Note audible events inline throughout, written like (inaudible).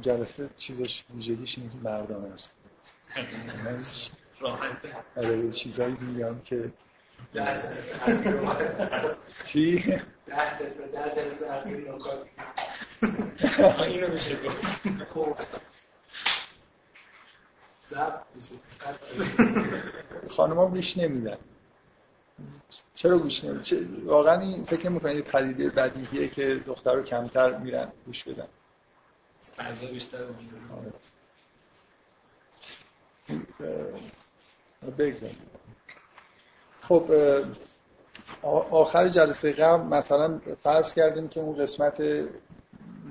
جلسه چیزش ویژگیش اینه که مردانه است. (laughs) راحته. آره چیزایی میگم که چی؟ (laughs) اینو میشه گفت. خب. خانم ها گوش نمیدن. چرا گوش نمیدن؟ واقعا این فکر می‌کنید پدیده بدیهیه که دختر رو کمتر میرن گوش بدن؟ فضا بیشتر بگذاریم. خب آخر جلسه قبل مثلا فرض کردیم که اون قسمت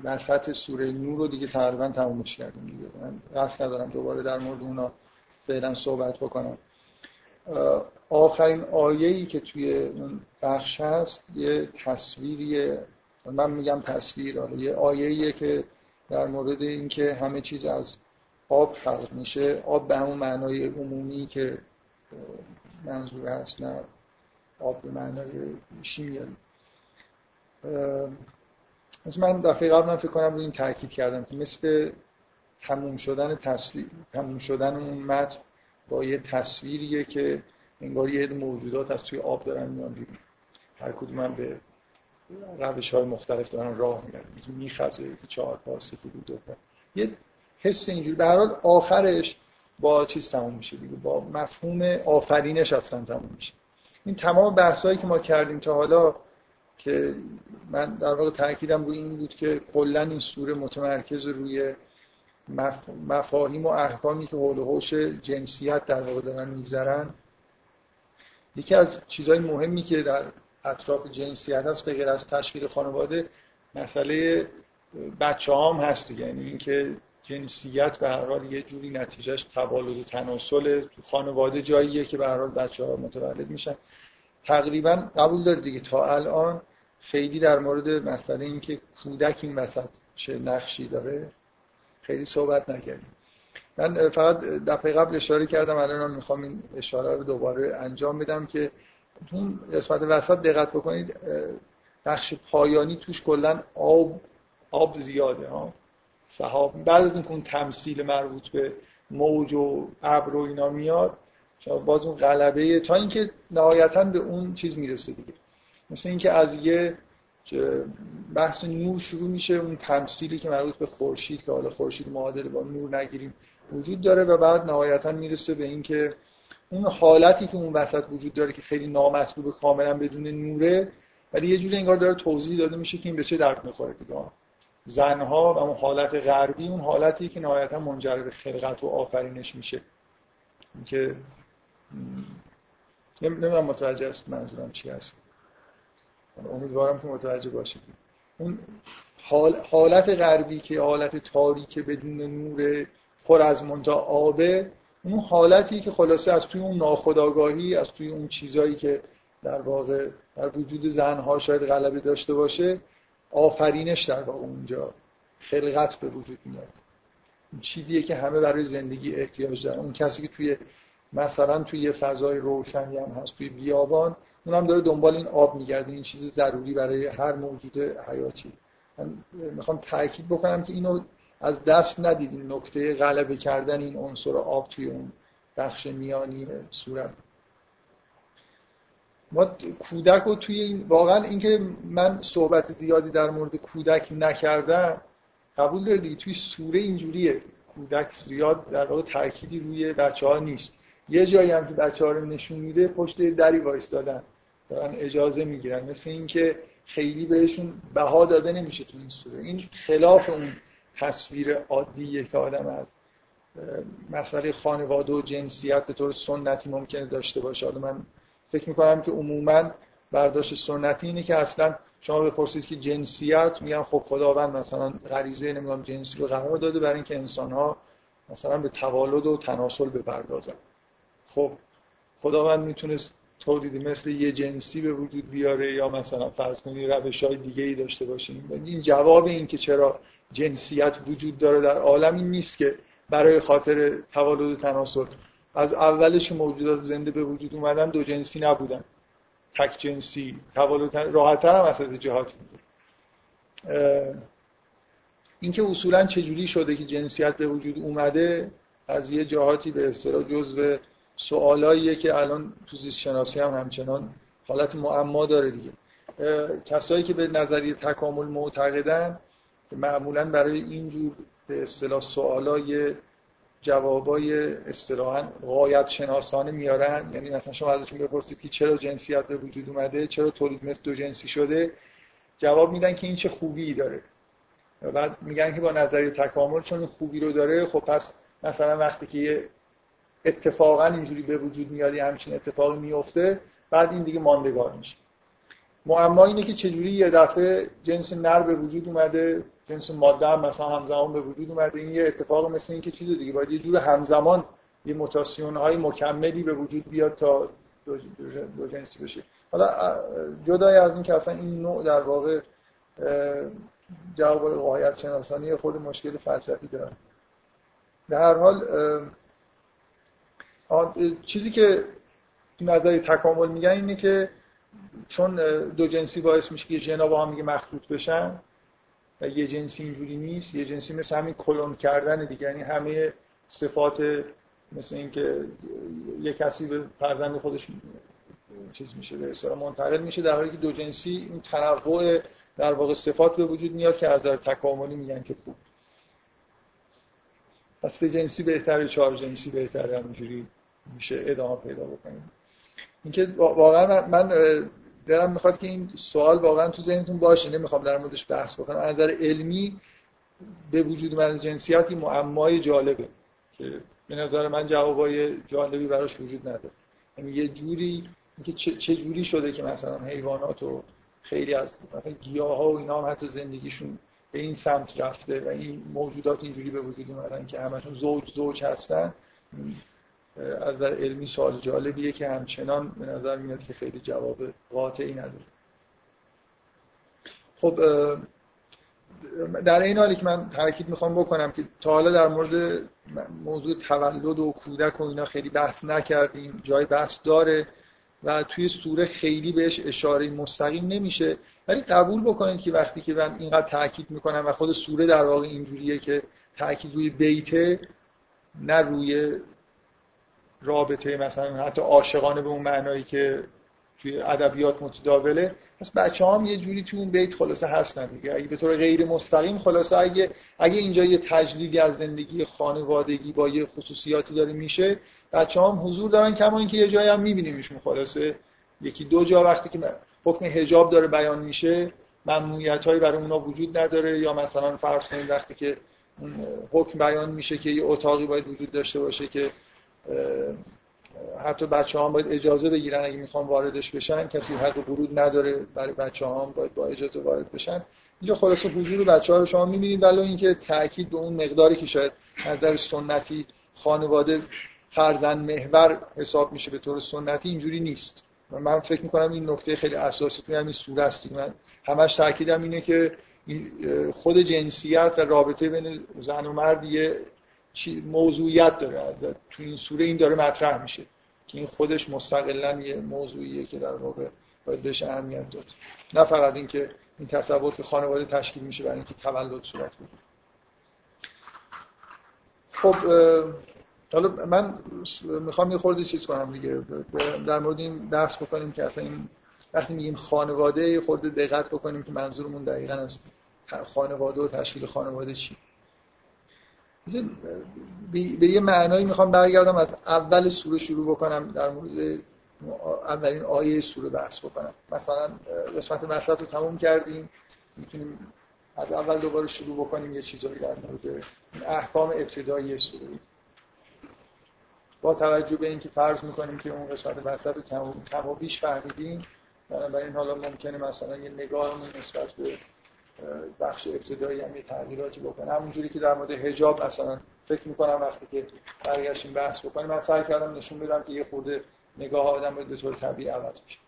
وسط سوره نور رو دیگه تقریبا تمومش کردیم دیگه. من قصد ندارم دوباره در مورد اونا فعلا صحبت بکنم. آخرین آیه‌ای که توی اون بخش هست یه تصویریه. من میگم تصویر آره یه آیه‌ایه که در مورد اینکه همه چیز از آب خلق میشه. آب به همون معنای عمومی که منظور هست نه آب به معنای شیمیایی. مثل من دفعه قبل فکر کنم روی این تاکید کردم که مثل تموم شدن تصویر تموم شدن اون متن با یه تصویریه که انگار یه موجودات از توی آب دارن میان بیرون. هر کدوم به روش های مختلف دارن راه میرن یکی میخزه یکی چهار پاس یکی دو پا. یه حس اینجوری. به آخرش با چیز تموم میشه دیگه. با مفهوم آفرینش اصلا تموم میشه. این تمام بحثایی که ما کردیم تا حالا که من در واقع تاکیدم روی این بود که کلا این سوره متمرکز روی مفاهیم و احکامی که حول و جنسیت در واقع دارن میگذرن. یکی از چیزهای مهمی که در اطراف جنسیت هست به غیر از تشکیل خانواده مسئله بچه هم هست یعنی اینکه جنسیت به هر حال یه جوری نتیجهش تولد و تناسل تو خانواده جاییه که به هر حال بچه ها متولد میشن. تقریبا قبول داره دیگه. تا الان خیلی در مورد مسئله اینکه کودک این وسط چه نقشی داره خیلی صحبت نکردیم. من فقط دفعه قبل اشاره کردم الان می‌خوام این اشاره رو دوباره انجام بدم که اون قسمت وسط دقت بکنید بخش پایانی توش کلا آب آب زیاده ها. صحاب بعد از اینکه اون تمثیل مربوط به موج و ابر و اینا میاد باز اون غلبه تا اینکه نهایتا به اون چیز می‌رسه دیگه. مثل اینکه از یه بحث نور شروع میشه اون تمثیلی که مربوط به خورشید که حالا خورشید معادل با نور نگیریم وجود داره و بعد نهایتا می‌رسه به اینکه اون حالتی که اون وسط وجود داره که خیلی نامطلوب کاملا بدون نوره ولی یه جوری انگار داره توضیح داده میشه که این به چه درد می‌خوره دیگه. زنها و اون حالت غربی اون حالتی که نهایتا منجر به خلقت و آفرینش میشه. که نمی‌دونم متوجه است منظورم چی هست. امیدوارم که متوجه باشید. اون حالت غربی که حالت تاریک بدون نور پر از منتا آبه اون حالتی که خلاصه از توی اون ناخداگاهی از توی اون چیزایی که در واقع در وجود زنها شاید غلبه داشته باشه آفرینش در واقع اونجا خلقت به وجود میاد. چیزیه که همه برای زندگی احتیاج دارن. اون کسی که توی مثلا توی یه فضای روشنی هم هست توی بیابان اون هم داره دنبال این آب میگرده. این چیز ضروری برای هر موجود حیاتی. من می‌خوام تاکید بکنم که اینو از دست ندید این نکته غلبه کردن این عنصر آب توی اون بخش میانی صورت. ما کودک رو توی این واقعا اینکه من صحبت زیادی در مورد کودک نکردم قبول داره دیگه توی سوره اینجوریه. کودک زیاد در واقع تأکیدی روی بچه ها نیست. یه جایی هم که بچه ها رو نشون میده پشت دری وایستادن. دارن اجازه می‌گیرن. مثل اینکه خیلی بهشون بها داده نمیشه تو این سوره. این خلاف اون تصویر عادیه که آدم از مسئله خانواده و جنسیت به طور سنتی ممکنه داشته باشه. حالا من فکر می‌کنم که عموما برداشت سنتی اینه که اصلا شما بپرسید که جنسیت میگن خب خداوند مثلا غریزه نمی‌دونم جنسی رو قرار داده برای اینکه انسان ها مثلا به تولد و تناسل بپردازن. خب خداوند می‌تونست تولیدی مثل یه جنسی به وجود بیاره یا مثلا فرض کنید روش های دیگه ای داشته باشیم. این جواب این که چرا جنسیت وجود داره در عالم این نیست که برای خاطر تولد و تناسل از اولش موجودات زنده به وجود اومدن دو جنسی نبودن. تک جنسی تولد راحت هم از جهات این اینکه اصولا چجوری شده که جنسیت به وجود اومده از یه جهاتی به اصطلاح جزء سوالاییه که الان تو زیست شناسی هم همچنان حالت معما داره دیگه. کسایی که به نظریه تکامل معتقدن که معمولا برای اینجور به اصطلاح سوالای جوابای اصطلاحا غایت شناسانه میارن. یعنی مثلا شما ازشون بپرسید که چرا جنسیت به وجود اومده چرا تولید مثل دو جنسی شده؟ جواب میدن که این چه خوبی داره. و بعد میگن که با نظریه تکامل چون خوبی رو داره خب پس مثلا وقتی که یه اتفاقا اینجوری به وجود میاد همچین اتفاقی میفته بعد این دیگه ماندگار میشه. معما اینه که چجوری یه دفعه جنس نر به وجود اومده جنس ماده هم مثلا همزمان به وجود اومده این یه اتفاق مثل این که چیز دیگه باید یه جور همزمان یه موتاسیون های مکملی به وجود بیاد تا دو, جنسی بشه. حالا جدای از این که اصلا این نوع در واقع جواب قایت شناسانی خود مشکل فلسفی داره. به هر حال چیزی که نظری تکامل میگن اینه که چون دو جنسی باعث میشه که ژنا با هم میگه مخلوط بشن و یه جنسی اینجوری نیست یه جنسی مثل همین کلون کردن دیگه. یعنی همه صفات مثل اینکه یه کسی به فرزند خودش چیز میشه به اصطلاح منتقل میشه در حالی که دو جنسی این تنوع در واقع صفات به وجود میاد که از نظر تکاملی میگن که خوب. پس جنسی بهتره چهار جنسی بهتره همینجوری. میشه ادامه پیدا بکنیم. اینکه واقعا من دارم می‌خواد که این سوال واقعا تو ذهنتون باشه. نمی‌خوام در موردش بحث بکنم. از نظر علمی به وجود من جنسیتی معمای جالبه که به نظر من جوابای جالبی براش وجود نداره. یعنی یه جوری اینکه چه جوری شده که مثلا حیوانات و خیلی از مثلا گیاه و اینا هم حتی زندگیشون به این سمت رفته و این موجودات اینجوری به وجود اومدن که همشون زوج زوج هستن. از نظر علمی سوال جالبیه که همچنان به نظر میاد که خیلی جواب قاطعی نداره. خب در این حالی که من تاکید می‌خوام بکنم که تا حالا در مورد موضوع تولد و کودک و اینا خیلی بحث نکردیم جای بحث داره و توی سوره خیلی بهش اشاره مستقیم نمیشه. ولی قبول بکنید که وقتی که من اینقدر تاکید می‌کنم و خود سوره در واقع اینجوریه که تاکید روی بیته نه روی رابطه مثلا حتی عاشقانه به اون معنایی که توی ادبیات متداوله پس بچه هم یه جوری توی اون بیت خلاصه هستن دیگه. اگه به طور غیر مستقیم خلاصه اگه اگه اینجا یه تجلیلی از زندگی خانوادگی با یه خصوصیاتی داره میشه بچه هم حضور دارن کما اینکه یه جایی هم میبینیمشون خلاصه. یکی دو جا وقتی که حکم حجاب داره بیان میشه ممنوعیت هایی برای اونا وجود نداره. یا مثلا فرض کنید وقتی که حکم بیان میشه که یه اتاقی باید وجود داشته باشه که حتی بچه هم باید اجازه بگیرن اگه می‌خوان واردش بشن. کسی حق ورود نداره برای بچه هم باید با اجازه وارد بشن. اینجا خلاص حضور بچه ها رو شما می‌بینید. ولی اینکه تاکید به اون مقداری که شاید نظر سنتی خانواده فرزند محور حساب میشه به طور سنتی اینجوری نیست. و من فکر می‌کنم این نکته خیلی اساسی توی همین سوره است. من همش تاکیدم اینه که خود جنسیت و رابطه بین زن و مرد یه موضوعیت داره. تو این سوره این داره مطرح میشه که این خودش مستقلا یه موضوعیه که در واقع باید بهش اهمیت داد. نه فقط اینکه این تصور که خانواده تشکیل میشه برای اینکه تولد صورت بگیره. خب حالا من می‌خوام یه خورده چیز کنم دیگه. در مورد این بحث بکنیم که اصلا این وقتی میگیم خانواده خورده دقت بکنیم که منظورمون دقیقا از خانواده و تشکیل خانواده چی به یه معنایی می‌خوام برگردم از اول سوره شروع بکنم در مورد اولین آیه سوره بحث بکنم. مثلا قسمت وسط رو تموم کردیم می‌تونیم از اول دوباره شروع بکنیم یه چیزایی در مورد احکام ابتدایی سوره. با توجه به اینکه فرض می‌کنیم که اون قسمت وسط رو کم و بیش فهمیدیم بنابراین حالا ممکنه مثلا یه نگاهمون نسبت به بخش ابتدایی هم یه تغییراتی بکنه. همونجوری که در مورد حجاب مثلا فکر می‌کنم وقتی که برگشتیم بحث بکنیم من سعی کردم نشون بدم که یه خورده نگاه آدم به طور طبیعی عوض میشه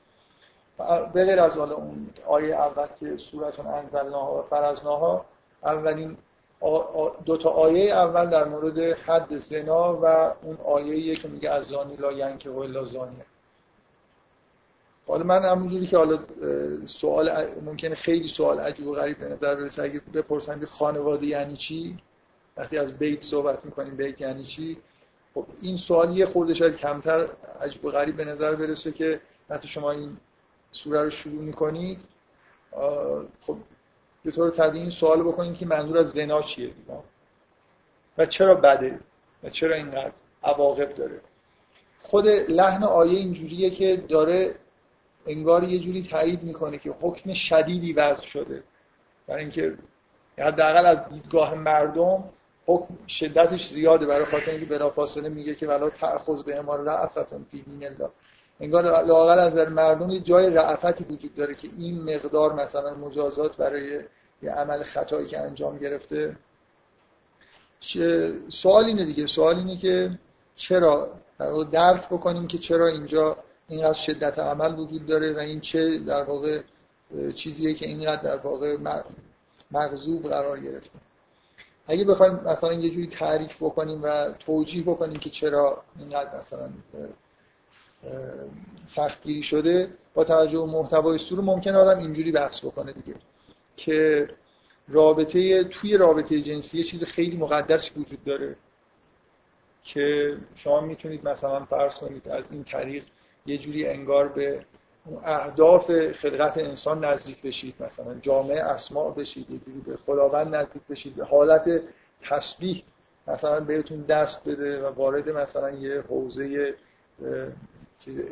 به غیر از حالا اون آیه اول که سورتون انزلناها و فرزناها اولین دو تا آیه اول در مورد حد زنا و اون آیه که میگه از زانی لا ینکه و الا زانیه. حالا من همونجوری که حالا سوال ممکنه خیلی سوال عجیب و غریب به نظر برسه اگه بپرسن خانواده یعنی چی؟ وقتی از بیت صحبت می‌کنیم بیت یعنی چی؟ خب این سوال یه خورده شاید کمتر عجیب و غریب به نظر برسه که وقتی شما این سوره رو شروع می‌کنید. خب به طور طبیعی این سوال بکنید که منظور از زنا چیه؟ و چرا بده؟ و چرا اینقدر عواقب داره؟ خود لحن آیه اینجوریه که داره انگار یه جوری تایید می‌کنه که حکم شدیدی وضع شده. برای اینکه حداقل از دیدگاه مردم حکم شدتش زیاده. برای خاطر اینکه بلافاصله میگه که ولا تأخذ به امار رعفتون فی دین الله. انگار لاقل از در مردم یه جای رعفتی وجود داره که این مقدار مثلا مجازات برای یه عمل خطایی که انجام گرفته. سوال اینه دیگه. سوال اینه که چرا درک بکنیم که چرا اینجا اینقدر شدت عمل وجود داره و این چه در واقع چیزیه که اینقدر در واقع مغضوب قرار گرفته. اگه بخوایم مثلا یه جوری تعریف بکنیم و توجیه بکنیم که چرا اینقدر مثلا سختگیری شده با توجه به محتوای سوره ممکن آدم اینجوری بحث بکنه دیگه که رابطه توی رابطه جنسی یه چیز خیلی مقدسی وجود داره که شما می‌تونید مثلا فرض کنید از این طریق یه جوری انگار به اهداف خلقت انسان نزدیک بشید مثلا جامعه اسماع بشید یه جوری به خداوند نزدیک بشید به حالت تسبیح مثلا بهتون دست بده و وارد مثلا یه حوزه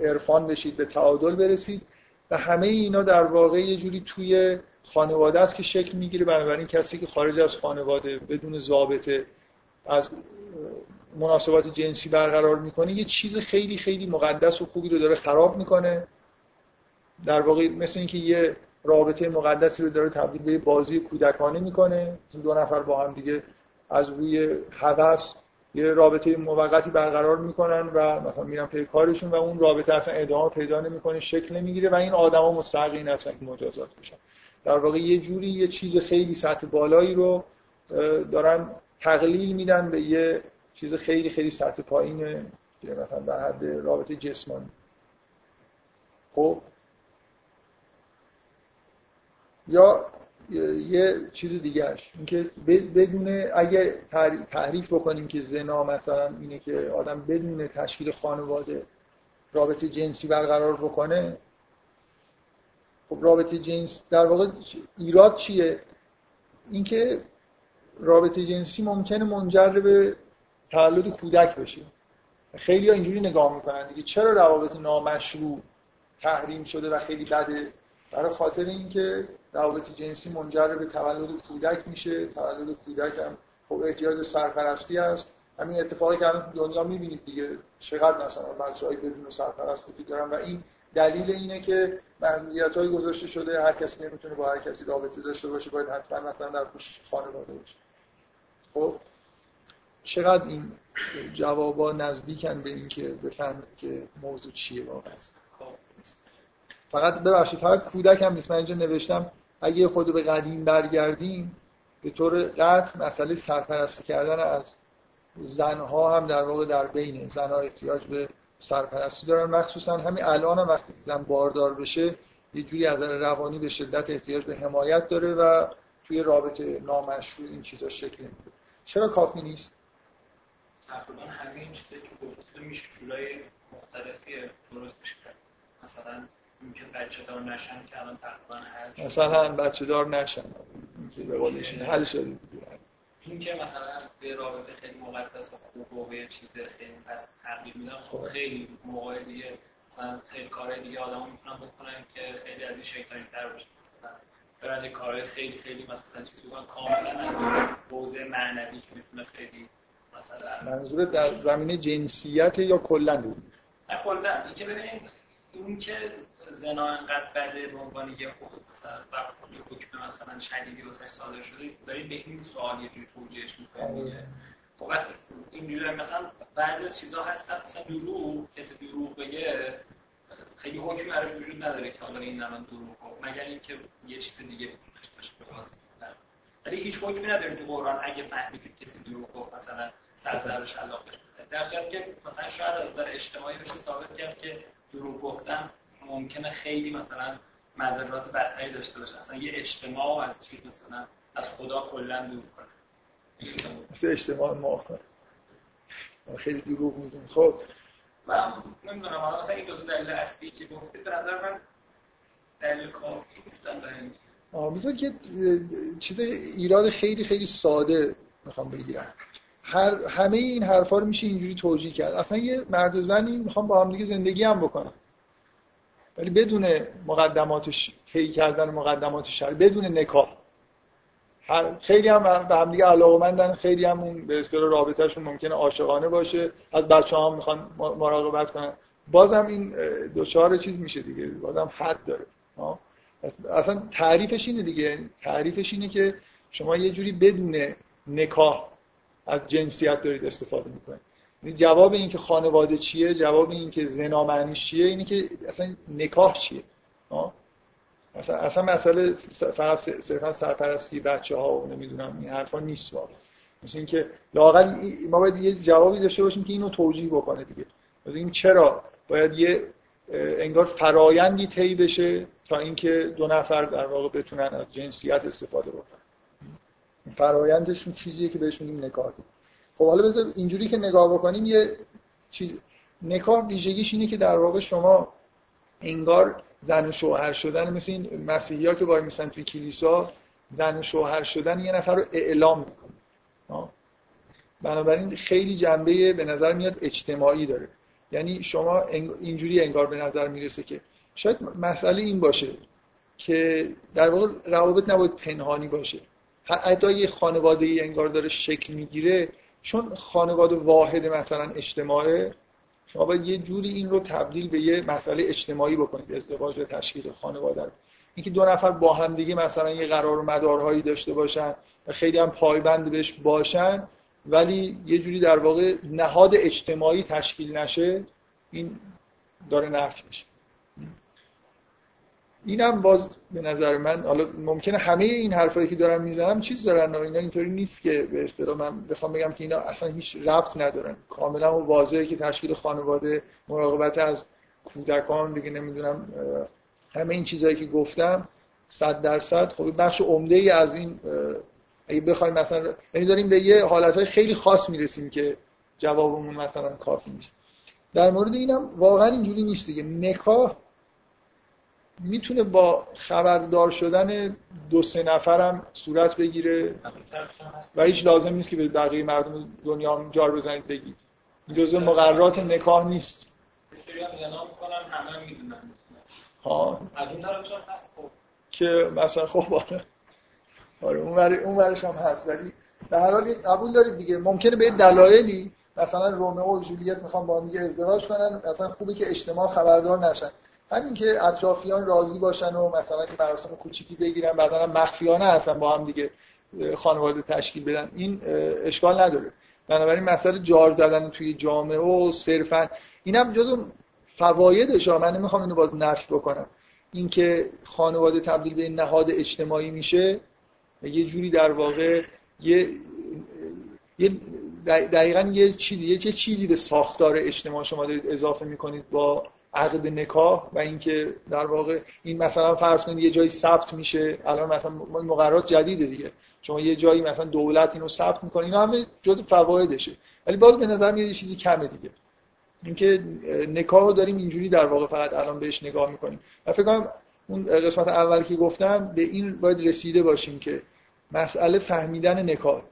عرفان بشید به تعادل برسید و همه اینا در واقع یه جوری توی خانواده است که شکل می‌گیره. بنابراین کسی که خارج از خانواده بدون ضابطه از مناسبات جنسی برقرار می‌کنه یه چیز خیلی خیلی مقدس و خوبی رو داره خراب می‌کنه. در واقع مثل اینکه یه رابطه مقدسی رو داره تبدیل به بازی کودکانه می‌کنه. دو نفر با هم دیگه از روی هوس یه رابطه موقتی برقرار می‌کنن و مثلا میرن پی کارشون و اون رابطه اصلا ادامه پیدا نمی‌کنه شکل نمی‌گیره و این آدما مستحقین هستن که مجازات بشن در واقع یه جوری یه چیز خیلی سطح بالایی رو دارن تقلیل میدن به یه چیز خیلی خیلی سطح پایین که مثلا در حد رابطه جسمانی. خب؟ یا یه چیز دیگهش اینکه بدون اگه تعریف بکنیم که زنا مثلا اینه که آدم بدون تشکیل خانواده رابطه جنسی برقرار بکنه خب رابطه جنس در واقع ایراد چیه؟ اینکه رابطه جنسی ممکنه منجر به تولد کودک بشه خیلی ها اینجوری نگاه می‌کنن دیگه. چرا روابط نامشروع تحریم شده و خیلی بده؟ برای خاطر اینکه روابط جنسی منجر به تولد کودک میشه. تولد کودک هم خب احتیاج سرپرستی است. همین اتفاقی که الان دنیا می‌بینید دیگه. چقدر مثلا بچه‌های بدون سرپرست وجود دارن و این دلیل اینه که محدودیت های گذاشته شده. هر کسی نمی‌تونه با هر کسی رابطه داشته باشه. باید حتما مثلا در پوش خانواده باشه. خب؟ چقدر این جوابا نزدیکن به اینکه بفهم که موضوع چیه واقعا؟ فقط ببخشید فقط کودک هم نیست. من اینجا نوشتم اگه خود به قدیم برگردیم به طور قطع مسئله سرپرستی کردن از زنها هم در واقع در بین زنها احتیاج به سرپرستی دارن. مخصوصا همین الان هم وقتی زن باردار بشه یه جوری از روانی به شدت احتیاج به حمایت داره و توی رابطه نامشروع این چیزا شکل میده چرا کافی نیست؟ تقریبا همین چیزی که گفته میشه جورای مختلفی درست میشه مثلا اینکه بچه دار نشن که الان تقریبا حل شد مثلا بچه دار نشن. که به قولش حل شده این که مثلا به رابطه خیلی مقدس و خوب و به چیز خیلی پس تغییر میدن خب خیلی موقع دیگه مثلا خیلی کارهای دیگه آدم می‌تونن بکنن که خیلی از این شیطانی تر باشه مثلا برای کارهای خیلی خیلی مثلا چیز بکنن کاملا از حوزه معنوی که می‌تونه خیلی منظور در زمینه جنسیت یا کلا بود؟ نه کلا. این که ببینید این که زنا انقدر بده به عنوان یه مثلا یه حکم مثلا شدیدی واسه صادر شده دارید به این سوال یه جوری توجیهش می‌کنید دیگه خب اینجوری مثلا بعضی از چیزها هستن مثلا دروغ کسی دروغ بگه خیلی حکمی براش وجود نداره که حالا این الان دروغ گفت مگر اینکه یه چیز دیگه بتونش باشه. به ولی هیچ حکمی نداره تو قرآن اگه فهمیدید کسی دروغ گفت مثلا سر بشه علاقش در صورتی که مثلا شاید از نظر اجتماعی بشه ثابت کرد که دروغ گفتن ممکنه خیلی مثلا مذرات بدتری داشته باشه. اصلا یه اجتماع از چیز مثلا از خدا کلا دور کنه. مثل اجتماع ما خیلی دروغ میگیم. خب. من نمی‌دونم حالا مثلا این دو دلیل اصلی که گفتید به نظر من دلیل کافی نیستن برای که چیز ایراد خیلی خیلی ساده می‌خوام بگیرم. هر همه این حرفا رو میشه اینجوری توجیه کرد. اصلا یه مرد و زنی می‌خوام با هم دیگه زندگی هم بکنن ولی بدون مقدماتش طی کردن مقدمات شرعی بدون نکاح. خیلی هم به هم دیگه علاقمندن خیلی هم اون به اصطلاح رابطهشون ممکنه عاشقانه باشه. از بچه ها می‌خوان مراقبت کنن. بازم این دو چهار چیز میشه دیگه. بازم حد داره. اصلا تعریفش اینه دیگه. تعریفش اینه که شما یه جوری بدون نکاح از جنسیت دارید استفاده می‌کنید. جواب این که خانواده چیه جواب این که زنا معنیش چیه اینه که اصلا نکاح چیه؟ اصلا اصلا مسئله فقط صرفا سرپرستی بچه ها و نمی‌دونم این حرفا نیست واقعا. مثل اینکه لاقل ما باید یه جوابی داشته باشیم که اینو توجیه بکنه دیگه. این چرا باید یه انگار فرایندی طی بشه تا اینکه دو نفر در واقع بتونن از جنسیت استفاده بکنن. فرایندشون چیزیه که بهش میگیم نکاح. خب حالا بذار اینجوری که نگاه بکنیم یه چیز نکاح ویژگیش اینه که در واقع شما انگار زن و شوهر شدن مثل این مسیحی ها که باید میسن توی کلیسا زن و شوهر شدن یه نفر رو اعلام می‌کنه. بنابراین خیلی جنبه به نظر میاد اجتماعی داره. یعنی شما اینجوری انگار به نظر می‌رسه که شاید مسئله این باشه که در واقع روابط نباید پنهانی باشه. حتی یه خانواده ای انگار داره شکل می‌گیره چون خانواده واحد مثلا اجتماعه شما باید یه جوری این رو تبدیل به یه مسئله اجتماعی بکنید ازدواج و تشکیل خانواده. رو اینکه دو نفر با هم دیگه مثلا یه قرار و مدارهایی داشته باشن و خیلی هم پایبند بهش باشن ولی یه جوری در واقع نهاد اجتماعی تشکیل نشه این داره نفی میشه. اینم باز به نظر من حالا ممکنه همه این حرفایی که دارم می‌زنم چیز دارن و اینا اینطوری نیست که به اصطلاح من بخوام بگم که اینا اصلا هیچ ربط ندارن. کاملا و واضحه که تشکیل خانواده مراقبت از کودکان دیگه نمی‌دونم همه این چیزهایی که گفتم صد درصد. خب بخش عمده ای از این اگه بخوایم مثلا یعنی داریم به یه حالتهای خیلی خاص می‌رسیم که جوابمون مثلا کافی نیست. در مورد اینم واقعا اینجوری نیست دیگه. نکاح می‌تونه با خبردار شدن دو سه نفرم صورت بگیره و هیچ لازم نیست که به بقیه مردم دنیا جار بزنید بگید. جزء مقررات نکاح نیست. ها از اون هست خب. که مثلا خب آره. آره اون اون ورش هم هست. ولی به هر حال قبول دارید دیگه. ممکنه به دلایلی مثلا رومئو و جولیت می‌خوان با هم دیگه ازدواج کنن. مثلا خوبه که اجتماع خبردار نشن. همین که اطرافیان راضی باشن و مثلا که مراسم کوچیکی بگیرن بعدا مخفیانه هستن با هم دیگه خانواده تشکیل بدن این اشکال نداره. بنابراین مسئله جار زدن توی جامعه و صرفا اینم جزو فوایدش من نمی‌خوام اینو باز نفی بکنم. اینکه خانواده تبدیل به نهاد اجتماعی میشه یه جوری در واقع یه دقیقا یه چیزی یه چیزی به ساختار اجتماع شما دارید اضافه می‌کنید با عقد نکاح و اینکه در واقع این مثلا فرض کنید یه جایی ثبت میشه الان مثلا مقررات جدیده دیگه. شما یه جایی مثلا دولت اینو ثبت می‌کنه اینا همه جزء فوایدشه. ولی باز به نظر میاد یه چیزی کمه دیگه. اینکه نکاح داریم اینجوری در واقع فقط الان بهش نگاه می‌کنیم. و فکر کنم اون قسمت اول که گفتم به این باید رسیده باشیم که مسئله فهمیدن نکاح.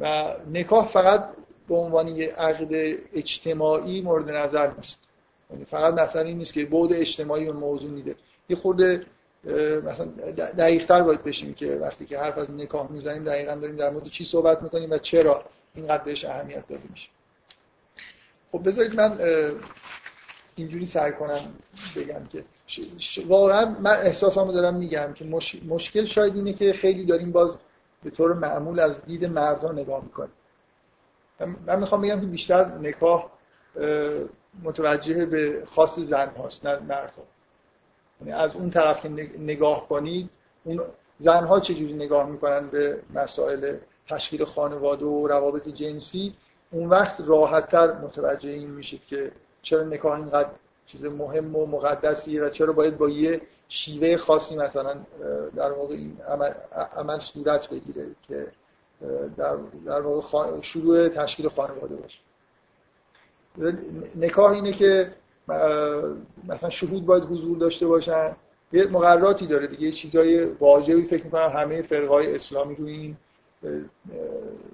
و نکاح فقط به عنوان یه عقد اجتماعی مورد نظر نیست. فقط مثلا این نیست که بعد اجتماعی به موضوع میده. یه خورده مثلا دقیقتر باید بشیم که وقتی که حرف از نکاح می‌زنیم دقیقا داریم در مورد چی صحبت می‌کنیم و چرا اینقدر بهش اهمیت داده میشه. خب بذارید من اینجوری سعی کنم بگم که واقعا من احساسامو دارم میگم که مشکل شاید اینه که خیلی داریم باز به طور معمول از دید مردان نگاه می‌کنیم. من می‌خوام بگم که بیشتر نکاح متوجه به خاص زن هاست نه. یعنی از اون طرف که نگاه کنید اون زن ها چجوری نگاه می‌کنن به مسائل تشکیل خانواده و روابط جنسی اون وقت راحتتر متوجه این میشید که چرا نکاح اینقدر چیز مهم و مقدسیه و چرا باید با یه شیوه خاصی مثلا در واقع این عمل, عمل صورت بگیره که در, در واقع شروع تشکیل خانواده باشه نکاح اینه که مثلا شهود باید حضور داشته باشن. یه مقرراتی داره دیگه. یه چیزای واجبی فکر می‌کنم همه فرقای اسلامی رو این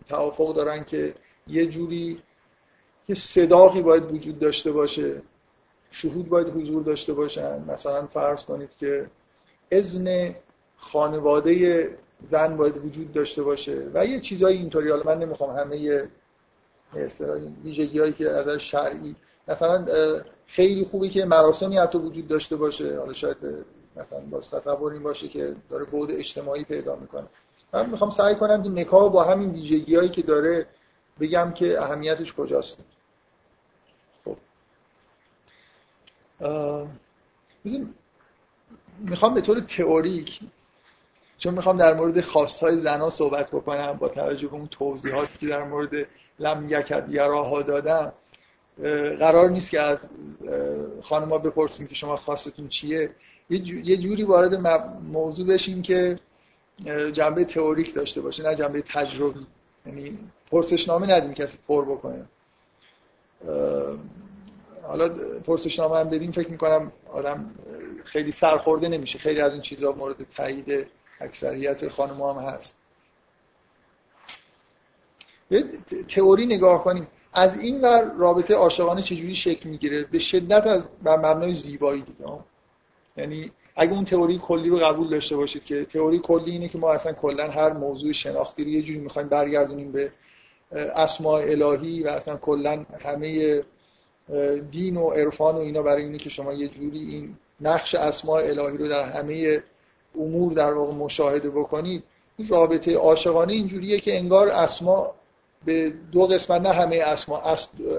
توافق دارن که یه جوری یه صداقی باید وجود داشته باشه. شهود باید حضور داشته باشن. مثلا فرض کنید که اذن خانواده زن باید وجود داشته باشه و یه چیزای اینطوری. حالا من نمی‌خوام همه ویژگی هایی که از شرعی مثلا خیلی خوبی که مراسمی حتی وجود داشته باشه. حالا شاید مثلا باز تصور این باشه که داره بود اجتماعی پیدا می‌کنه. من می‌خوام سعی کنم که نکاح با همین ویژگی هایی که داره بگم که اهمیتش کجاست. خب. می‌خوام به طور تئوریک چون می‌خوام در مورد خواستهای زنها صحبت بکنم با توجه به اون توضیحاتی که در مورد لم یکد یراها دادم قرار نیست که از خانما بپرسیم که شما خواستتون چیه. یه جوری وارد موضوع بشیم که جنبه تئوریک داشته باشه نه جنبه تجربی. یعنی پرسشنامه ندیم کسی پر بکنه. حالا پرسشنامه هم بدیم فکر می‌کنم آدم خیلی سرخورده نمیشه. خیلی از این چیزها مورد تایید اکثریت خانم هم هست. به تئوری نگاه کنیم. از این ور رابطه عاشقانه چجوری شکل می‌گیره؟ به شدت از بر مبنای زیبایی دیگه. یعنی اگه اون تئوری کلی رو قبول داشته باشید که تئوری کلی اینه که ما اصلا کلا هر موضوع شناختی رو یه جوری می‌خوایم برگردونیم به اسماء الهی و اصلا کلا همه دین و عرفان و اینا برای اینه که شما یه جوری این نقش اسماء الهی رو در همه امور در واقع مشاهده بکنید این رابطه عاشقانه اینجوریه که انگار اسما به دو قسمت نه همه اسما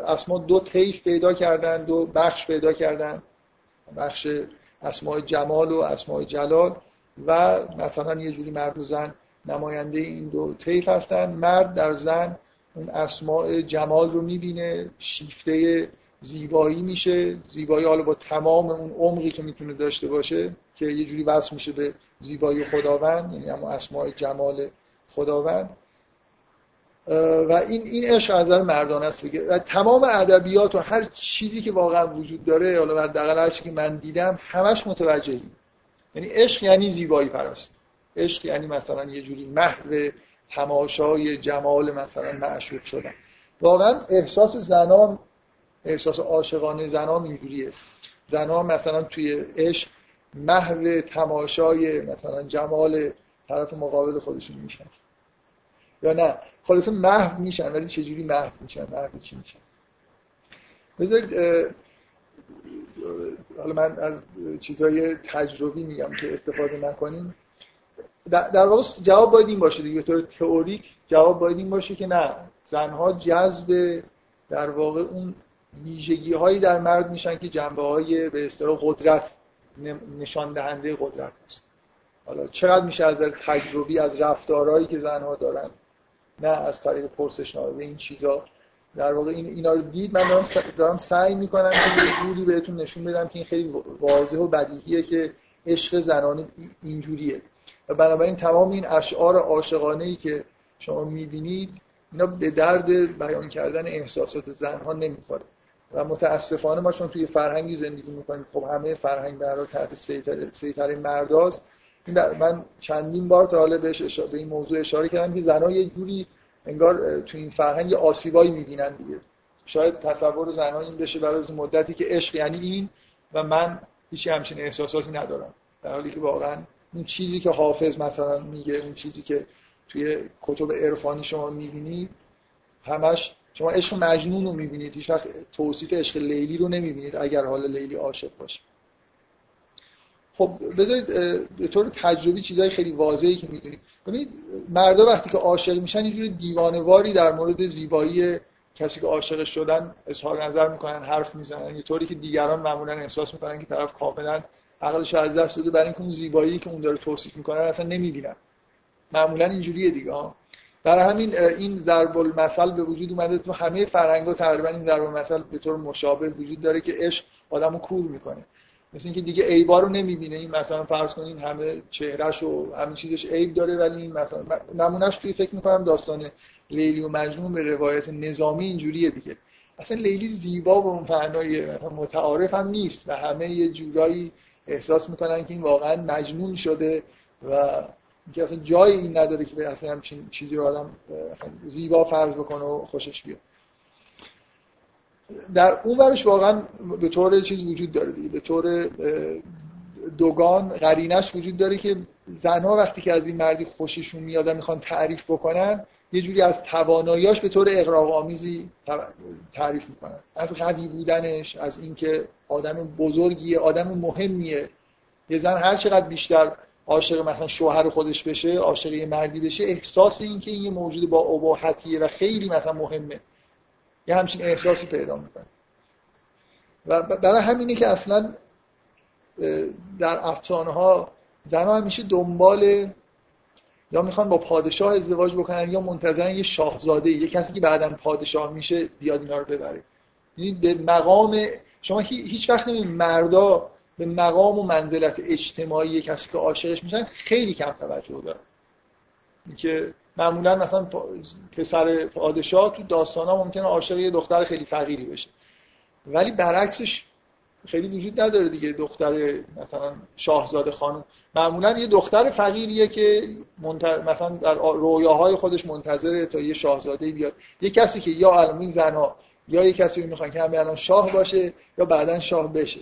اسما دو طیف پیدا کردن دو بخش پیدا کردن بخش اسماء جمال و اسماء جلال و مثلا یه جوری مرد و زن نماینده این دو طیف هستن. مرد در زن اون اسماء جمال رو می‌بینه شیفته زیبایی میشه. زیبایی حالا با تمام اون عمقی که می‌تونه داشته باشه. که یه جوری وصل میشه به زیبایی خداوند یعنی اما اسماء جمال خداوند. و این این عشق از نظر مردانه است و تمام ادبیات و هر چیزی که واقعا وجود داره حالا حداقل هر که من دیدم همش متوجهی. یعنی عشق یعنی زیبایی پرست. عشق یعنی مثلا یه جوری محو تماشای جمال مثلا معشوق شدن. واقعا احساس زنان احساس عاشقانه زنان اینجوریه. زنان مثلا توی عشق محو تماشای مثلا جمال طرف مقابل خودشون میشن. یا نه خلاصه محو میشن ولی چجوری محو میشن محو چی میشن؟ بذارید حالا من از چیزهای تجربی میگم که استفاده نکنیم. در واقع جواب باید این باشه دیگه طور تئوریک جواب باید این باشه که نه زنها جذب در واقع اون ویژگی هایی در مرد میشن که جنبه های به اصطلاح قدرت نشان دهنده قدرت است. حالا چقدر میشه از تجربی از رفتارهایی که زنها دارن نه از طریق پرسشنامه به این چیزا. در واقع این اینا رو دید من دارم, دارم سعی می‌کنم که یه جوری بهتون نشون بدم که این خیلی واضح و بدیهیه که عشق زنانه اینجوریه. و بنابراین تمام این اشعار عاشقانه ای که شما می‌بینید اینا به درد بیان کردن احساسات زنها نمی‌خوره. و متاسفانه ما چون توی فرهنگی زندگی می‌کنیم خب همه فرهنگ برای تحت سیطره مرداست. من چندین بار تا حالا به این موضوع اشاره کردم که زنها یه جوری انگار تو این فرهنگ آسیبایی می‌بینن دیگه. شاید تصور زنها این بشه برای مدتی که عشق یعنی این و من هیچ همچین احساساتی ندارم. در حالی که واقعا اون چیزی که حافظ مثلا میگه اون چیزی که توی کتب عرفانی شما می‌بینید همش شما عشق مجنون رو می‌بینید هیچ وقت توصیف عشق لیلی رو نمی‌بینید اگر حالا لیلی عاشق باشه. خب بذارید به طور تجربی چیزهای خیلی واضحی که می‌دونید ببینید مردا وقتی که عاشق میشن اینجوری دیوانواری در مورد زیبایی کسی که عاشق شدن اظهار نظر می‌کنن حرف می‌زنن. یه طوری که دیگران معمولا احساس می‌کنن که طرف کاملا عقلش از دست داده برای اینکه اون زیبایی که اون داره توصیف می‌کنه اصلا نمی‌بینن. معمولا اینجوریه دیگه برای همین این ضرب المثل به وجود اومده تو همه فرهنگ‌ها تقریبا این ضرب المثل به طور مشابه وجود داره که عشق آدمو کور می‌کنه. مثل اینکه دیگه عیبا رو نمی‌بینه. این مثلا فرض کنین همه چهرهش و همه چیزش عیب داره ولی این مثلا نمونهش توی فکر می‌کنم داستان لیلی و مجنون به روایت نظامی اینجوریه دیگه. اصلا لیلی زیبا به اون معنای متعارف هم نیست و همه یه جورایی احساس می‌کنن که این واقعا مجنون شده و اینکه اصلا جای این نداره که اصلا همچین چیزی رو آدم زیبا فرض بکنه و خوشش بیاد. در اون ورش واقعا به طور چیز وجود داره دیگه. به طور دوگان قرینش وجود داره که زنها وقتی که از این مردی خوششون میاد می‌خوان تعریف بکنن یه جوری از تواناییاش به طور اقراق آمیزی تعریف می‌کنن. از قوی بودنش از اینکه آدم بزرگیه آدم مهمیه. یه زن هر چقدر بیشتر عاشق مثلا شوهر خودش بشه عاشق یه مردی بشه احساس این که این یه موجود با اباحتیه و خیلی مثلا مهمه. یه همچین احساسی پیدا می‌کنه. و برای همینه که اصلا در افسانه ها زنها همیشه دنبال یا می‌خوان با پادشاه ازدواج بکنن یا منتظرن یه شاهزاده یه کسی که بعدا پادشاه میشه بیاد اینا رو ببره. یعنی به مقام شما هیچ وقت نمی‌دونید مردا به مقام و منزلت اجتماعی کسی که عاشقش میشن خیلی کم توجه دارن که معمولا مثلا پسر پادشاه تو داستان ها ممکنه عاشق یه دختر خیلی فقیری بشه. ولی برعکسش خیلی وجود نداره دیگه دختر مثلا شاهزاده خانم معمولا یه دختر فقیریه که مثلا در رویاهای خودش منتظره تا یه شاهزاده بیاد. یه کسی که یا الان این زنها یا یه کسی می‌خوان که همه الان شاه باشه یا بعدا شاه بشه.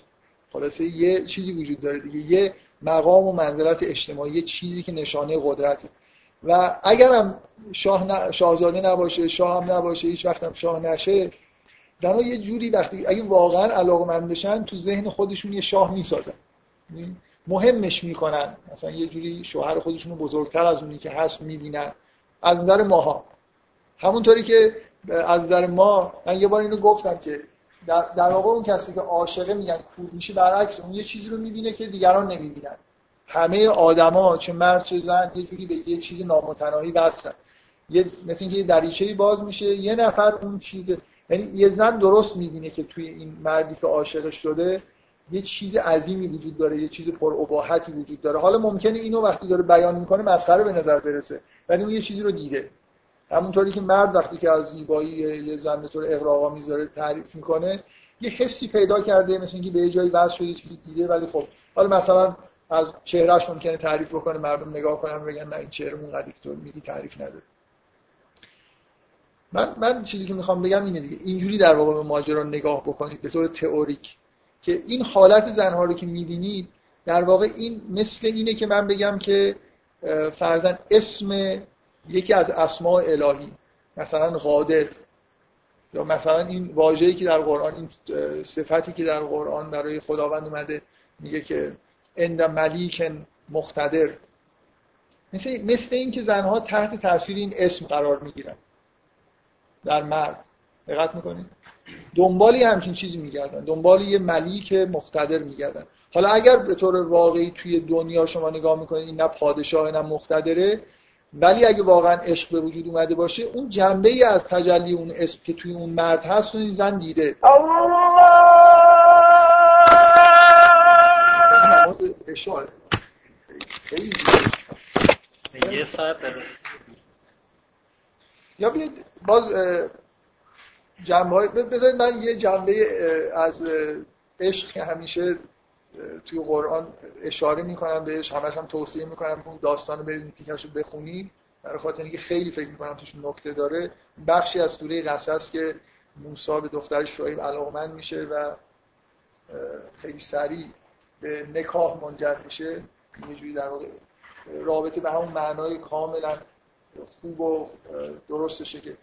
خلاصه یه چیزی وجود داره دیگه. یه مقام و منزلت اجتماعی چیزی که نشانه قدرته و اگرم شاه شاهزاده نباشه شاه هم نباشه هیچ وقت هم شاه نشه در یه جوری وقتی اگه واقعا علاقه من بشن تو ذهن خودشون یه شاه می‌سازن. یعنی مهمش می‌کنن. مثلا یه جوری شوهر خودشون بزرگتر از اونی که هست می‌بینن. از نظر ماها. همونطوری که از نظر ما من یه بار اینو گفتم که در, در واقع اون کسی که عاشقه میگن کور میشه برعکس اون یه چیزی رو می‌بینه که دیگران نمی‌بینن. همه آدما چه مرد چه زن یه جوری به یه چیز نامتناهی وصلن یه مثل اینکه یه دریچه‌ای باز میشه یه نفر اون چیز یعنی یه زن درست می‌بینه که توی این مردی که عاشقش شده یه چیز عظیمی وجود داره یه چیز پر وجود داره. حالا ممکنه اینو وقتی داره بیان می‌کنه مسخره به نظر برسه ولی اون یه چیزی رو دیده. همونطوری که مرد وقتی که از زیبایی یه زن به طور اغراق‌آمیز داره تعریف می‌کنه یه حسی پیدا کرده مثل اینکه به یه جایی وصل شده چیزی دیده ولی خب حالا مثلا از چهرهش ممکنه تعریف بکنه مردم نگاه کنن بگن نه این چهرمون قدی تو میگی تعریف نداره. من من چیزی که می‌خوام بگم اینه دیگه. اینجوری در واقع به ماجرا نگاه بکنید به طور تئوریک که این حالت زنها رو که می‌بینید در واقع این مثل اینه که من بگم که فرزن اسم یکی از اسماء الهی مثلا قادر یا مثلا این واژه‌ای که در قرآن این صفتی که در قرآن برای خداوند اومده میگه که اند ملیک مقتدر مثل, مثل این که زنها تحت تاثیر این اسم قرار می‌گیرن. در مرد دقت می‌کنید؟ دنبالی همچین چیزی میگردن. دنبال یه ملیک مقتدر میگردن. حالا اگر به طور واقعی توی دنیا شما نگاه می‌کنید این نه پادشاه نه مقتدره ولی اگه واقعا عشق به وجود اومده باشه اون جنبه ای از تجلی اون اسم که توی اون مرد هست و این زن دیده. یه ساعت یا بیاید باز جنبه های بذارید من یه جنبه از عشق که همیشه توی قرآن اشاره می‌کنم بهش همش هم توصیه می‌کنم اون داستان برید تیکش رو بخونید برای خاطر اینکه خیلی فکر می‌کنم توش نکته داره. بخشی از سوره قصص که موسی به دختر شعیب علاقمند میشه و خیلی سریع به نکاح منجر میشه. یه جوری در واقع رابطه به همون معنای کاملا خوب و درستشه که.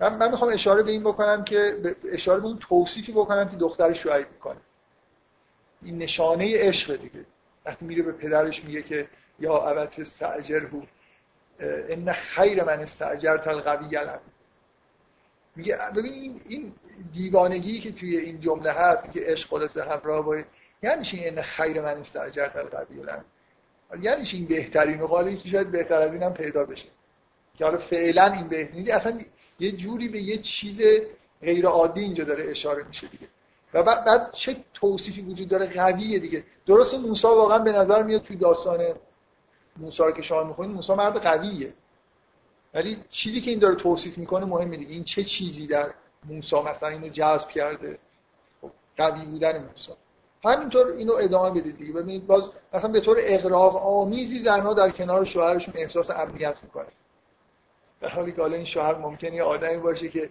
من, من می‌خوام اشاره به این بکنم که اشاره به اون توصیفی بکنم که دختر شعیب می‌کنه. این نشانه عشق دیگه. وقتی میره به پدرش میگه که یا ابت استعجره ان خیر من استعجرت القوی میگه ببین این این دیوانگی که توی این جمله هست که عشق خلاصه همراه با یعنی چی ان خیر من استعجرت القوی یعنی این بهترین و که شاید بهتر از اینم پیدا بشه. که حالا فعلا این بهتری اصلا یه جوری به یه چیز غیر عادی اینجا داره اشاره میشه دیگه. و بعد, بعد چه توصیفی وجود داره؟ قویه دیگه. درست موسی واقعا به نظر میاد توی داستان موسی رو که شما می‌خونید موسی مرد قویه. ولی چیزی که این داره توصیف می‌کنه مهمه دیگه. این چه چیزی در موسی مثلا اینو جذب کرده؟ خب، قوی بودن موسی. همینطور اینو ادامه بدید دیگه. ببینید باز مثلا به طور اغراق آمیزی زنها در کنار شوهرشون احساس امنیت می‌کنه در حالی که حالا این شوهر ممکنه یه آدمی باشه که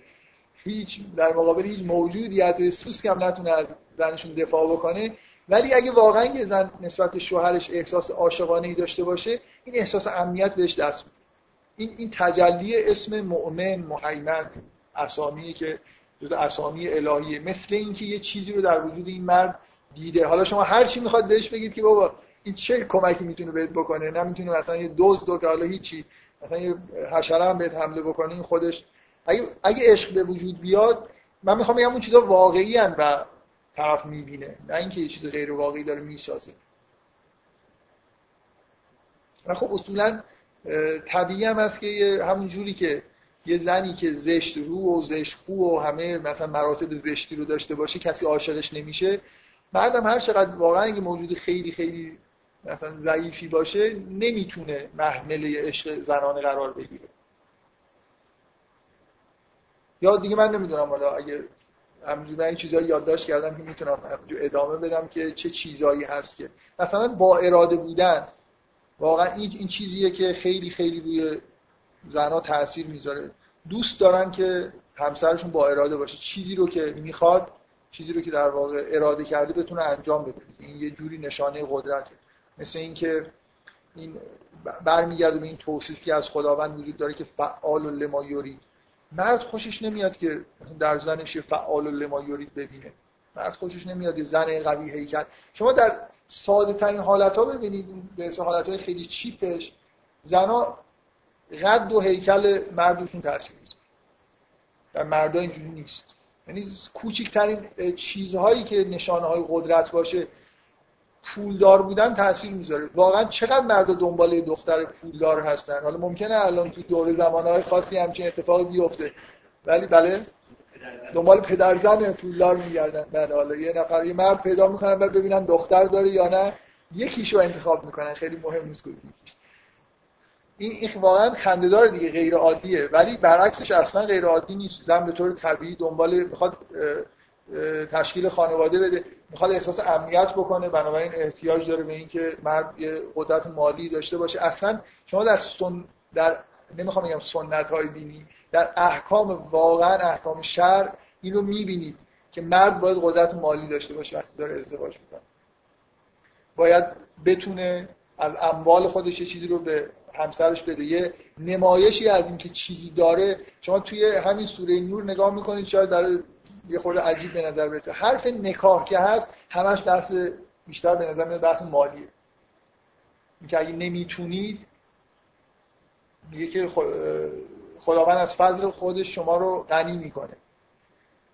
هیچ در مقابل هیچ موجودی حتی سوسک هم نتونه از زنشون دفاع بکنه. ولی اگه واقعا یه زن نسبت به شوهرش احساس عاشقانه ای داشته باشه این احساس امنیت بهش دست میده. این این تجلی اسم مؤمن مهیمن اسامی که جز اسامی الهیه. مثل اینکه یه چیزی رو در وجود این مرد دیده. حالا شما هر چی می‌خواد بهش بگید که بابا این چه کمکی می‌تونه بهت بکنه؟ نمی‌تونه مثلا یه دوز دو که حالا هیچی مثلا یه حشره هم بهت حمله بکنه این خودش اگه اگه عشق به وجود بیاد من می‌خوام بگم اون چیزا واقعی هن و طرف می‌بینه نه اینکه یه چیز غیر واقعی داره می‌سازه. و خب اصولا طبیعی هم هست که همون جوری که یه زنی که زشت رو و زشت خو و همه مثلا مراتب زشتی رو داشته باشه کسی عاشقش نمیشه. مردم هر چقدر واقعا اگه موجود خیلی خیلی مثلا ضعیفی باشه نمی‌تونه محمله عشق زنانه قرار بگیره. یا دیگه من نمی‌دونم حالا اگه همینجور من این چیزایی یادداشت کردم که می‌تونم ادامه بدم که چه چیزایی هست که مثلا با اراده بودن واقعا این, این چیزیه که خیلی خیلی روی زنها تاثیر می‌ذاره. دوست دارن که همسرشون با اراده باشه. چیزی رو که می‌خواد چیزی رو که در واقع اراده کرده بتونه انجام بده. این یه جوری نشانه قدرته. مثل اینکه این برمیگرده به این توصیفی از خداوند وجود داره که فعال لما یورید مرد خوشش نمیاد که در زنش فعال لما یورید ببینه. مرد خوشش نمیاد یه زن قوی هیکل. شما در ساده ترین حالت ها ببینید به حالت های خیلی چیپش زنا قد و هیکل مردشون تاثیر می‌ذاره. در مردا اینجوری نیست. یعنی کوچکترین چیزهایی که نشانه های قدرت باشه پولدار بودن تاثیر می‌ذاره. واقعا چقدر مرد دنبال دختر پولدار هستن؟ حالا ممکنه الان تو دور زمانهای خاصی همچین اتفاقی بیفته. ولی بله دنبال پدرزن پولدار میگردن. بله حالا یه نفر یه مرد پیدا می‌کنن و ببینن دختر داره یا نه. یکیشو انتخاب می‌کنن. خیلی مهم نیست این این واقعا خنده‌دار دیگه غیر عادیه ولی برعکسش اصلا غیر عادی نیست. زن به طور طبیعی دنبال می‌خواد تشکیل خانواده بده می‌خواد احساس امنیت بکنه بنابراین احتیاج داره به اینکه مرد یه قدرت مالی داشته باشه. اصلا شما در سن در نمی‌خوام بگم سنت های دینی در احکام واقعا احکام شر اینو می‌بینید که مرد باید قدرت مالی داشته باشه وقتی داره ازدواج می‌کنه. باید بتونه از اموال خودش یه چیزی رو به همسرش بده. یه نمایشی از اینکه چیزی داره. شما توی همین سوره نور نگاه می‌کنید شاید در یه خورده عجیب به نظر برسه. حرف نکاح که هست همش بحث بیشتر به نظر میاد بحث مالیه. اینکه اگه نمی‌تونید میگه که خداوند از فضل خودش شما رو غنی می‌کنه.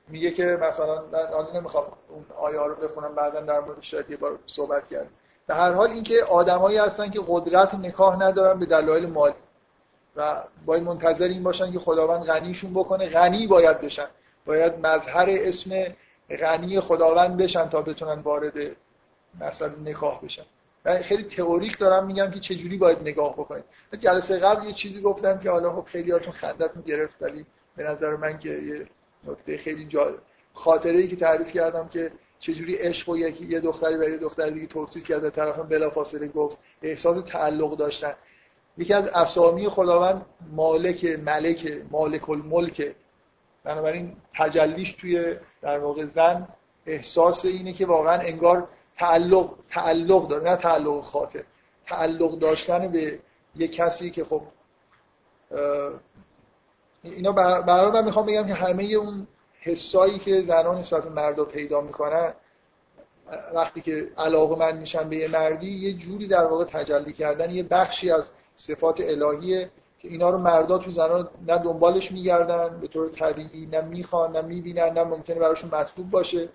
میگه که مثلا من نمی‌خوام اون آیه رو بخونم بعدا در مورد شاید یه بار صحبت کردم به هر حال اینکه آدمایی هستن که قدرت نکاح ندارن به دلایل مالی. و باید منتظر این باشن که خداوند غنیشون بکنه. غنی باید بشن. باید مظهر اسم غنی خداوند بشن تا بتونن وارد مثلا نکاح بشن. من خیلی تئوریک دارم میگم که چجوری باید نگاه بکنید جلسه قبل یه چیزی گفتم که حالا خب خیلی هاتون خندت گرفت ولی به نظر من که یه نکته خیلی جالب خاطره ای که تعریف کردم که چجوری عشق و یکی یه دختری برای دختر دیگه توصیف کرده طرف بلافاصله گفت احساس تعلق داشتن. یکی از اسامی خداوند مالک ملک مالک الملک بنابراین تجلیش توی در واقع زن احساس اینه که واقعا انگار تعلق تعلق داره نه تعلق خاطر. تعلق داشتن به یه کسی که خب اینا برای من می‌خوام بگم که همه اون حسایی که زنان نسبت به مردا پیدا می‌کنن وقتی که علاقه من میشن به یه مردی یه جوری در واقع تجلی کردن یه بخشی از صفات الهیه که اینا رو مردا تو زنان نه دنبالش میگردن به طور طبیعی نه می‌خوان نه می‌بینن نه ممکنه براشون مطلوب باشه.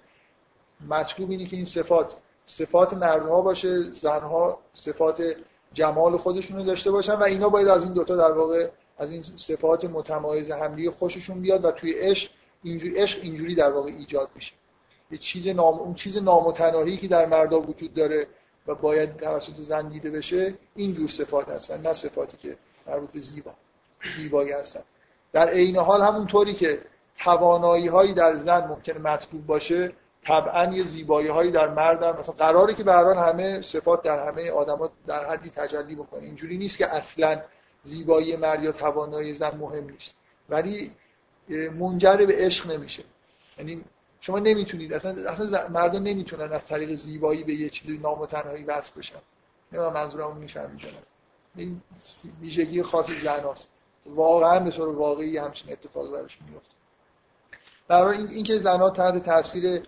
مطلوب اینه که این صفات صفات مردها باشه زنها صفات جمال خودشون رو داشته باشن و اینا باید از این دوتا در واقع از این صفات متمایز همدیگه خوششون بیاد و توی عشق اینجوری عشق اینجوری در واقع ایجاد میشه. یه چیز نام اون چیز نامتناهی که در مردا وجود داره و باید توسط زن دیده بشه اینجور صفات هستن نه صفاتی که مربوط به زیبا زیبایی هستن. در عین حال همونطوری که توانایی هایی در زن ممکنه مطلوب باشه طبعا یه زیبایی هایی در مرد هم. مثلا قراره که به همه صفات در همه آدما در حدی تجلی بکنه. اینجوری نیست که اصلا زیبایی مرد یا توانایی زن مهم نیست. ولی منجر به عشق نمیشه. یعنی شما نمی‌تونید. اصلا اصلا مردان نمی‌تونن از طریق زیبایی به یه چیزی نامتنهایی وصل بشن. نه منظورم اون می‌فهمید این ویژگی خاص زناست واقعا به طور واقعی همچین اتفاقی براش میفته برای این اینکه زنها تحت تاثیر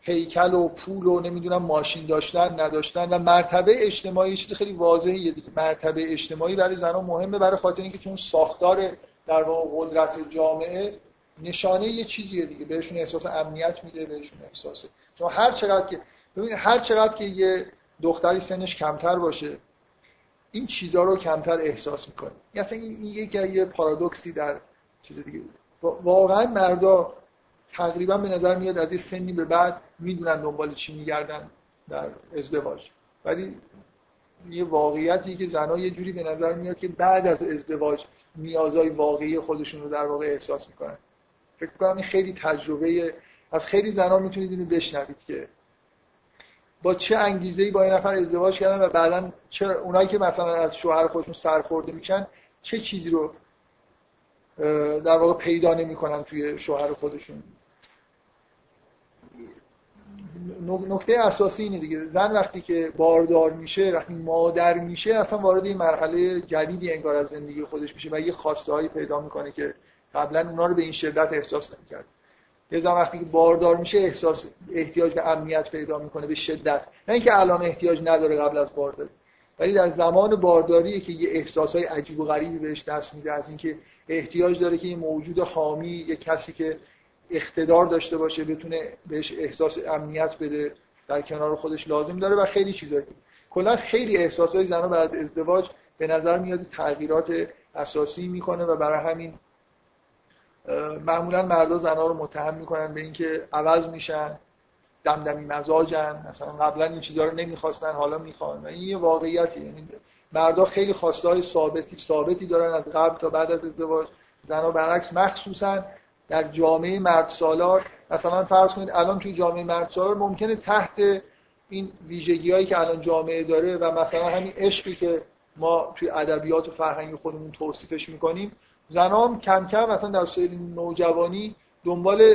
هیکل و پول و نمی‌دونم ماشین داشتن نداشتن و مرتبه اجتماعی چیز خیلی واضحه دیگه. مرتبه اجتماعی برای زنها مهمه برای خاطر اینکه تو ساختار در واقع قدرت جامعه نشانه یه چیزیه دیگه. بهشون احساس امنیت میده بهشون احساسه چون هر چقدر که ببینید هر چقدر که یه دختری سنش کمتر باشه این چیزها رو کمتر احساس می‌کنه اصلا این یه یه پارادوکسی در چیز دیگه واقعا مردا تقریبا به نظر میاد از این سنی به بعد می‌دونن دنبال چی میگردن در ازدواج. ولی یه واقعیتی که زنها یه جوری به نظر میاد که بعد از ازدواج نیازهای واقعی خودشون رو در واقع احساس می‌کنن. فکر کنم این خیلی تجربه از خیلی زنها می‌تونید اینو بشنوید که با چه انگیزه‌ای با این نفر ازدواج کردن و بعدا چه اونایی که مثلا از شوهر خودشون سرخورده میشن چه چیزی رو در واقع پیدا نمی‌کنن توی شوهر خودشون؟ نکته اساسی اینه دیگه. زن وقتی که باردار میشه وقتی مادر میشه اصلا وارد این مرحله جدیدی انگار از زندگی خودش میشه و یه خواسته هایی پیدا می‌کنه که قبلا اونا رو به این شدت احساس نمی‌کرد. یه وقتی که باردار میشه احساس احتیاج به امنیت پیدا می‌کنه به شدت. نه اینکه الان احتیاج نداره قبل از بارداری. ولی در زمان بارداری که یه احساسای عجیب و غریبی بهش دست میده از اینکه احتیاج داره که یه موجود حامی یه کسی که اقتدار داشته باشه بتونه بهش احساس امنیت بده در کنار خودش لازم داره و خیلی چیزایی کلا خیلی احساسای زنها بعد از ازدواج به نظر میاد تغییرات اساسی می‌کنه و برای همین معمولا مردا زنها رو متهم می‌کنن به اینکه عوض میشن دمدمی مزاجن مثلا قبلا این چیزا رو نمی‌خواستن حالا می‌خوان. و این یه واقعیتی یعنی مردا خیلی خواسته های ثابتی ثابتی دارن از قبل تا بعد از ازدواج. زنها برعکس مخصوصا در جامعه مرد سالار مثلا فرض کنید الان توی جامعه مرد سالار ممکنه تحت این ویژگی هایی که الان جامعه داره و مثلا همین عشقی که ما توی ادبیات و فرهنگ خودمون توصیفش می‌کنیم زنام کم کم مثلا در سری نوجوانی دنبال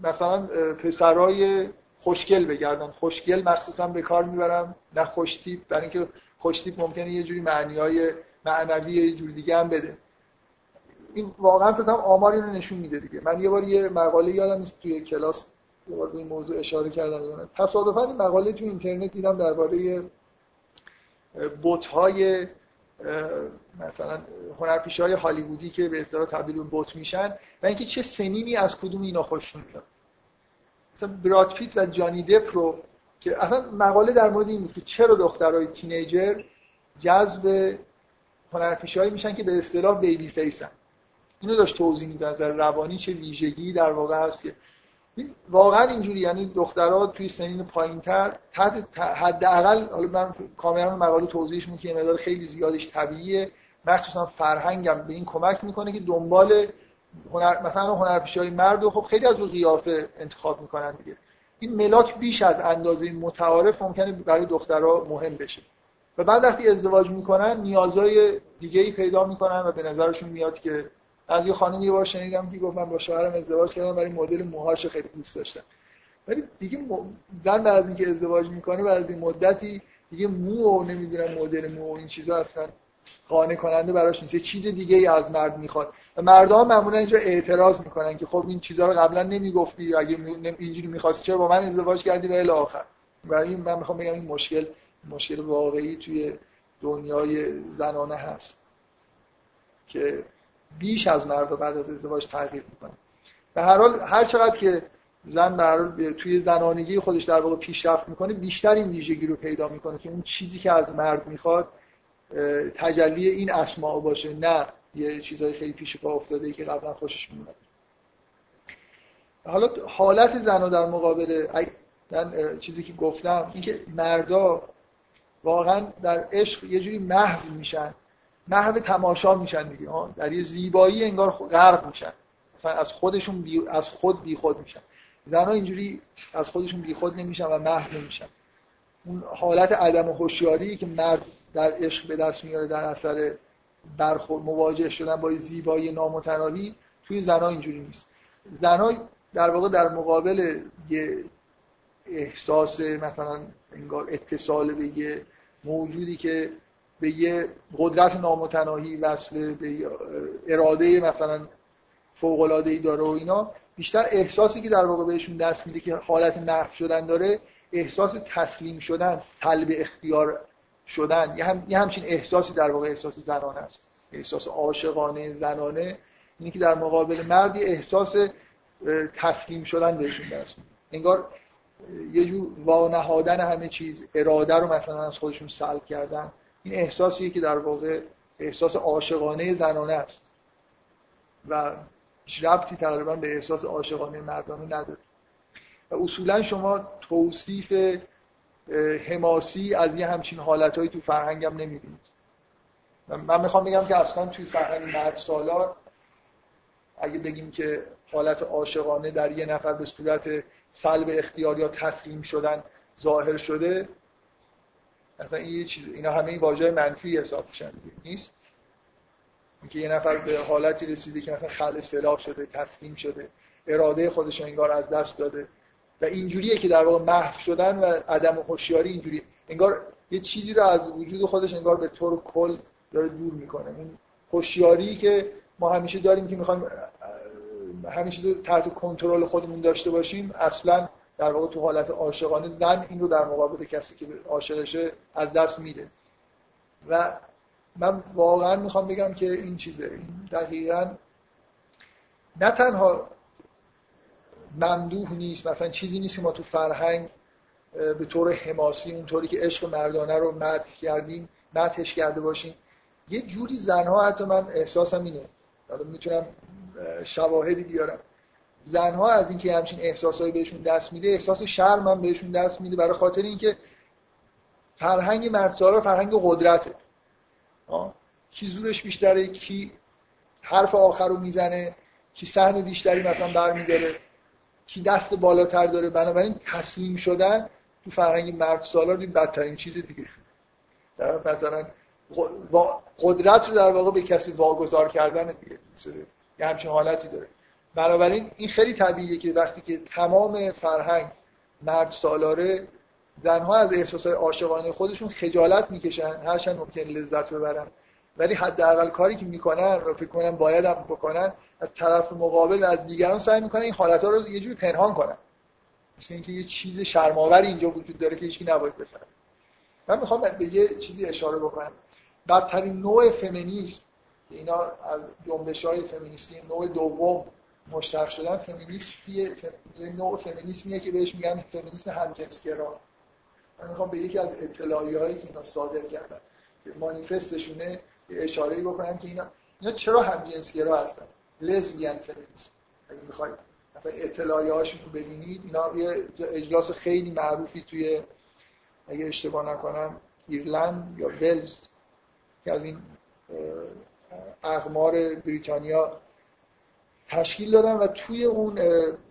مثلا پسرای خوشگل بگردن. خوشگل مخصوصا به کار می‌برم نه خوشتیپ. برای اینکه خوشتیپ ممکنه یه جوری معنی های معنوی یه جوری دیگه هم بده. این واقعا فکر کنم آماری رو نشون میده دیگه. من یه بار یه مقاله یادم نیست توی کلاس یه بار به این موضوع اشاره کردم. تصادفا این مقاله توی اینترنت دیدم درباره بوت های مثلا هنرپیشه های هالیوودی که به اصطلاح تبدیل به بوت میشن و اینکه چه سنینی از کدوم اینا خوششون میاد. مثلا براد پیت و جانی دپ رو که اصلا مقاله در مورد این که چرا دخترای تینیجر جذب هنرپیشهایی میشن که به اصطلاح بیبی فیسن. اینو داشت توضیح میده از روانی چه ویژگی در واقع هست که واقعا اینجوری یعنی دخترها توی سنین پایینتر حداقل حالا من کاملا مقاله توضیحش که یه مقدار خیلی زیادش طبیعیه. مخصوصا فرهنگم به این کمک می‌کنه که دنبال هنر مثلا هنرپیشه‌های مرد خب خیلی از رو قیافه انتخاب می‌کنن دیگه. این ملاک بیش از اندازه متعارف ممکنه برای دخترها مهم بشه. و بعد وقتی ازدواج می‌کنن نیازهای دیگه ای پیدا می‌کنن و به نظرشون میاد که از یه خانم یه بار شنیدم که گفت من با شوهرم ازدواج کردم برای مدل موهاش خیلی دوست داشتم. ولی دیگه زن بعد از اینکه ازدواج می‌کنه بعد از این مدتی دیگه مو و نمی‌دونم مدل مو و این چیزا اصلا قانع کننده براش نیست. چیز دیگه ای از مرد می‌خواد. و مردها معمولا اینجا اعتراض می‌کنن که خب این چیزا رو قبلا نمی‌گفتی اگه اینجوری می‌خواستی چرا با من ازدواج کردی و الی آخر. برای من می‌خوام بگم این مشکل مشکل واقعی توی دنیای زنانه هست که بیش از مرد بعد از ازدواج تغییر می‌کنه. به هر حال هر چقدر که زن به توی زنانگی خودش در واقع پیشرفت می‌کنه بیشتر این ویژگی رو پیدا می‌کنه که اون چیزی که از مرد می‌خواد تجلی این اسماع باشه نه یه چیزای خیلی پیش پا افتاده که قبلا خوشش میاد حالا حالت زنا در مقابل من چیزی که گفتم اینکه مردا واقعا در عشق یه جوری محو میشن. محو تماشا میشن دیگه در یه زیبایی انگار غرق میشن. مثلا از خودشون بی... از خود بی خود میشن. زنها اینجوری از خودشون بی خود نمیشن و محو نمیشن. اون حالت عدم هوشیاری که مرد در عشق به دست میاره در اثر برخورد مواجه شدن با زیبایی نامتناهی توی زنها اینجوری نیست. زنها در واقع در مقابل یه احساس مثلا انگار اتصال به یه موجودی که به یه قدرت نامتناهی وصله به اراده مثلا فوق ای داره و اینا. بیشتر احساسی که در واقع بهشون دست میده که حالت محو شدن داره احساس تسلیم شدن سلب اختیار شدن. یه, هم، یه همچین احساسی در واقع احساس زنانه است احساس عاشقانه زنانه. اینی که در مقابل مردی احساس تسلیم شدن بهشون دست میده. انگار یه جور وانهادن همه چیز اراده رو مثلا از خودشون سلب کردن. این احساسیه که در واقع احساس عاشقانه زنانه است. و هیچ ربطی تقریبا به احساس عاشقانه مردانه نداره. و اصولا شما توصیف حماسی از یه همچین حالتهایی تو فرهنگم نمی‌بینید. من می‌خوام بگم که اصلا توی فرهنگ مرد سالار اگه بگیم که حالت عاشقانه در یه نفر به صورت سلب اختیار یا تسلیم شدن ظاهر شده این یه چیز اینا همه این واژه منفی حساب میشن. نیست؟ اینکه یه نفر به حالتی رسیده که مثلا خل سلاح شده تسلیم شده اراده خودش انگار از دست داده. و اینجوریه که در واقع محو شدن و عدم هوشیاری اینجوری انگار یه چیزی رو از وجود خودش انگار به طور کل داره دور می‌کنه. این هوشیاری که ما همیشه داریم که می‌خوایم همیشه تحت کنترل خودمون داشته باشیم اصلا در واقع تو حالت عاشقانه زن این رو در مقابل کسی که عاشقشه از دست میده. و من واقعا می‌خوام بگم که این چیزه. این دقیقا نه تنها ممدوح نیست مثلا چیزی نیست که ما تو فرهنگ به طور حماسی اونطوری که عشق مردانه رو مدح کردیم مدحش کرده باشیم. یه جوری زنها حتی من احساسم اینه. حالا می‌تونم شواهدی بیارم. زنها از اینکه همچین احساسایی بهشون دست میده احساس شرم هم بهشون دست میده برای خاطر اینکه فرهنگ مرد فرهنگ قدرته. کی زورش بیشتره کی حرف آخر رو می‌زنه کی سهم بیشتری مثلا برمیداره کی دست بالاتر داره. بنابراین تسلیم شدن تو فرهنگ مرد سالار این بدترین چیز دیگه. در مثلا قدرت رو در واقع به کسی واگذار کردن دیگه. یه همچین حالتی داره. بنابراین این خیلی طبیعیه که وقتی که تمام فرهنگ مرد سالاره زنها از احساسات عاشقانه خودشون خجالت می‌کشن هرچند ممکن لذت ببرن. ولی حداقل کاری که می‌کنن رو فکر کنم باید هم بکنن از طرف مقابل از دیگران سعی می‌کنن این حالتها رو یه جوری پنهان کنن. مثل اینکه یه چیز شرماور اینجا وجود داره که هیچکی نباید بفهمه. من می‌خوام به یه چیزی اشاره بکنم. بدترین نوع فمینیسم اینا از جنبش های فمینیستی نوع دوم مشتق شدن فمینیستی نوع فمینیسمیه که بهش میگن فمینیسم همجنسگرا. من می‌خوام به یکی از اطلاعی هایی که اینا صادر کردن که مانیفستشونه اشاره بکنن که اینا اینا چرا همجنسگرا هستن؟ لزبیان فمینیسم. اگه می‌خواید مثلا اطلاعیه هاشون ببینید اینا یه اجلاس خیلی معروفی توی اگه اشتباه نکنم ایرلند یا ولز که از این اقمار بریتانیا تشکیل دادن و توی اون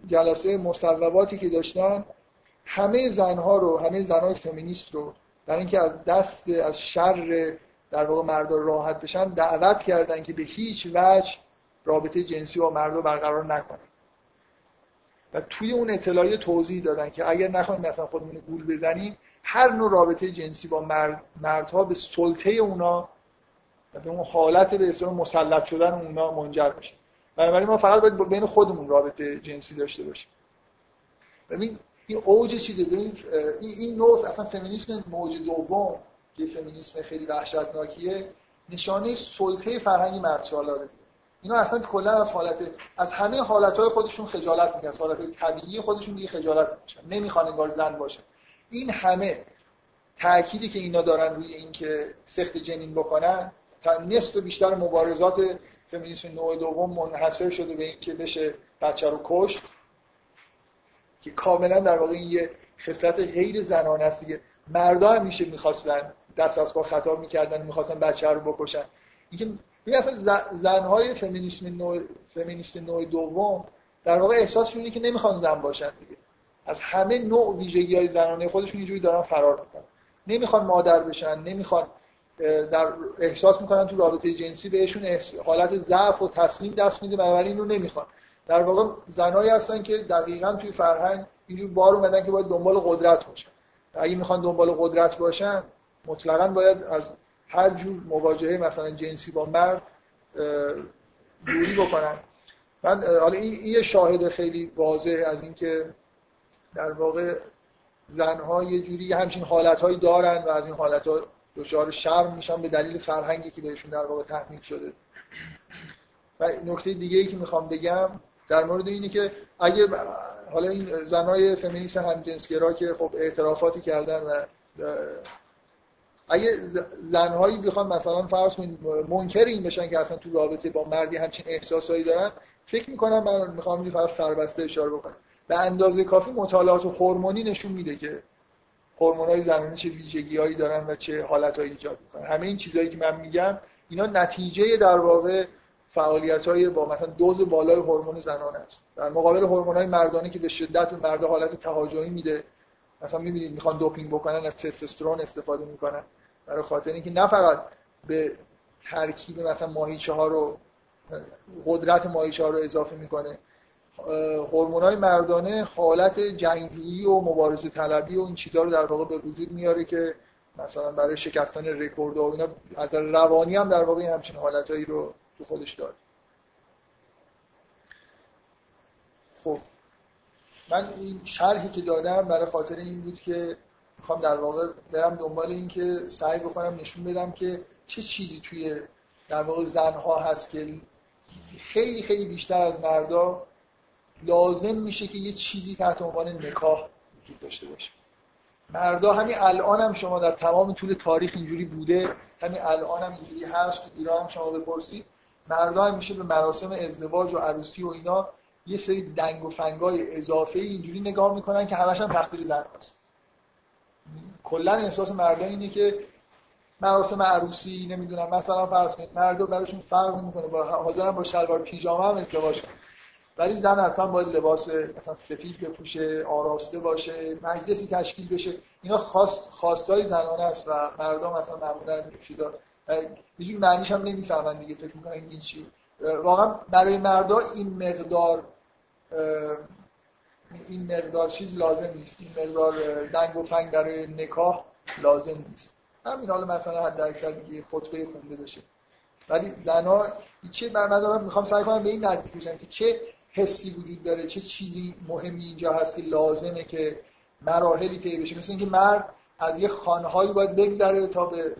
جلسه مصوباتی که داشتن همه زنها رو همه زنهای فمینیست رو در اینکه از دست از شر در واقع مردا راحت بشن دعوت کردن که به هیچ وجه رابطه جنسی با مردا برقرار نکنن. و توی اون اطلاعیه توضیح دادن که اگر نخواهیم مثلا خودمون گول بزنیم هر نوع رابطه جنسی با مرد، مردها به سلطه اونا و به اون حالت به اصطلاح مسلط شدن اونا منجر میشه. بنابراین ما فقط باید بین خودمون رابطه جنسی داشته باشیم. ببین این اوج چیزه. ببین این نوع اصلا فمینیسم موج دوم که فمینیسم خیلی وحشتناکیه نشانه سلطه فرهنگ مرد سالاره اینا اصلا کلا از حالت از همه حالتهای خودشون خجالت می‌کنن. از حالت طبیعی خودشون دیگه خجالت می‌کشن نمی‌خوان انگار زن باشه این همه تأکیدی که اینا دارن روی اینکه سخت جنین بکنن نصف بیشتر مبارزات فمینیسم نوع دوم منحصر شده به اینکه بشه بچه رو کشت که کاملا در واقع این یه خصلت غیر زنانه است دیگه. مردا هم میشه می‌خواستن دست از پا خطا می‌کردن می‌خواستن بچه رو بکشن. اینکه این اصلا زنهای فمینیسم نوع فمینیست نوع دوم در واقع احساس اینه که نمی‌خوان زن باشن دیگه. از همه نوع ویژگی های زنانه خودشون اینجوری دارن فرار می‌کنن. نمی‌خوان مادر بشن نمی‌خوان در احساس می‌کنن تو رابطه جنسی بهشون حالت ضعف و تسلیم دست میده بنابراین اینو نمی‌خوان. در واقع زنایی هستن که دقیقا توی فرهنگ اینجور بار اومدن که باید دنبال قدرت باشن. اگه می‌خوان دنبال قدرت باشن مطلقا باید از هر جور مواجهه مثلا جنسی با مرد دوری بکنن. من حالا این یه شاهد خیلی واضح از اینکه در واقع زنها یه جوری همچین حالتهایی دارن و از این حالتها دچار شرم میشن به دلیل فرهنگی که بهشون در واقع تحمیل شده. و نکته دیگه ای که می‌خوام بگم در مورد اینه که اگه حالا این زنای فمینیست همجنسگرا که خب اعترافاتی کردن و اگه زنهایی بخوان مثلا فرض کنید منکر این بشن که اصلا تو رابطه با مردی همچین احساسایی دارن فکر می‌کنم من می‌خوام این فقط سربسته اشاره بکنم. به اندازه کافی مطالعات هورمونی نشون میده که هورمونای زنانه چه ویژگیهایی دارن و چه حالتهایی ایجاد می‌کنن. همه این چیزهایی که من میگم اینا نتیجه در واقع فعالیت های با مثلا دوز بالای هورمون زنانه است. در مقابل هورمون های مردانه که به شدت به مرد حالت تهاجمی میده. مثلا می‌بینید می‌خوان دوپینگ بکنن از تستوسترون استفاده می‌کنن. برای خاطر اینکه نه فقط به ترکیب مثلا ماهیچه ها رو قدرت ماهیچه ها رو اضافه می‌کنه هورمون های مردانه حالت جنگجویی و مبارزه طلبی و این چیزها رو در واقع به وجود میاره که مثلا برای شکستن رکورد و اینا از روانی هم در واقع همچین حالتهایی رو تو خودش داره. خب من این شرحی که دادم برای خاطر این بود که می‌خوام در واقع برم دنبال این که سعی بکنم نشون بدم که چه چیزی توی در واقع زنها هست که خیلی خیلی بیشتر از مردا لازم میشه که یه چیزی تحت عنوان نکاح وجود داشته باشه. مردا همین الان هم شما در تمام طول تاریخ اینجوری بوده همین الان هم اینجوری هست تو ایران هم شما بپرسید. مردا هم میشه به مراسم ازدواج و عروسی و اینا یه سری دنگ و فنگای اضافه اینجوری نگاه می‌کنن که همش هم تقصیر زن هست کلا احساس مردا اینه که مراسم عروسی نمی‌دونم مثلا فرض کنید مردا براشون فرق نمی‌کنه با حاضرن با شلوار پیژامه هم ازدواج کنن. ولی زن حتما باید لباس مثلا سفید بپوشه آراسته باشه مجلسی تشکیل بشه. اینا خواست خواستای زنانه است و مردم مثلا معمولا چیزا یه معنیش هم نمی‌فهمن دیگه فکر می‌کنن این چی. واقعا برای مردا این مقدار این مقدار چیز لازم نیست. این مقدار دنگ و فنگ برای نکاح لازم نیست. همین حالا مثلا حد اکثر دیگه خطبه خونده بشه. ولی زنا چه من دارم می‌خوام سعی کنم به این نزدیک بشم که چه حسی وجود داره چه چیزی مهمی اینجا هست که لازمه که مراحلی طی بشه. مثل اینکه مرد از یه خانهایی باید بگذره تا به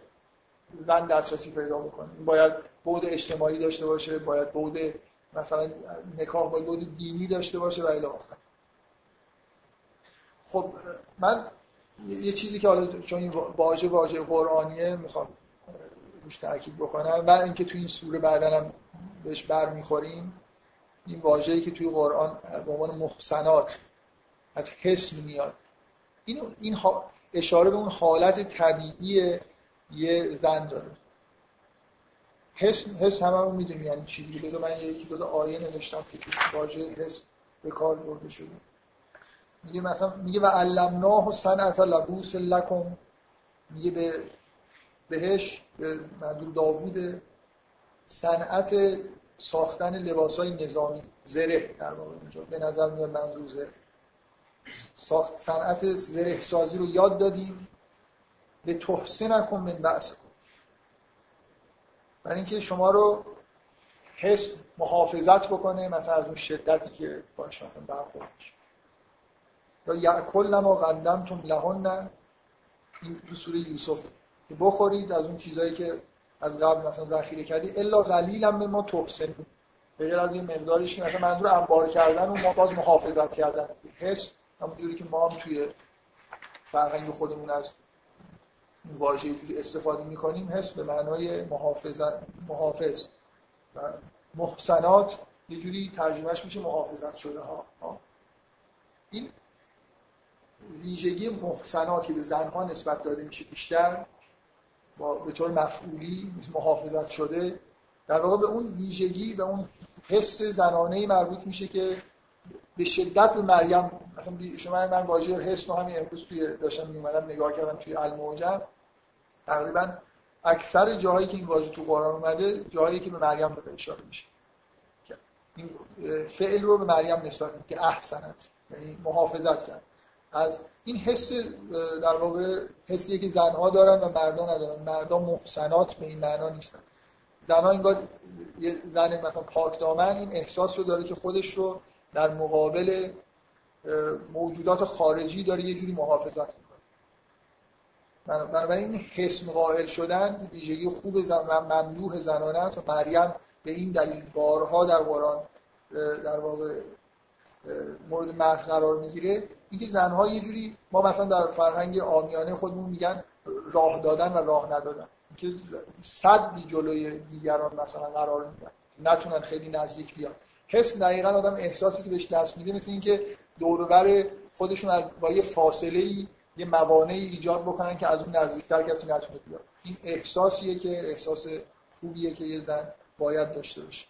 زن دسترسی پیدا بکنه. باید بود اجتماعی داشته باشه باید بود مثلا نکاح باید بود دینی داشته باشه و الی خب من یه چیزی که حالا چون این واژه واژه قرآنیه می‌خوام روش تاکید بکنم و اینکه تو این سوره بعدا هم بهش برمیخوریم. این واژه‌ای که توی قرآن به عنوان محسنات از حسن میاد. این این اشاره به اون حالت طبیعی یه زن داره. حس حس هممون می‌دونیم یعنی چی دیگه؟ بذار من یکی دو آیه نوشتم که توش واژه حس به کار برده شده. میگه مثلا میگه و علمناه صنعت لبوس لکم. میگه به بهش به منظور داوود صنعت ساختن لباس های نظامی زره در واقع اینجا. به نظر میاد منظور زره. ساخت صنعت زره سازی رو یاد دادیم. به تحسین نکن من بحث برای اینکه شما رو حس محافظت بکنه مثلا از اون شدتی که باش مثلا برخورد میشه. یا یعکل نما قدمتم لهن این تو سوره یوسف. که بخورید از اون چیزایی که از قبل مثلا ذخیره کردی الا قلیلا به ما تحسن غیر از این مقداریش که مثلا منظور انبار کردن و ما باز محافظت کردن. حس همونجوری که ما هم توی فرهنگ خودمون از این واژه استفاده می‌کنیم حس به معنای محافظت محافظ. و محسنات یه جوری ترجمهش میشه محافظت شده ها. این ویژگی محسنات که به زنها نسبت داده میشه بیشتر با به طور مفعولی محافظت شده در واقع به اون ویژگی و اون حس زنانه مربوط میشه که به شدت به مریم مثلا شما من واژه حس رو همین امروز توی داشتم میومدم نگاه کردم توی الموجم تقریبا اکثر جاهایی که این واژه تو قرآن اومده جاهایی که به مریم داره اشاره میشه. این فعل رو به مریم نسبت که احسنت یعنی محافظت کرد. از این حس در واقع حسیه که زنها دارن و مردان ندارن. مردان محسنات به این معنا نیستن. زنها انگار یه زن مثلا پاک دامن این احساس رو داره که خودش رو در مقابل موجودات خارجی داره یه جوری محافظت می‌کنه. بنابراین این حسم قائل شدن ویژگی خوب زن و ممدوح زنانه است و مریم به این دلیل بارها در قرآن در واقع مورد مدح قرار می‌گیره. اینکه زنها یه جوری ما مثلا در فرهنگ آمیانه خودمون میگن راه دادن و راه ندادن. که صدی جلوی دیگران مثلا قرار میدن. نتونن خیلی نزدیک بیان. حس دقیقا آدم احساسی که بهش دست میده مثل اینکه دورور خودشون از با یه فاصله ای یه موانعی ایجاد بکنن که از اون نزدیکتر کسی نتونه بیاد. این احساسیه که احساس خوبیه که یه زن باید داشته باشه.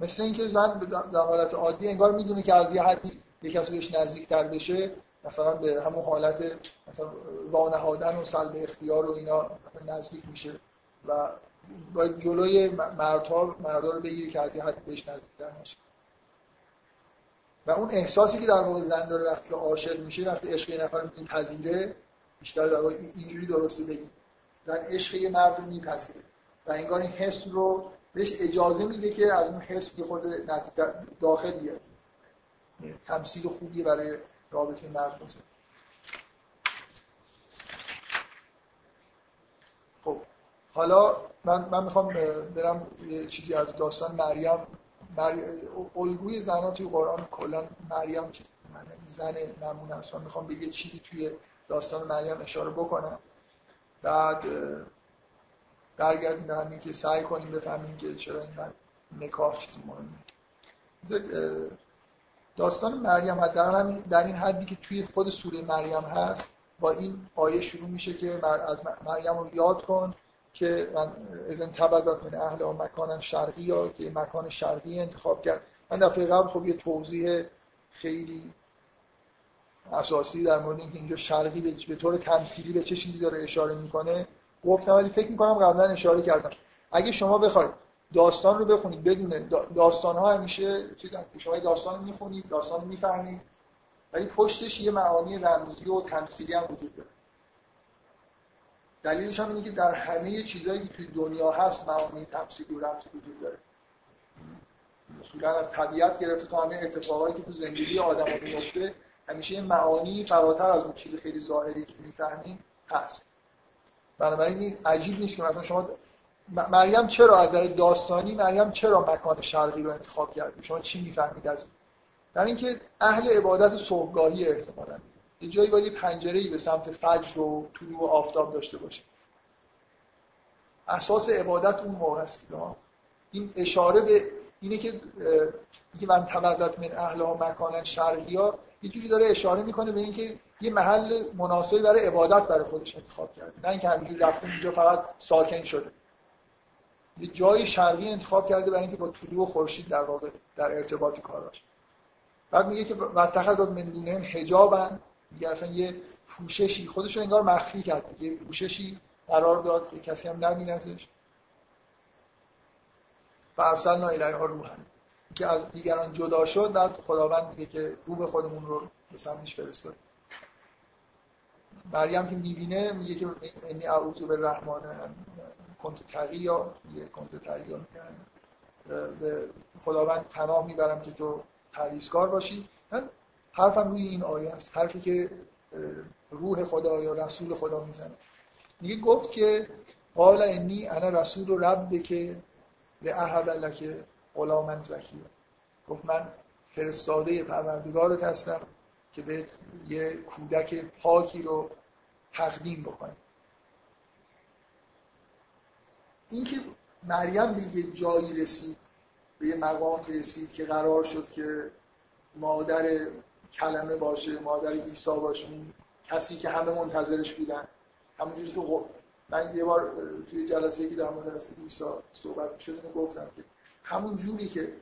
مثل اینکه زن در حالت عادی انگار می‌دونه که از یه حدی یه کسی بهش نزدیکتر بشه مثلا به همون حالت مثلا وانهادن و سلب اختیار و اینا نزدیک میشه و باید جلوی مردها مردا رو بگیری که از یه حد بهش نزدیکتر نشه. و اون احساسی که در واقع زن داره وقتی که عاشق میشه وقتی عشق یه نفر میپذیره بیشتر در واقع اینجوری درسته بگیم زن عشق یه مرد رو میپذیره و انگار این حس رو بهش اجازه میده که از اون حس که خود نزدیک داخل بیاد. تمثیل خوبی برای رابطه مرد خب حالا من, من می‌خوام برم یه چیزی از داستان مریم. الگوی زنان توی قرآن کلا مریم زن نمونه است. من می‌خوام به یه چیزی توی داستان مریم اشاره بکنم. بعد برگردیم به که سعی کنیم بفهمیم که چرا این نکاح چیز مهمه. داستان مریم در, در این حدی که توی خود سوره مریم هست با این آیه شروع میشه که از مریم رو یاد کن که من ازن تبذت من اهل و مکان شرقی یا که مکان شرقی انتخاب کرد. من دفعه قبل خب یه توضیح خیلی اساسی در مورد اینکه اینجا شرقی به طور تمثیلی به چه چیزی داره اشاره می‌کنه گفتم ولی فکر می‌کنم قبلا اشاره کردم. اگه شما بخواید داستان رو بخونید. بدون داستان ها همیشه چیز شما داستان رو می‌خونید داستان رو می‌فهمید. ولی پشتش یه معانی رمزی و تمثیلی هم وجود داره. دلیلش هم اینه که در همه چیزهایی که توی دنیا هست معانی تمثیلی و رمزی وجود داره. اصولا از طبیعت گرفته تا همه اتفاقایی که تو زندگی آدم میفته همیشه یه معانی فراتر از اون چیز خیلی ظاهری که می‌فهمیم هست. بنابراین عجیب نیست که مثلا شما مریم چرا از نظر داستانی مریم چرا مکان شرقی رو انتخاب کرد؟ شما چی می‌فهمید از این؟ در اینکه اهل عبادت صبحگاهی احتمالاً. یه جایی باید پنجره‌ای به سمت فجر و طلوع و آفتاب داشته باشه. اساس عبادت اون موقع است. این اشاره به اینه که اینکه من تبذت من اهلها مکان شرقی ها یه جوری داره اشاره می‌کنه به اینکه یه محل مناسبی برای عبادت برای خودش انتخاب کرده. نه اینکه همینجوری رفته اینجا فقط ساکن شده. یه جای شرقی انتخاب کرده برای اینکه با طلوع خورشید در واقع در ارتباط کاراش بعد میگه که واتخذت من حجابن. میگه اصلا یه پوششی خودش رو انگار مخفی کرد. یه پوششی قرار داد که کسی هم نبینتش. فرسلنا الیها روحن که از دیگران جدا شد بعد خداوند میگه که روح خودمون رو به سمتش فرستاد. مریم که می‌بینه میگه که انی اعوذ بالرحمن کنت تقیا یه کنت تقیا به خداوند پناه می‌برم که تو پریزکار باشی. من حرفم روی این آیه است. حرفی که روح خدا یا رسول خدا می‌زنه. میگه گفت که قال انی انا رسول رب که لعهد لک غلاما زکیه گفت من فرستاده پروردگارت هستم که به یه کودک پاکی رو تقدیم بکنه اینکه مریم به یه جایی رسید به یه مقامی رسید که قرار شد که مادر کلمه باشه مادر عیسی باشه کسی که همه منتظرش بودن. همونجوری که من یه بار توی جلسه که در مورد عیسی صحبت شد گفتم که همون جوری که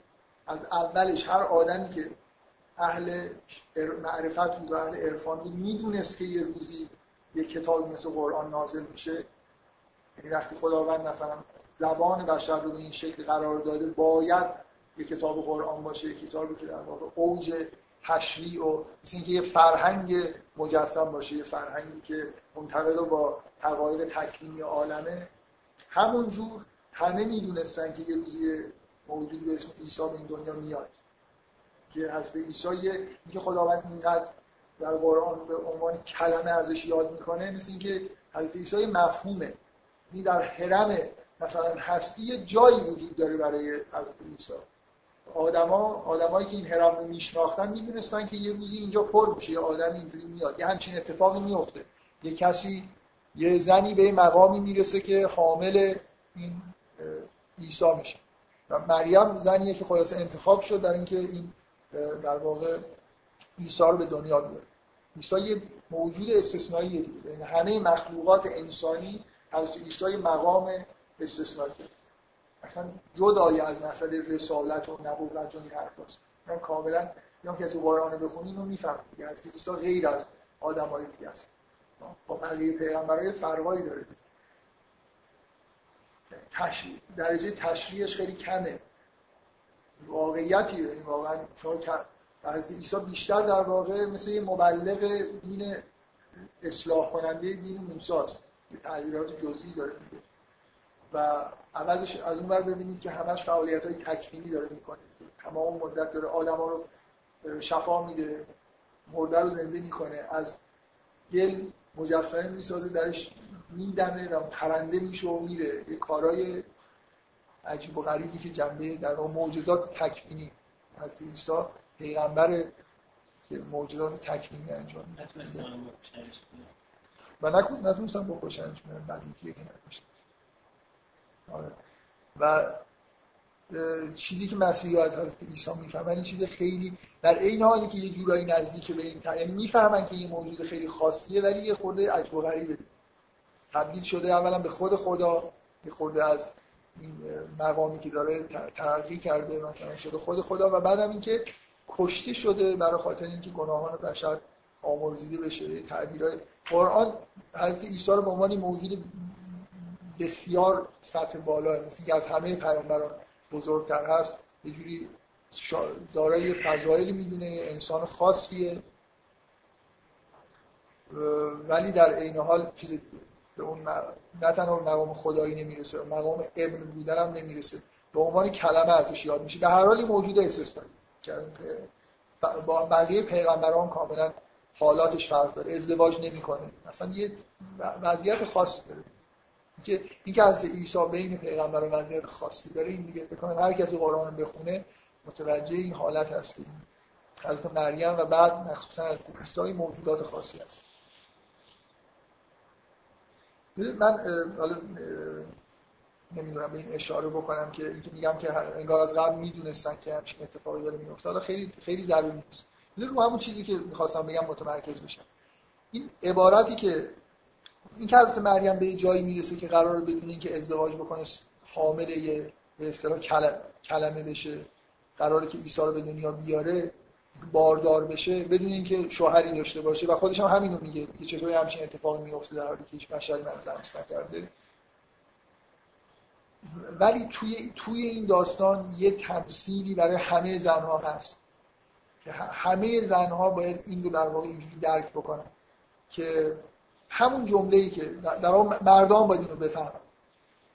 از اولش هر آدمی که اهل معرفت بود و اهل عرفان بود می‌دونست که یه روزی یه کتاب مثل قرآن نازل میشه. یعنی وقتی خداوند مثلا زبان بشر رو به این شکل قرار داده باید یه کتاب قرآن باشه یه کتابی که در واقع اوج تشریع و مثل اینکه یه فرهنگ مجسم باشه یه فرهنگی که منطبق با حقایق تکوینی عالمه. همونجور همه می‌دونستن که یه روزی موجودی به اسم عیسی به این دنیا میاد. که حضرت عیسی اینکه خداوند اینقدر در قرآن به عنوان کلمه ازش یاد می‌کنه مثل اینکه حضرت عیسی مفهومه. این در حرم مثلا هستی جایی وجود داره برای حضرت عیسی. آدما آدمایی که این حرم رو میشناختن می‌دونستن که یه روزی اینجا پر میشه یه آدم اینجوری میاد یه همچین اتفاقی میفته یه کسی یه زنی به مقامی می‌رسه که حامل این عیسی میشه. و مریم زنیه که خلاصه انتخاب شد در اینکه این در واقع عیسی رو به دنیا بیاره. عیسی یه موجود استثنایی دیگه. بین همه مخلوقات انسانی حضرت عیسی مقام استثنایی. اصلا جدای از مسئله رسالت و نبوت و این حرف هست من کاملا یا کسی قرآن رو بخونی اینو میفهم دیگه. عیسی غیر از آدم دیگه است. با بقیه پیغمبرای فرقایی داره تشریح درجه تشریحش خیلی کمه. واقعیتی یعنی واقعا شما از عیسی بیشتر در واقع مثل یه مبلغ دین اصلاح کننده دین موسی است تغییرات جزئی داره میده و عوضش از اون بر ببینید که همش فعالیت های تکوینی داره می‌کنه. تمام مدت داره آدم ها رو شفا میده مرده رو زنده می‌کنه. از گل مجسمه می‌سازه درش میدمه و پرنده میشه و میره. یه کارای عجیب و غریبی که جنبه در معجزات تکوینی از عیسی پیغمبر که معجزات تکوینی انجام میده. و نتونستم بکشنش بعد یکی نکشتم آره. و چیزی که مسیحی از حضرت عیسی می‌فهمن این چیز خیلی در این حالی که یه جورایی نزدیک به این یعنی می‌فهمن که یه موجود خیلی خاصیه ولی یه خورده عجب و تبدیل شده اولا به خود خدا یه خورده از این مقامی که داره ترقی کرده مثلا شده خود خدا و بعدم اینکه کشته شده برای خاطر اینکه گناهان بشر آمرزیده بشه تعبیرهای. قرآن حضرت عیسی رو به عنوان موجود بسیار سطح بالا مثل که از همه پیامبران بزرگتر هست یه جوری دارای فضایلی می‌دونه انسان خاصیه. ولی در عین حال چیز به اون نه تنها مقام خدایی نمی‌رسه مقام ابن بودن هم نمی‌رسه. به عنوان کلمه ازش یاد میشه. به هر حال موجود استثنایی. با بقیه پیغمبران کاملا حالاتش فرق داره ازدواج نمی‌کنه. مثلا یه وضعیت خاصی داره. که اینکه از عیسی بین پیغمبر و وضعیت خاصی داره این دیگه بکنه هر کسی قرآن بخونه متوجه این حالت هست که حضرت مریم و بعد مخصوصا از عیسی موجودات خاصی هست. من حالا نمی‌دونم به این اشاره بکنم که اینکه میگم که انگار از قبل می‌دونستن که همچین اتفاقی داره میفته حالا خیلی خیلی ضروری نیست. رو همون چیزی که می‌خواستم بگم متمرکز بشم. این عبارتی که این که حضرت مریم به جایی می‌رسه که قرار بدون اینکه ازدواج بکنه حامل یه به اصطلاح کلمه بشه قراره که عیسی رو به دنیا بیاره باردار بشه بدون اینکه شوهری داشته باشه. و خودش هم همینو میگه که چطوری همچین اتفاقی میفته در حالی که هیچ بشری من لمس نکرده. ولی توی توی این داستان یه تمثیلی برای همه زنها هست. که همه زنها باید این رو در واقع اینجوری درک بکنن که همون جمله ای که در مردان باید اینو بفهمن.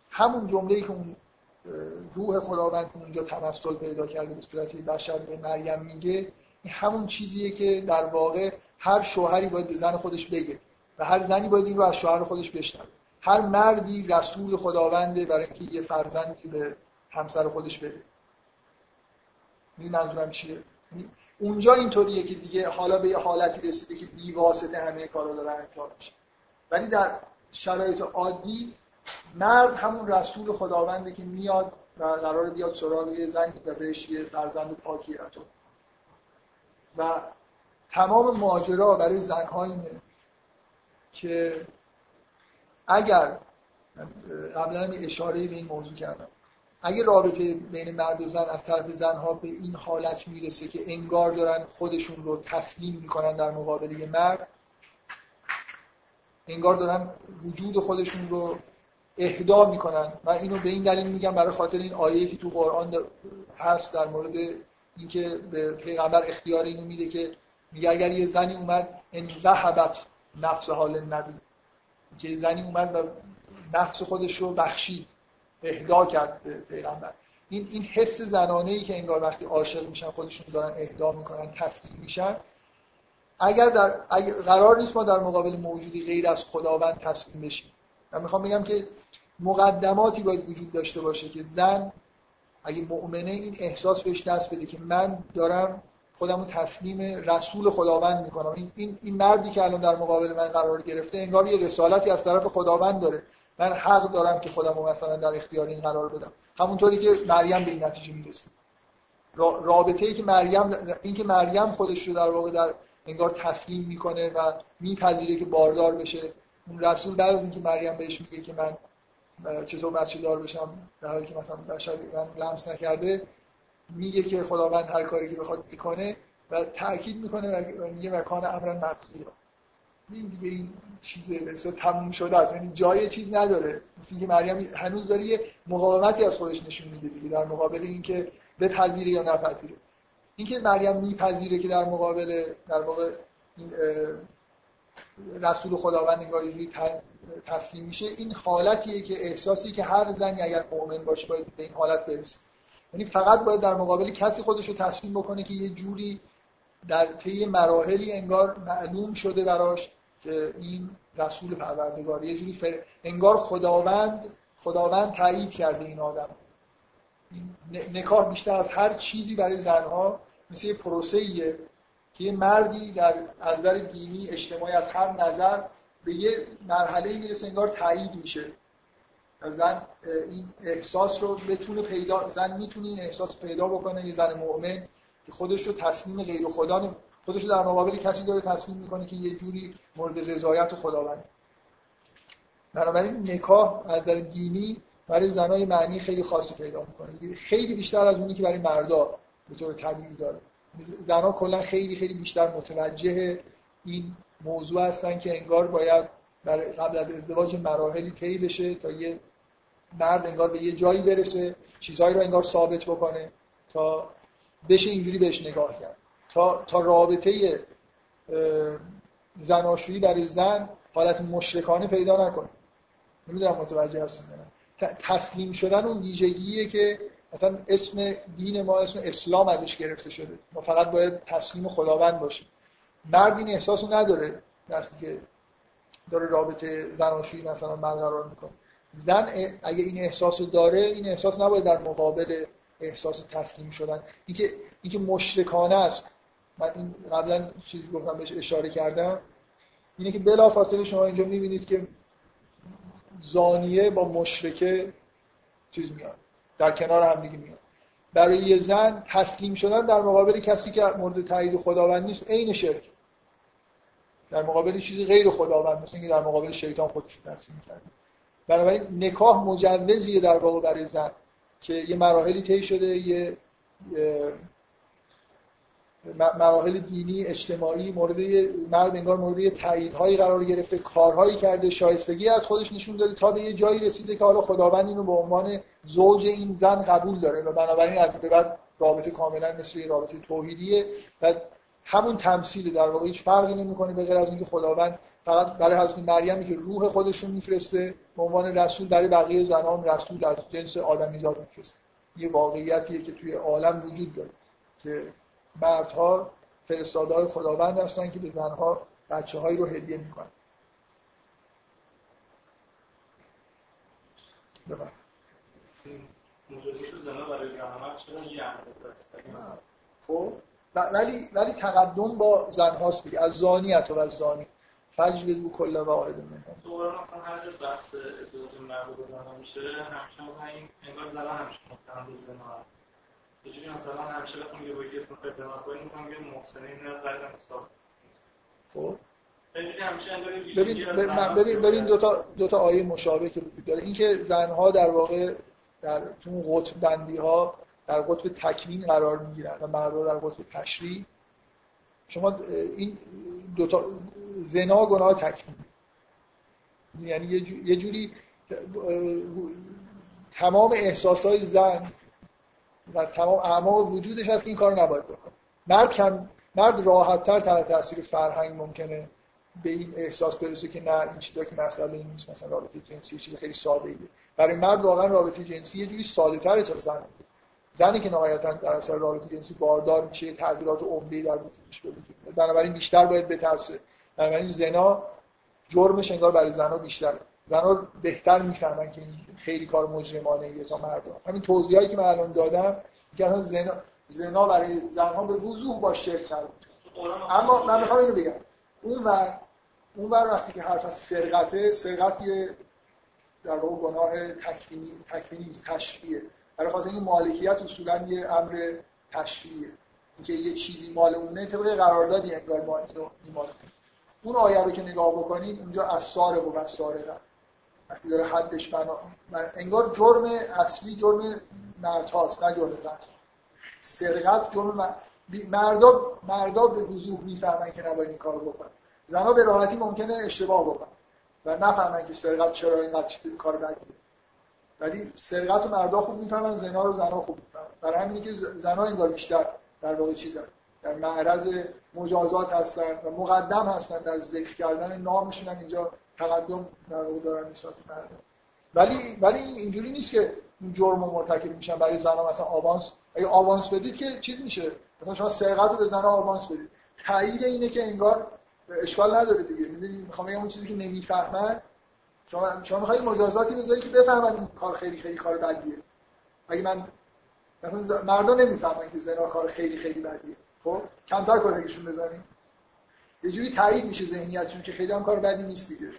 همون جمله ای که اون روح خداوند اونجا تمثل پیدا کرده به صورت بشر به مریم میگه این همون چیزیه که در واقع هر شوهری باید به زن خودش بگه و هر زنی باید این رو از شوهر خودش بشنوه. هر مردی رسول خداونده برای اینکه یه فرزندی به همسر خودش بده. این منظورم چیه؟ یعنی اونجا اینطوریه که دیگه حالا به یه حالتی رسیده که بی واسطه همه کارا داره انجام میشه. ولی در شرایط عادی مرد همون رسول خداونده که میاد و قرار بیاد سراغ یه زنی و بهش یه فرزند پاکی عطا و تمام ماجرا برای زنها اینه که اگر قبلا اشاره به این موضوع کردم. اگه رابطه بین مرد و زن از طرف زنها به این حالت می‌رسه که انگار دارن خودشون رو تسلیم می‌کنن در مقابل یه مرد انگار دارن وجود خودشون رو اهدا می‌کنن. و اینو به این دلیل میگم برای خاطر این آیه که تو قرآن هست در مورد اینکه به پیغمبر اختیار اینو میده که میگه اگر یه زنی اومد ان ذهبت نفس حال نبی. که زنی اومد و نفس خودش رو بخشید. اهدا کرد به پیغمبر. این این حس زنانه ای که انگار وقتی عاشق میشن خودشون دارن اهدا می‌کنن تسلیم میشن. اگر در اگر قرار نیست ما در مقابل موجودی غیر از خداوند تسلیم بشیم. من می‌خوام بگم که مقدماتی باید وجود داشته باشه که زن اگه مؤمنه این احساس بهش دست بده که من دارم خودم رو تسلیم رسول خداوند می‌کنم. این, این, این مردی که الان در مقابل من قرار گرفته انگار یه رسالتی از طرف خداوند داره. من حق دارم که خودم رو مثلا در اختیار این قرار بدم. همونطوری که مریم به این نتیجه می‌رسه. رابطه ای که مریم این که مریم خودش رو در واقع در انگار تسلیم می‌کنه و میپذیره که باردار بشه. اون رسول بعد از اینکه مریم بهش میگه که من چطور بچه دار بشم در حالی که مثلا بشر من لمس نکرده میگه که خداوند هر کاری که بخواد می‌کنه و تاکید می‌کنه و میگه مکان امرن مقصود این دیگه این چیز به تموم شده است. یعنی جای چیز نداره. مثل اینکه مریم هنوز داره یه مقاومتی از خودش نشون میده دیگه در مقابل اینکه بپذیره یا نپذیره. اینکه مریم میپذیره که در مقابل در واقع این رسول خداوند انگار یه تسلیم میشه. این حالتیه که احساسی که هر زنی اگر مؤمن باشه باید به این حالت برسه. یعنی فقط باید در مقابل کسی خودش رو تسلیم بکنه که یه جوری در طی مراحلی انگار معلوم شده براش که این رسول پروردگار یه جوری فر... انگار خداوند خداوند تایید کرده این آدم. نکاح بیشتر از هر چیزی برای زنها مثل یه پروسه که یه مردی در از نظر دینی اجتماعی از هر نظر به یه مرحله می‌رسه انگار تایید میشه. زن این احساس رو بتونه پیدا زن می‌تونه این احساس پیدا بکنه یه زن مؤمن. که خودش رو تسلیم غیر خدا خودش رو در مقابل کسی داره تسلیم می‌کنه که یه جوری مورد رضایت خداوند بنابراین نکاح از نظر دینی برای زنای معنی خیلی خاصی پیدا می‌کنه. خیلی بیشتر از اونی که برای مردا به طور طبیعی داره. زنها کلا خیلی خیلی بیشتر متوجه این موضوع هستن که انگار باید برای قبل از ازدواج مراحلی طی بشه تا یه مرد انگار به یه جایی برسه چیزهایی رو انگار ثابت بکنه تا بشه اینجوری بهش نگاه کرد. تا, تا رابطه زناشویی برای زن حالت مشرکانه پیدا نکنه. نمی‌دونم متوجه هستون تسلیم شدن اون ویژگیه که مثلا اسم دین ما اسم اسلام ازش گرفته شده. ما فقط باید تسلیم خداوند باشیم. مرد این احساس نداره وقتی که داره رابطه زناشویی مثلا برقرار می‌کنه. زن اگه این احساس داره این احساس نباید در مقابل احساس تسلیم شدن. اینکه اینکه مشرکانه است. من این قبلا چیزی گفتم بهش اشاره کردم. اینه که بلافاصله شما اینجا می‌بینید که زانیه با مشرکه چیز میاد. در کنار هم دیگه میاد. برای یه زن تسلیم شدن در مقابل کسی که مورد تایید خداوند نیست عین شرک. در مقابل چیزی غیر خداوند مثل اینکه در مقابل شیطان خودش تسلیم کرده بنابراین نکاح مجوزیه در واقع برای زن. که یه مراحلی طی شده یه مراحل دینی اجتماعی مورد مرد انگار مورد یه تاییدهایی قرار گرفته کارهایی کرده شایستگی از خودش نشون داده تا به یه جایی رسیده که حالا خداوند اینو به عنوان زوج این زن قبول داره و بنابراین از به بعد رابطه کاملا مثل رابطه توحیدیه. و همون تمثیل در واقع هیچ فرقی نمی‌کنه به غیر از اینکه خداوند فقط برای حضرت مریمی که روح خودشون میفرسته به عنوان رسول برای بقیه زنان رسول از جنس آدمیزاد میفرسته. یه واقعیتیه که توی عالم وجود داره که مردها فرستاده های خداوند هستن که به زنها بچه هایی رو هدیه می‌کنن. خب ولی ولی تقدم با زن هاست از زانی و از زانی. فجلدو کل واحد منهم دوباره مثلا هر جا بحث ازدواج مرد و زن میشه همیشه مثلا این انگار زن همیشه متهم به زنا یه جوری مثلا همیشه بخوام یه بگی اسم زنا کنیم مثلا میگه محسنین نه غیر مصاب خب. ببین ببین ببین دو تا دو تا آیه مشابه که وجود داره. اینکه زنها در واقع در اون قطب بندی ها در قطب تکوین قرار می‌گیرن و مردها در قطب تشریع شما این دو تا زنا گناه تکوین یعنی یه جوری تمام احساسات زن و تمام اعماق وجودش هست که این کار نباید بکنه. مرد کم مرد راحت تر تحت تاثیر فرهنگ ممکنه به این احساس برسه که نه این چیزا که مسئله این نیست مثلا رابطه جنسی چیز خیلی ساده ایه برای مرد واقعا رابطه جنسی یه جوری ساده تره تا زن. زنی که نهایتا در اثر رابطه جنسی باردار میشه تغییرات عمده در وجودش به بنابراین بیشتر باید بترسه. بنابراین زنا جرمش انگار برای زنها بیشتره. زنها بهتر می‌فهمن که این خیلی کار مجرمانه ایه تا مرد همین توضیحاتی که من الان دادم که زنا زنا برای زنها به وضوح با شرک اما من می‌خوام اینو بگم. اون ور اون ور وقتی که حرف از سرقته سرقت یه در واقع گناه تکوینی تکوینی نیست تشریعیه. برای خاطر این مالکیت اصولا یه امر تشریعیه. اینکه یه چیزی مال اونه طبق قراردادی انگار ما اینو ایمان اون آیه رو که نگاه بکنید اونجا از سارق و سارقه وقتی داره حدش بنا انگار جرم اصلی جرم مرد هاست نه جرم زن. سرقت جرم مردا مردا به وضوح می‌فهمن که نباید این کارو بکنن. زنها به راحتی ممکنه اشتباه بکنن و نفهمن که سرقت چرا اینقدر کار بدیه ولی سرقت و مردا خوب می‌فهمن زنا رو زنا خوب می‌فهمن. برای همینه که زنا انگار بیشتر در واقع چیزن در معرض مجازات هستن و مقدم هستن در ذکر کردن نامشون هم اینجا تقدم در واقع دارن نسبت ولی ولی اینجوری نیست که این جرم مرتکب میشن برای زنا مثلا آوانس اگه آوانس بدید که چیز میشه؟ مثلا شما سرقت رو به زنا آوانس بدید. تایید اینه که انگار اشکال نداره دیگه. می‌دونی؟ می‌خوام بگم اون چیزی که نمی‌فهمن. شما شما می‌خواید مجازاتی بذاری که بفهمن این کار خیلی خیلی کار بدیه. اگه من مثلا مردم نمی‌فهمن که زنا کار خیلی خیلی بدیه. خب کمتر کتکشون بزنیم. یه جوری تایید میشه ذهنیتشون که خیلی هم کار بدی نیست دیگه.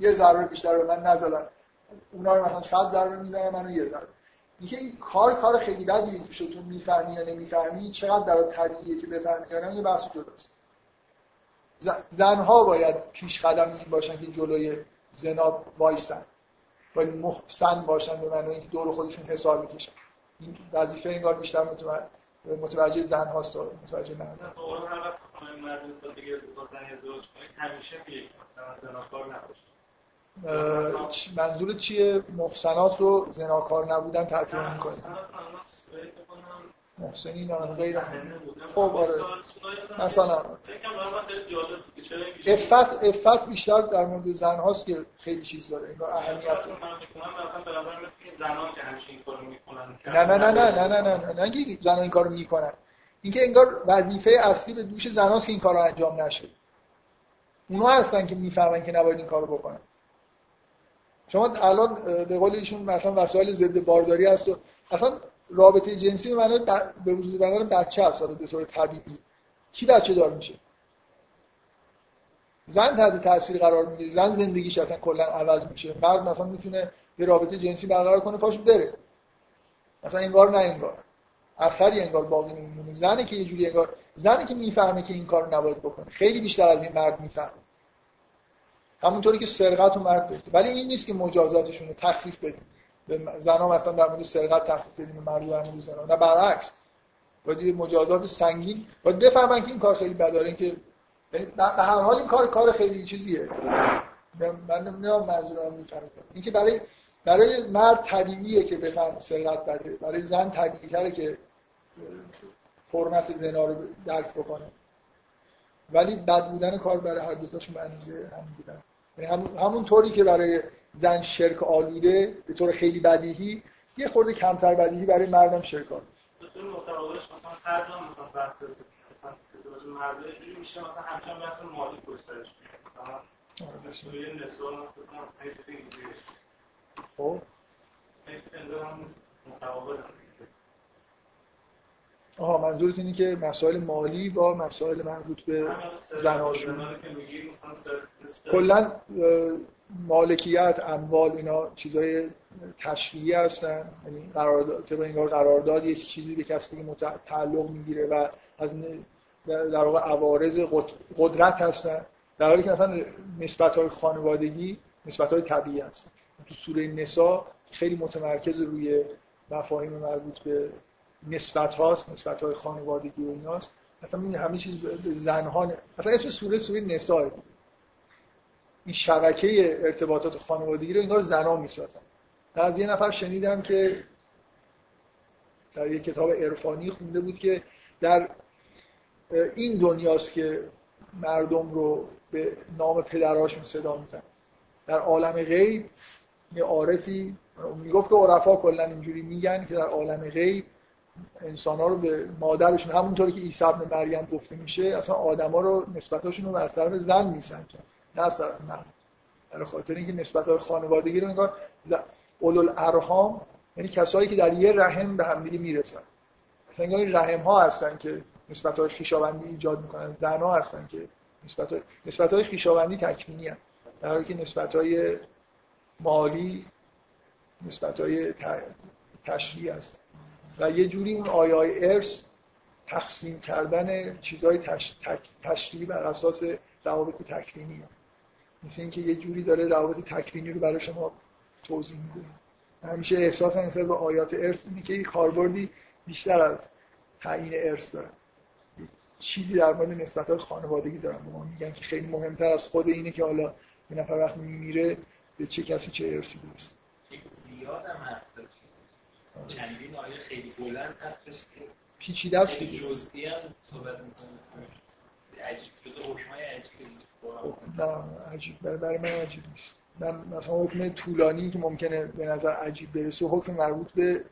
یه ضربه بیشتر به من نزدن. اونا رو مثلا 100 ضربه می‌زنن منو یه ضربه. اینکه این کار کار خیلی بدیه که تو می‌فهمی یا نمی‌فهمی چقدر برای طبیعیه که بفهمی یا یه بحث جداست. زنها باید پیش قدم این باشن که جلوی زنا وایستن. باید محسن باشن به معنی اینکه دور خودشون حساب می‌کشن این وظیفه انگار بیشتر متوجه متوجه زن هاست متوجه مرد همیشه مثلا زناکار نباشه. منظور چیه؟ محسنات رو زناکار نبودن ترتیب می‌کنه محسنین غیر خب آره. مثلا افت افت بیشتر در مورد زن هاست که خیلی چیز داره. انگار اهمیت داره نه نه نه نه نه نه نه نه. نه زن این کارو می‌کنن. اینکه انگار وظیفه اصلی به دوش زن هاست که این کارو انجام نشه. اونا هستن که می‌فهمن که نباید این کارو بکنن. شما الان به قول ایشون مثلا وسایل ضد بارداری هست و اصلا رابطه جنسی به معنی به وجود بردن بچه هست به طور طبیعی. کی بچه دار میشه؟ زن تحت تاثیر قرار می‌گیره. زن زندگیش اصلا کلا عوض میشه. مرد مثلا می‌تونه یه رابطه جنسی برقرار کنه پاش بره. مثلا انگار نه انگار. اثری انگار باقی نمیمونه. زنی که یه جوری انگار زنی که می‌فهمه که این کار نباید بکنه. خیلی بیشتر از این مرد می‌فهمه. همونطوری که سرقت و مرد بده ولی این نیست که مجازاتشون رو تخفیف بدیم. زنا مثلا در مورد سرقت تخفیف بدیم مرد در مورد زنا نه برعکس. باید مجازات سنگین. باید بفهمن که این کار خیلی بداره که یعنی به هر حال این کار کار خیلی چیزیه. من نمی‌دونم منظورم می‌فهمم اینکه برای برای مرد طبیعیه که بفهم سرقت بده. برای زن طبیعی تره که فرمت زنا رو درک بکنه. ولی بد بودن کار برای هر دوتاشون اندازه هم بودن یعنی همون طوری که برای زن شرک آلوده به طور خیلی بدیهی یه خورده کمتر بدیهی برای مردم شرک آلوده. مثلا آها منظورت اینه که مسائل مالی با مسائل مربوط به زناشون کلا مالکیت اموال اینا چیزای تشریعی هستن. یعنی قرارداد که انگار قرارداد یک چیزی به کسی که تعلق می‌گیره و از در واقع عوارض قدرت هستن. در حالی که مثلا نسبت های خانوادگی نسبت های طبیعی هستن. تو سوره نسا خیلی متمرکز روی مفاهیم مربوط به نسبت هاست نسبت های خانوادگی و ایناست. مثلا این همه چیز به زنها مثلا اسم سوره سوره نسا این شبکه ارتباطات خانوادگی رو انگار زنا می‌سازن. از یه نفر شنیدم که در یک کتاب عرفانی خونده بود که در این دنیاست که مردم رو به نام پدراشون صدا میزن در عالم غیب یه عارفی می‌گفت که عرفا کلا اینجوری میگن که در عالم غیب انسان ها رو به مادرشون همونطوری که عیسی ابن مریم گفته میشه اصلا آدما رو نسبتاشون رو از طرف زن میسنجن نه از طرف مرد. در خاطر اینکه نسبت های خانوادگی رو انگار اولو ارهام یعنی کسایی که در یه رحم به همدیگه می‌رسن. مثلا انگار این رحم ها هستن که نسبت های خیشاوندی ایجاد می‌کنن زن ها هستن که نسبت های, نسبت های خیشاوندی تکمینی هستن. در حالی که نسبت های مالی نسبت های تشریع هستن. و یه جوری اون آیای ارث تقسیم کردن چیزهای تش... تشریعی بر اساس روابط تکوینی. مثل اینکه یه جوری داره روابط تکوینی رو برای شما توضیح میده. همیشه احساس نسبت به آیات ارث اینه که کاربردی بیشتر از تعیین ارث داره. چیزی در مورد نسبت خانوادگی دارن ما میگن که خیلی مهمتر از خود اینه که حالا یه نفر وقت میمیره به چه کسی چه ارثی برسه زیاد هم چندین آیه خیلی بلند هستش که پیچیده است که جزئی هم صحبت می‌کنه. عجیب جزء حکمای عجیب خب، نه عجیب. برای من عجیب نیست. من مثلا حکم طولانی که ممکنه به نظر عجیب برسه حکم مربوط به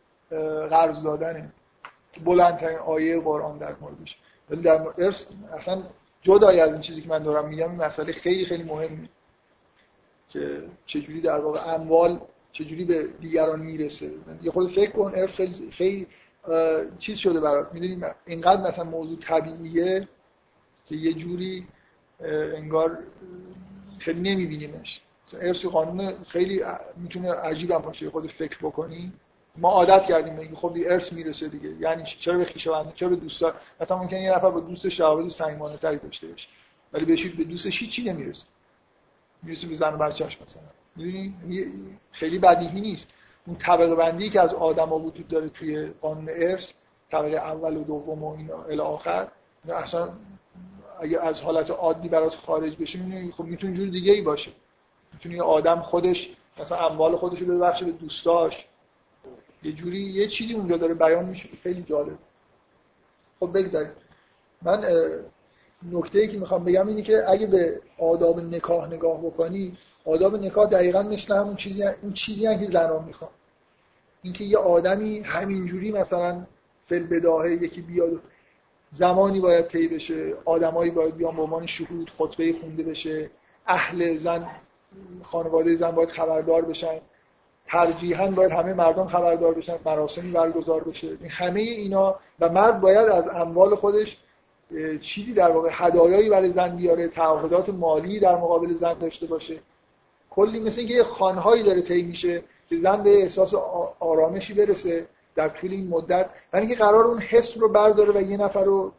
قرض دادنه. بلندترین آیه قرآن در موردش. ولی در ارث اصلا جدای از این چیزی که من دارم میگم این مسئله خیلی خیلی مهمه. که چجوری در واقع اموال چجوری به دیگران می‌رسه. یه خود فکر کن ارث خیلی, خیلی چیز شده برات. می‌دونی اینقدر مثلا موضوع طبیعیه که یه جوری انگار خیلی نمیبینیمش. ارث قانون خیلی می‌تونه عجیب هم باشه خود فکر بکنی. ما عادت کردیم میگه خب ارث می‌رسه دیگه. یعنی چرا به خویشاوند چرا به دوستا مثلا ممکنه یه نفر با روابط صمیمانه تری داشته باشه ولی بهش به دوستش چی نمی‌رسه. می‌رسه به زن و بچه‌اش مثلا. خیلی بدیهی نیست. اون طبقه بندی که از آدما وجود داره توی قانون ارث طبقه اول و دوم و اینا الی آخر اصلا اگه از حالت عادی برات خارج بشه خب می‌تونه جور دیگه ای باشه می‌تونه آدم خودش مثلا اموال خودش رو ببخشه به دوستاش. یه جوری یه چیزی اونجا داره بیان میشه. خیلی جالب. خب بگذاریم. من نکته ای که می‌خوام بگم اینه که اگه به آداب نکاح نگاه بکنی آداب نکاح دقیقا مثل همون چیزی اون چیزی هم که زنان می‌خوان. اینکه یه آدمی همینجوری مثلا فل بداهه یکی بیاد زمانی باید طی بشه آدمایی باید بیان به عنوان شهود خطبه خونده بشه اهل زن خانواده زن باید خبردار بشن ترجیحاً باید همه مردم خبردار بشن مراسمی برگزار بشه. همه اینا و مرد باید از اموال خودش چیزی در واقع هدایایی برای زن بیاره تعهدات مالی در مقابل زن داشته باشه. کلی مثل اینکه یه خانهایی داره طی میشه که زن به احساس آرامشی برسه در طول این مدت. یعنی که قرار اون حس رو برداره و یه نفر رو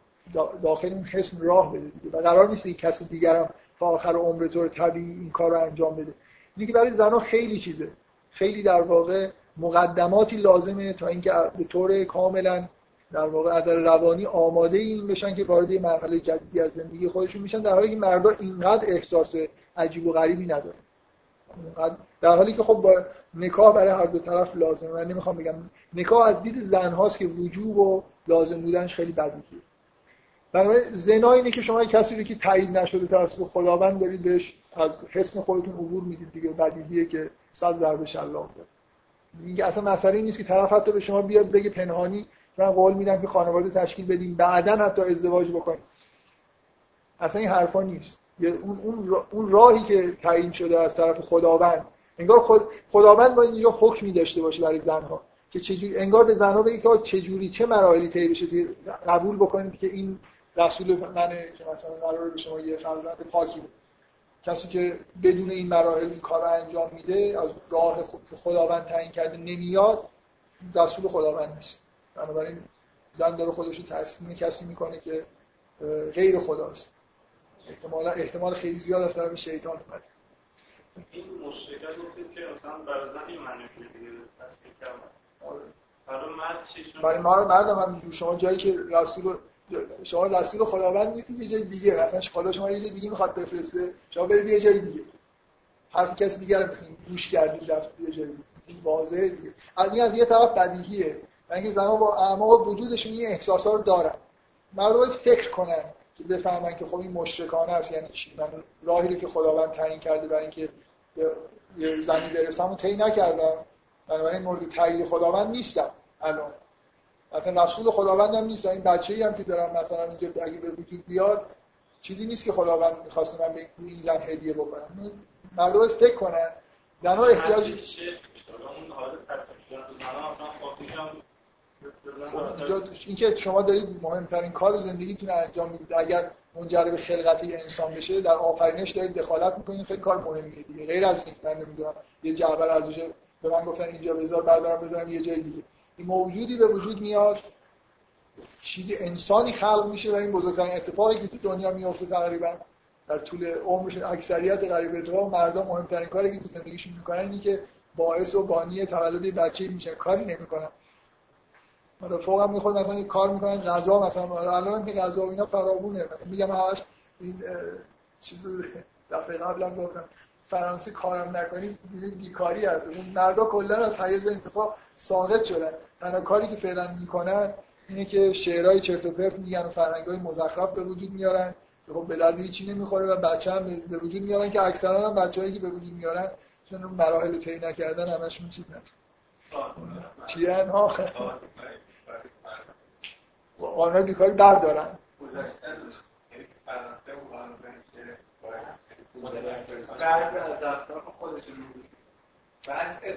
داخل اون حس راه بده دیگه. و قرار نیست این کسی دیگر هم تا آخر عمر طور طبیعی این کار رو انجام بده. اینه که برای زنها خیلی چیزه. خیلی در واقع مقدماتی لازمه تا اینکه به طور کاملا در واقع از روانی آماده این بشن که وارد مرحله جدیدی از زندگی خودشون میشن در حالی که مردا اینقدر احساس عجیب و غریبی نداره در حالی که خب با نکاح برای هر دو طرف لازمه. من نمی‌خوام بگم نکاح از دید زن هاست که وجوب و لازم بودنش خیلی بدیهیه بنابراین زنا اینه که شما کسی رو که تایید نشده توسط خداوند دارید بهش از حسن خودتون عبور می‌دید دیگه بدیهیه که صد ضربه شلاق داره. اصلا مسئله نیست که طرف حتی به شما بیاد بگه پنهانی من قول میدم که خانواده تشکیل بدیم. بعدا حتی ازدواج بکنیم. اصلا این حرفا نیست. اون اون راهی که تعیین شده از طرف خداوند انگار خود خداوند باید یه حکمی داشته باشه برای زنها. که چجوری انگار به زنا بگید که چجوری چه مراحلی طی بشه قبول بکنید که این رسول منه که مثلا قرار به شما یه فرزند پاکی بود کسی که بدون این مراحل این کار رو انجام میده از راه که خداوند تعیین کرده نمیاد رسول خداوند نیست. بنابراین زن داره خودش رو تسلیم کسی می‌کنه که غیر خداست. احتمال احتمال خیلی زیاد از طرف شیطان اومده. این مشکل گفتید که مثلا برای زن این معنی دیگه تصمیم کردن. آره. برای مرد چی برای ما مردم هم شما جایی که رسول شما رسول خداوند نیستید یه جای دیگه. مثلا خدا شما یه جای دیگه می‌خواد بفرسته شما برید یه جای دیگه. حرف کسی دیگر مثلا گوش کردید رفت یه جای دیگه. واضحه دیگه. از این از یه طرف بدیهیه. اینکه زنها با اعماق وجودشون این احساسا رو دارن مردم باید فکر کنن که بفهمن که خب این مشرکانه است یعنی چی؟ من راهی رو که خداوند تعیین کرده برای اینکه یه زنی برسم و طی نکردم. بنابراین مورد تایید خداوند نیستم الان. مثلا رسول خداوند هم نیست این بچه‌ای هم که دارم مثلا اینجا اگه به وجود بیاد چیزی نیست که خداوند می‌خواست من به این زن هدیه بکنم. مردم فکر کنن. زنها احتیاج اون حالت تصمیم شدن تو زنها مثلا این که شما دارید مهمترین کار زندگیتون انجام می‌دید. اگر منجر به خلقت انسان بشه در آفرینش دارید دخالت می‌کنید. خیلی کار مهمیه دیگه. غیر از اینکه من نمی‌دونم. یه جعبه از به من گفتن اینجا بذار بردارم بذارم یه جای دیگه. این موجودی به وجود میاد. چیزی انسانی خلق میشه و این بزرگترین اتفاقی که تو دنیا میفته تقریبا. در طول عمرش اکثریت غریب اتفاق مردم مهمترین کاری که تو زندگیشون می‌کنن اینی که باعث و بانی تولد بچه میشه کاری نمی‌کنن. حالا فوق هم می‌خواد مثلا یه کار می‌کنن غذا مثلا الان که غذا و اینا فراوونه. مثلا میگم همش این چیزو دفعه قبلا گفتم فرانسه کارم نکنید بیکاری هست. اون مردا کلا از حیز انتفاع ساقط شدن. تنها کاری که فعلا می‌کنن اینه که شعرهای چرت و پرت میگن و فرهنگای مزخرف به وجود میارن خب به درد هیچی نمی‌خوره و بچه هم به وجود میارن که اکثرا هم بچه‌هایی که به وجود میارن چون مراحل طی نکردن همشون چیز چی ها آنها بیکاری بردارن.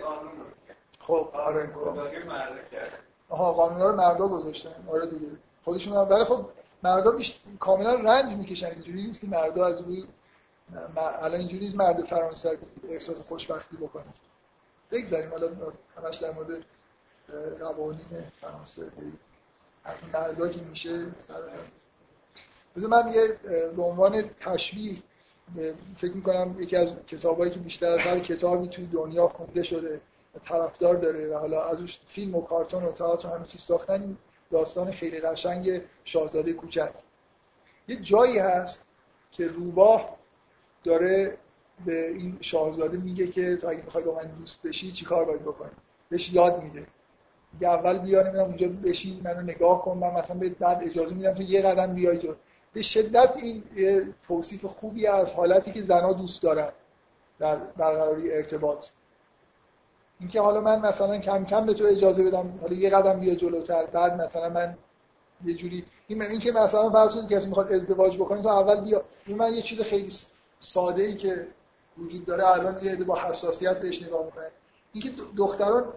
قانون خب آره کرد آها قانونا رو مردا گذاشتن. آره دیگه. خودشون هم ولی خب مردا بیش کاملا رنج می‌کشن. اینجوری نیست که مردا از روی الان اینجوری نیست مرد فرانسه احساس خوشبختی بکنه. بگذاریم. حالا همش در مورد قوانین فرانسه. مردا که میشه سر من یه به عنوان تشبیه فکر می‌کنم یکی از کتابایی که بیشتر از هر کتابی توی دنیا خونده شده طرفدار داره و حالا ازش فیلم و کارتون و تئاتر همه چیز ساختن داستان خیلی قشنگ شاهزاده کوچک. یه جایی هست که روباه داره به این شاهزاده میگه که تو اگه می‌خوای با من دوست بشی چیکار باید بکنی؟ بهش یاد میده. اول بیا نمی‌دونم اونجا بشین منو نگاه کن من مثلا به بعد اجازه میدم تو یه قدم بیای تو به شدت این توصیف خوبی از حالتی که زنها دوست دارن در برقراری ارتباط. اینکه حالا من مثلا کم کم به تو اجازه بدم حالا یه قدم بیا جلوتر بعد مثلا من یه جوری این اینکه مثلا فرض کنید کسی می‌خواد ازدواج بکنه تو اول بیا. این من یه چیز خیلی ساده ای که وجود داره الان یه با حساسیت بهش نگاه می‌کنه. اینکه دختران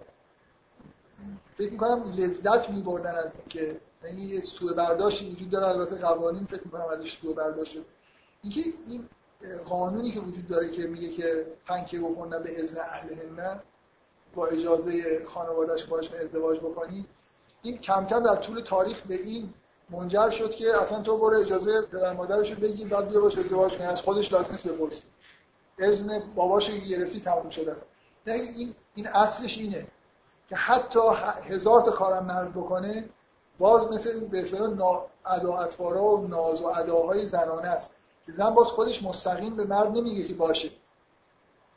فکر می‌کنم لذت میبردن از اینکه یعنی یه سوء برداشتی وجود داره. البته قوانین فکر می‌کنم ازش سوء برداشت. اینکه این قانونی که وجود داره که میگه که تنکه بکنن به اذن اهل نه با اجازه خانوادهش باش ازدواج بکنی این کم کم در طول تاریخ به این منجر شد که اصلا تو برو اجازه پدر مادرش رو بگیر بعد بیا باش ازدواج کنی. از خودش لازم نیست بپرسی. اذن باباش گرفتی تموم شده است. یعنی این این اصلش اینه. که حتی هزار تا کارم مرد بکنه باز مثل به اصطلاح ادا و ناز و اداهای زنانه است. که زن باز خودش مستقیم به مرد نمیگه که باشه.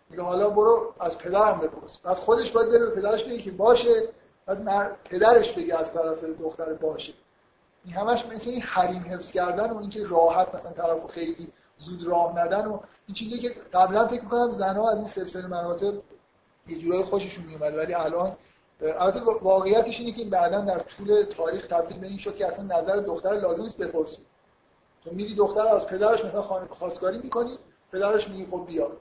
میگه حالا برو از پدرم بپرس. بعد خودش باید بره به پدرش بگه که باشه بعد پدرش بگه از طرف دختر باشه. این همش مثل این حریم حفظ کردن و اینکه راحت مثلا طرفو خیلی زود راه ندن و این چیزی که قبلا فکر می‌کنم زنها از این سلسله مراتب یه جورای خوششون میومد ولی الان البته واقعیتش اینه که بعدا در طول تاریخ تبدیل به این شد که اصلا نظر دختر لازم نیست بپرسی. تو میری دختر از پدرش مثلا خواستگاری می‌کنی پدرش میگه خب بیا.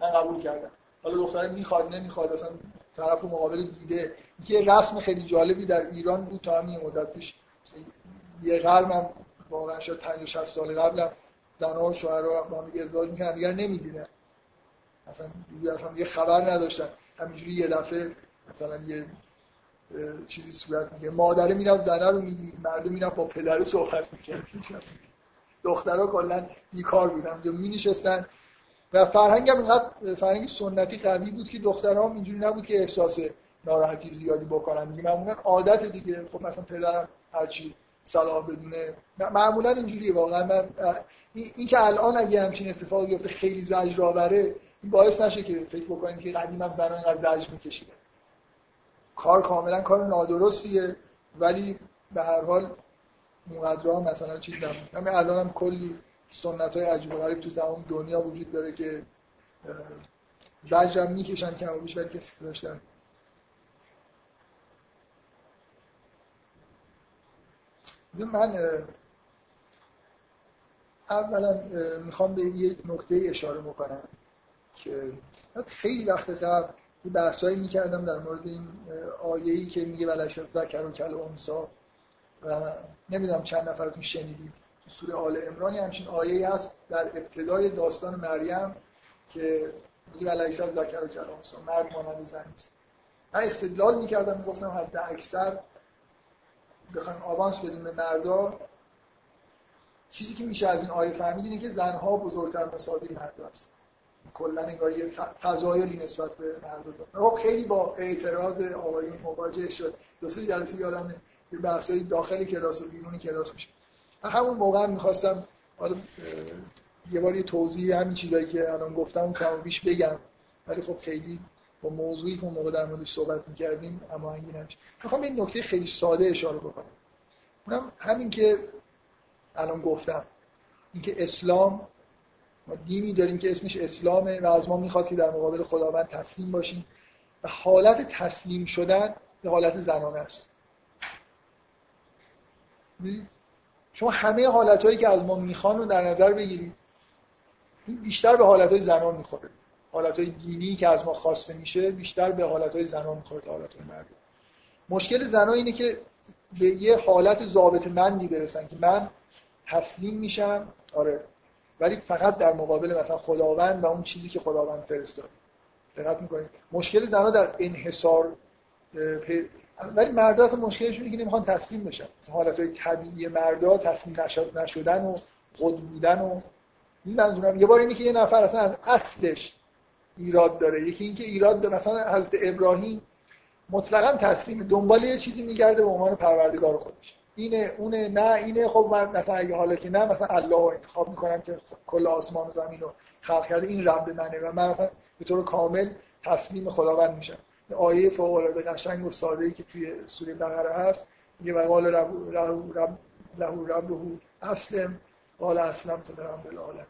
من قبول کردم. حالا دختره می‌خواد نمی‌خواد اصلا طرف مقابل دیده. یه رسم خیلی جالبی در ایران بود تا همین مدت پیش. یه قرنم واقعا شد 50 60 سال قبلم زنها و شوهرها با هم ازدواج می‌کنن دیگر نمی‌دیدن. اصلا اصلا یه خبر نداشتن. همینجوری یه دفعه مثلا یه چیزی صورت میگه مادره می‌رفت زنه رو می‌دید مرده می‌رفت با پدر صحبت می‌کرد. دخترها کلا بیکار بودن. اونجا می نشستن و فرهنگ هم اینقدر فرهنگ سنتی قوی بود که دخترها اینجوری نبود که احساس ناراحتی زیادی بکنن. دیگه معمولا عادت دیگه. خب مثلا پدرم هرچی صلاح بدونه. معمولا اینجوریه واقعا. من این که الان اگه همچین اتفاقی بیفته خیلی زجر آوره این باعث نشه که فکر بکنید که قدیم هم زنان اینقدر زجر میکشیدن. کار کاملا کار نادرستیه ولی به هر حال اونقدر مثلا چیز نمون همین الان هم کلی سنت های عجیب و غریب تو تمام دنیا وجود داره که زجر می‌کشن کم بیش ولی کسی داشتن. من اولا می‌خوام به یک نکته اشاره بکنم که خیلی وقت قبل یه بحثایی می‌کردم در مورد این آیه‌ای که میگه ولش ذکر و کل امسا و نمی‌دونم چند نفرتون شنیدید تو سوره آل عمران همچین آیه‌ای هست در ابتدای داستان مریم که میگه ولش ذکر و کل امسا مرد مانند زن نیست من استدلال می‌کردم می‌گفتم حد اکثر بخوایم آوانس بدیم به مردا. چیزی که میشه از این آیه فهمید اینه که زنها بزرگتر مساوی مرد هست کلا انگار یه فضایلی نسبت به مرد خب خیلی با اعتراض آقایون مواجه شد. دو سه جلسه یادم یه بحثای داخل کلاس و بیرون کلاس میشه. همون موقع می‌خواستم حالا یه بار یه توضیح همین چیزایی که الان گفتم کم بیش بگم. ولی خب خیلی با موضوعی که اون موقع در موردش صحبت می‌کردیم اما نمیشه. می‌خوام به نکته خیلی ساده اشاره بکنم. اونم همین که الان گفتم. اینکه اسلام ما دینی داریم که اسمش اسلامه و از ما می‌خواد که در مقابل خداوند تسلیم باشیم. و حالت تسلیم شدن به حالت زنانه است. شما همه حالتهایی که از ما می‌خوان رو در نظر بگیرید. بیشتر به حالتهای زنان می‌خوره. حالتهای دینی که از ما خواسته میشه بیشتر به حالتهای زنان می‌خوره تا حالتهای مردم. مشکل زنان اینه که به یه حالت ضابط مندی برسن که من تسلیم میشم. آره. ولی فقط در مقابل مثلا خداوند و اون چیزی که خداوند فرستاد. دقت می‌کنید. مشکل زنها در انحصار ولی مردا اصلا مشکلشون اینه که نمی‌خوان تسلیم بشن. حالت های طبیعی مردا تسلیم نشدن و خود بودن و منظورم. یه بار اینه که یه نفر اصلا اصلش ایراد داره. یکی اینکه ایراد داره. مثلا حضرت ابراهیم مطلقا تسلیم دنبال یه چیزی میگرده به عنوان پروردگار خودش. اینه اونه نه اینه. خب من مثلا اگه حالا که نه مثلا الله رو انتخاب می‌کنم که کل آسمان و زمین رو خلق کرده این رب منه. و من مثلا به طور کامل تسلیم خداوند میشم. آیه فوق العاده قشنگ و ساده ای که توی سوره بقره هست میگه و قال رب رب له ربه اسلم قال اسلم تو رب العالم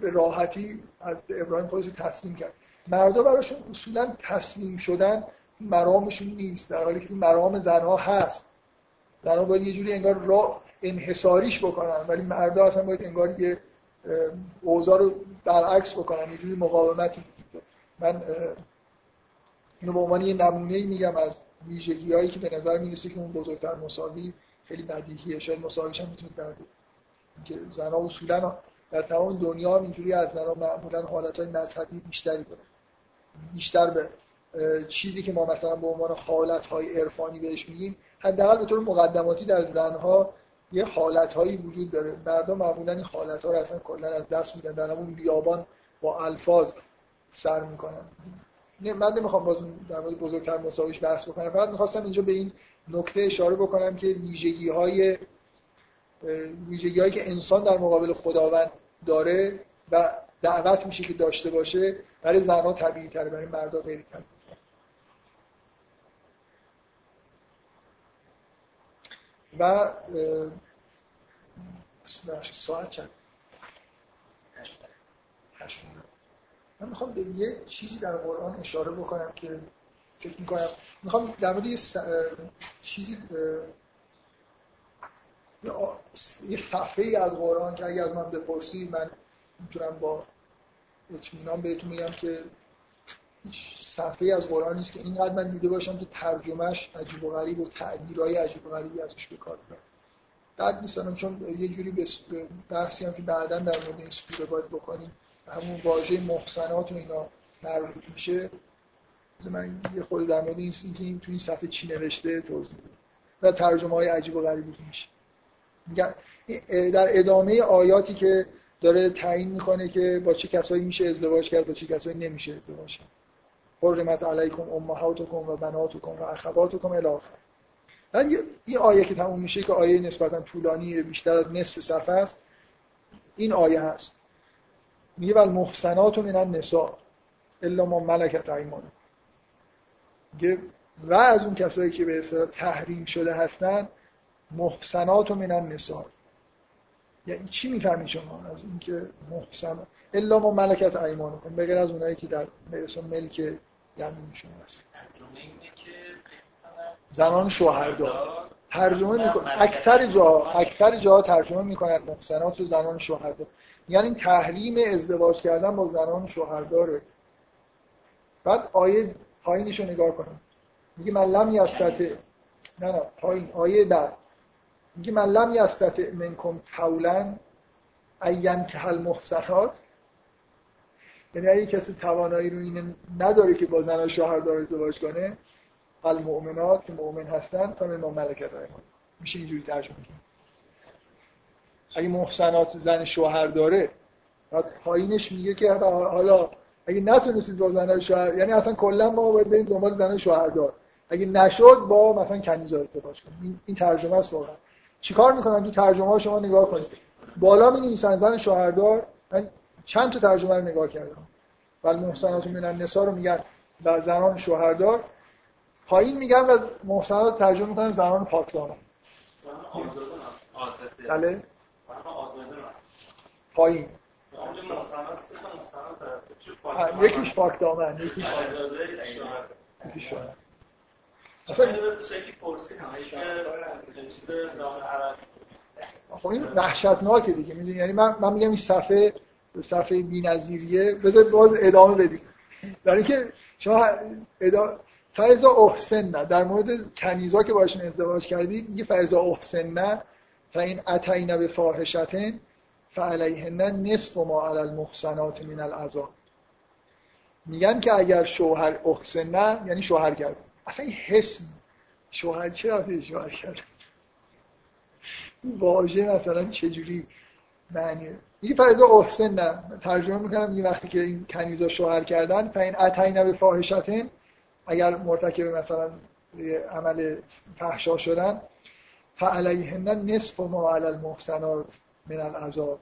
به راحتی از ابراهیم خودش تسلیم کرد. مردا براشون اصولا تسلیم شدن مرامشون نیست در حالی که مرام زنها هست. زنها باید یه جوری انگار را انحصاریش بکنن ولی مردا اصلا باید انگار یه اوضاع رو برعکس بکنن یه جوری مقاومتی من اینو به عنوان یه نمونه میگم از ویژگی هایی که به نظر می‌رسه که اون بزرگتر مساوی خیلی بدیهیه. شاید مساویش هم می‌تونید بردید که زنها اصولا در تمام دنیا اینجوری از زنها معمولا حالت های مذهبی بیشتری داره. بیشتر به چیزی که ما مثلا به عنوان حالت های عرفانی بهش میگیم حداقل به طور مقدماتی در زنها یه حالت هایی وجود داره. مردم معمولا این حالت ها رو اصلا کلا از دست میدن. در همون بیابان با الفاظ سر می‌کنن. من نمی‌خوام باز در مورد بزرگتر مساویش بحث بکنم. فقط می‌خواستم اینجا به این نکته اشاره بکنم که ویژگی های ویژگی هایی که انسان در مقابل خداوند داره و دعوت میشه که داشته باشه برای زنها طبیعی تره برای مردا غیر طبیعی و ساعت چند؟ من می‌خوام به یه چیزی در قرآن اشاره بکنم که فکر می‌کنم می‌خوام در مورد یه چیزی یه صفحه ای از قرآن که اگه از من بپرسی من می‌تونم با اطمینان بهتون میگم که صفحه از قرآن نیست که اینقدر من دیده باشم که ترجمهش عجیب و غریب و تعبیرهای عجیب و غریبی ازش به کار بد نیستم چون یه جوری بحثی هم که بعدا در مورد این سوره باید بکنیم همون واژه محسنات و اینا مربوط میشه. من یه خود در مورد این که این تو این صفحه چی نوشته توضیح و ترجمه های عجیب و غریبی میشه. در ادامه آیاتی که داره تعیین می‌کنه که با چه کسایی میشه ازدواج کرد با چه کسایی نمیشه ازدواج کرد. حرمت علیکم امهاتکم و بناتکم و اخواتکم الی آخر. این آیه که تموم میشه که آیه نسبتا طولانی بیشتر از نصف صفحه است. این آیه هست. میگه ول محسنات من النساء الا ما ملکت ایمانکم. و از اون کسایی که به اصطلاح تحریم شده هستن محسنات من النساء. یعنی چی می‌فهمید شما از اینکه محسن الا ما ملکت ایمانکم بغیر از اونایی که در ملک یمینشون هست زنان شوهردار ترجمه می‌کنه. اکثر جا اکثر جا ترجمه می‌کنن محسنات رو زنان شوهردار یعنی این تحریم ازدواج کردن با زنان شوهرداره بعد آیه پایینش رو نگاه کنم. میگه من لم یستطع نه نه پایین. آیه بعد. میگه من لم یستطع منکم طولا این که هل محسنات یعنی اگه کسی توانایی رو این نداره که با زنان شوهردار ازدواج کنه المؤمنات که مؤمن هستن تا ما ملکت ایمان میشه اینجوری ترجمه کنیم اگه محسنات زن شوهر داره بعد پایینش میگه که حالا اگه نتونستید با زن شوهر یعنی اصلا کلا ما باید بریم دنبال زن شوهردار. اگه نشد با مثلا کنیزا ازدواج کنیم. این, این ترجمه است واقعا. چیکار می‌کنن تو ترجمه ها شما نگاه کنید. بالا می نویسن زن شوهردار. من چند تا ترجمه رو نگاه کردم. ولی محسنات من النساء رو میگن زنان شوهردار. پایین میگن و محسنات ترجمه می‌کنن زنان پاکدامن بله. پایین. یکیش پاک دامن یکیش یکیش خب این وحشتناکه دیگه. می‌دونی یعنی من, من میگم این صفحه صفحه بی‌نظیریه بذار باز ادامه بدیم. در اینکه شما ادا... فایزا احسن نه در مورد کنیزا که باشون ازدواج کردید میگه فایزا احسن نه تا این اتینا به فاحشتن فعلیهن نصف ما علی المحسنات من العذاب. میگن که اگر شوهر احسن نه یعنی شوهر کرد اصلا این حس شوهر چه وقتی شوهر کرد واژه مثلا چجوری معنی این فایزا احسن نه. ترجمه می‌کنم این وقتی که این کنیزا شوهر کردن فاین اتینا به فاحشتن اگر مرتکب مثلا عمل فحشا شدن فعلیهن نصف ما علی المحسنات من العذاب.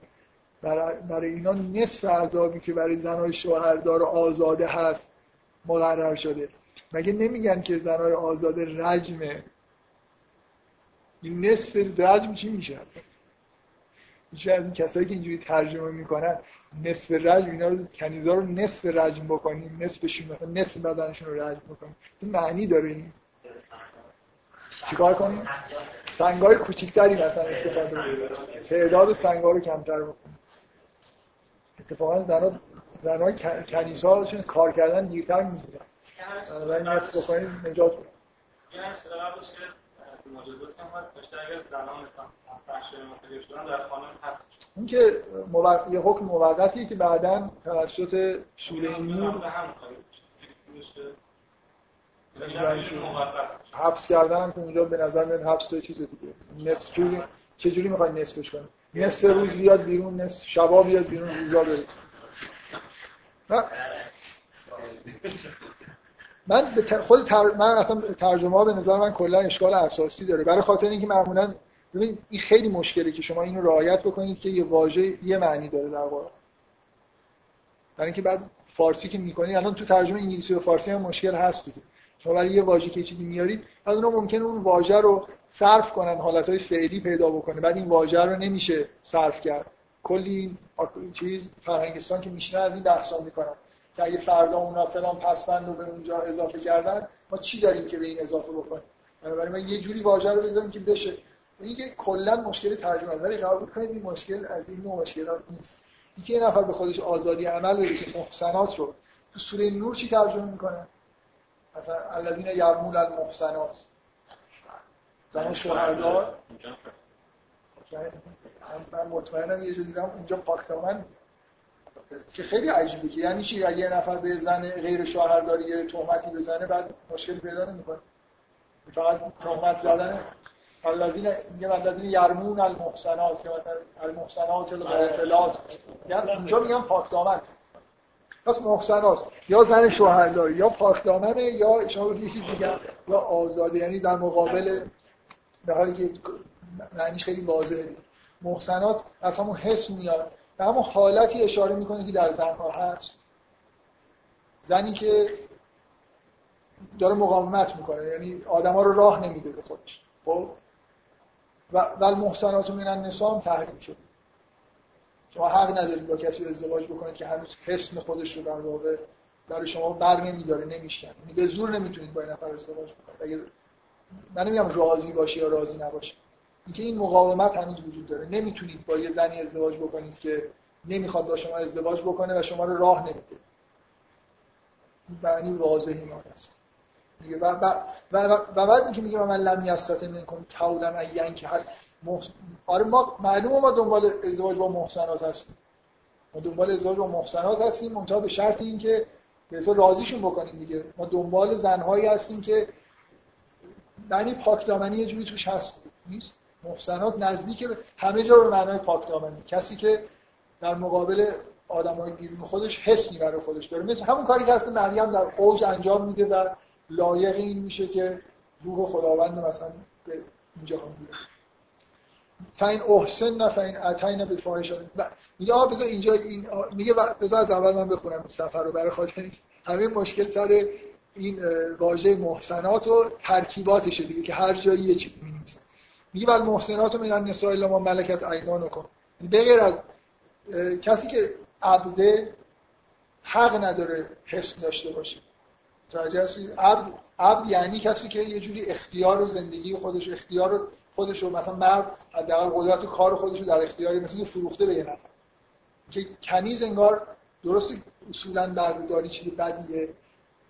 برای, اینا نصف عذابی که برای زنهای شوهردار آزاده هست مقرر شده. مگه نمیگن که زنهای آزاده رجمه؟ این نصف رجم چی میشه؟ میشه از این کسایی که اینجوری ترجمه می‌کنن نصف رجم اینا رو کنیزا رو نصف رجم بکنیم نصفشون نصف بدنشون رو رجم بکنیم. این معنی داره این؟ چیکار کنیم؟ سنگای کوچیکتری مثلا استفاده تعداد سنگا رو کمتر بکنیم. اتفاقا زنا زنا کنیسا چون کار کردن دیرتر می‌گیرن بنابراین نصف بکنیم نجات این که یه حکم موقتیه که بعدا توسط سوره نور حبس کردن هم که اونجا به نظر میاد حبس تو چیز دیگه. نصف جوری چجوری می‌خوای نصفش کنی؟ نصف روز بیاد بیرون نصف شبا بیاد بیرون روزا بره. (laughs) من خود تر... من اصلا ترجمه ها به نظر من کلا اشکال اساسی داره. برای خاطر اینکه معمولا ببین این خیلی مشکله که شما اینو رعایت بکنید که یه واژه یه معنی داره در واقع. برای اینکه بعد فارسی که می‌کنید الان تو ترجمه انگلیسی و فارسی هم مشکل هست دیگه. شما برای یه واژه که چیزی میارید بعد اونها ممکنه اون واژه رو صرف کنن حالتهای فعلی پیدا بکنه. بعد این واژه رو نمیشه صرف کرد. کلی چیز فرهنگستان که میشنه از این بحثا می‌کنن. که اگه فردا اونا فلان پسوند رو به اونجا اضافه کردن ما چی داریم که به این اضافه بکنیم؟ بنابراین ما یه جوری واژه رو بذاریم که بشه. این که کلا مشکل ترجمه ولی قبول کنید این مشکل از این نوع مشکلات نیست. اینکه یه نفر به خودش آزادی عمل بده که محسنات رو تو سوره نور چی ترجمه می‌کنه؟ مثلا الذین یرمون المحسنات. زمان شوهردار من مطمئنم یه جا دیدم اینجا پاکدامن که خیلی عجیبه که یعنی چی؟ اگه یه نفر به زن غیر شوهرداری تهمتی بزنه بعد مشکلی پیدا نمی‌کنه. فقط تهمت زدن الذین میگه الذین یرمون المحسنات که مثلا المحسنات الغافلات. یعنی اونجا میگم پاک دامن پس محسنات یا زن شوهرداری یا پاک دامنه یا شما یه چیز دیگه یا آزاده. یعنی در مقابل در حالی که معنیش خیلی واضحه. محسنات از همون حس میاد. به همون حالتی اشاره می‌کنه که در زنها هست. زنی که داره مقاومت می‌کنه یعنی آدما رو راه نمیده به خودش. خب؟ و ول محسنات من النساء تحریم شد. شما حق ندارید با کسی ازدواج بکنید که هنوز حسن خودش رو در واقع برای شما بر نمیداره نمیشکنه. یعنی به زور نمی‌تونید با این نفر ازدواج بکنید. اگر من نمیگم راضی باشی یا راضی نباشی اینکه این مقاومت هنوز وجود داره. نمی‌تونید با یه زنی ازدواج بکنید که نمی‌خواد با شما ازدواج بکنه و شما رو راه نمیده. معنی واضحی ما میگه و, و, و, بعد اینکه میگه من لم یستت منکم کولن این که هر آره ما معلومه ما دنبال ازدواج با محسنات هستیم. ما دنبال ازدواج با محسنات هستیم منتها به شرط اینکه به راضیشون بکنیم دیگه. ما دنبال زنهایی هستیم که معنی پاک دامنی یه جوری توش هست. نیست؟ محسنات نزدیک همه جا به معنای پاک دامنی کسی که در مقابل آدمای بیرون خودش حسی برای خودش داره. مثل همون کاری که اصلا مریم در اوج انجام میده و لایق این میشه که روح خداوند مثلا به اینجا هم بیاره. فاین احسن نه فاین اتین به فاحشه. میگه آ بذار اینجا این میگه بذار از اول من بخونم سفر رو برای خاطر همه مشکل سر این واژه محسنات و ترکیباتشه دیگه که هر جایی یه چیزی می‌نویسن میگه ول محسنات من النساء الا ما ملکت ایمانکم. به غیر از کسی که عبده حق نداره حس داشته باشه. عبد عبد یعنی کسی که یه جوری اختیار زندگی خودش اختیار خودش رو مثلا مرد حداقل قدرت کار خودش رو در اختیاری مثلا فروخته به یه نفر. که کنیز انگار درست اصولا برداری چیز بدیه.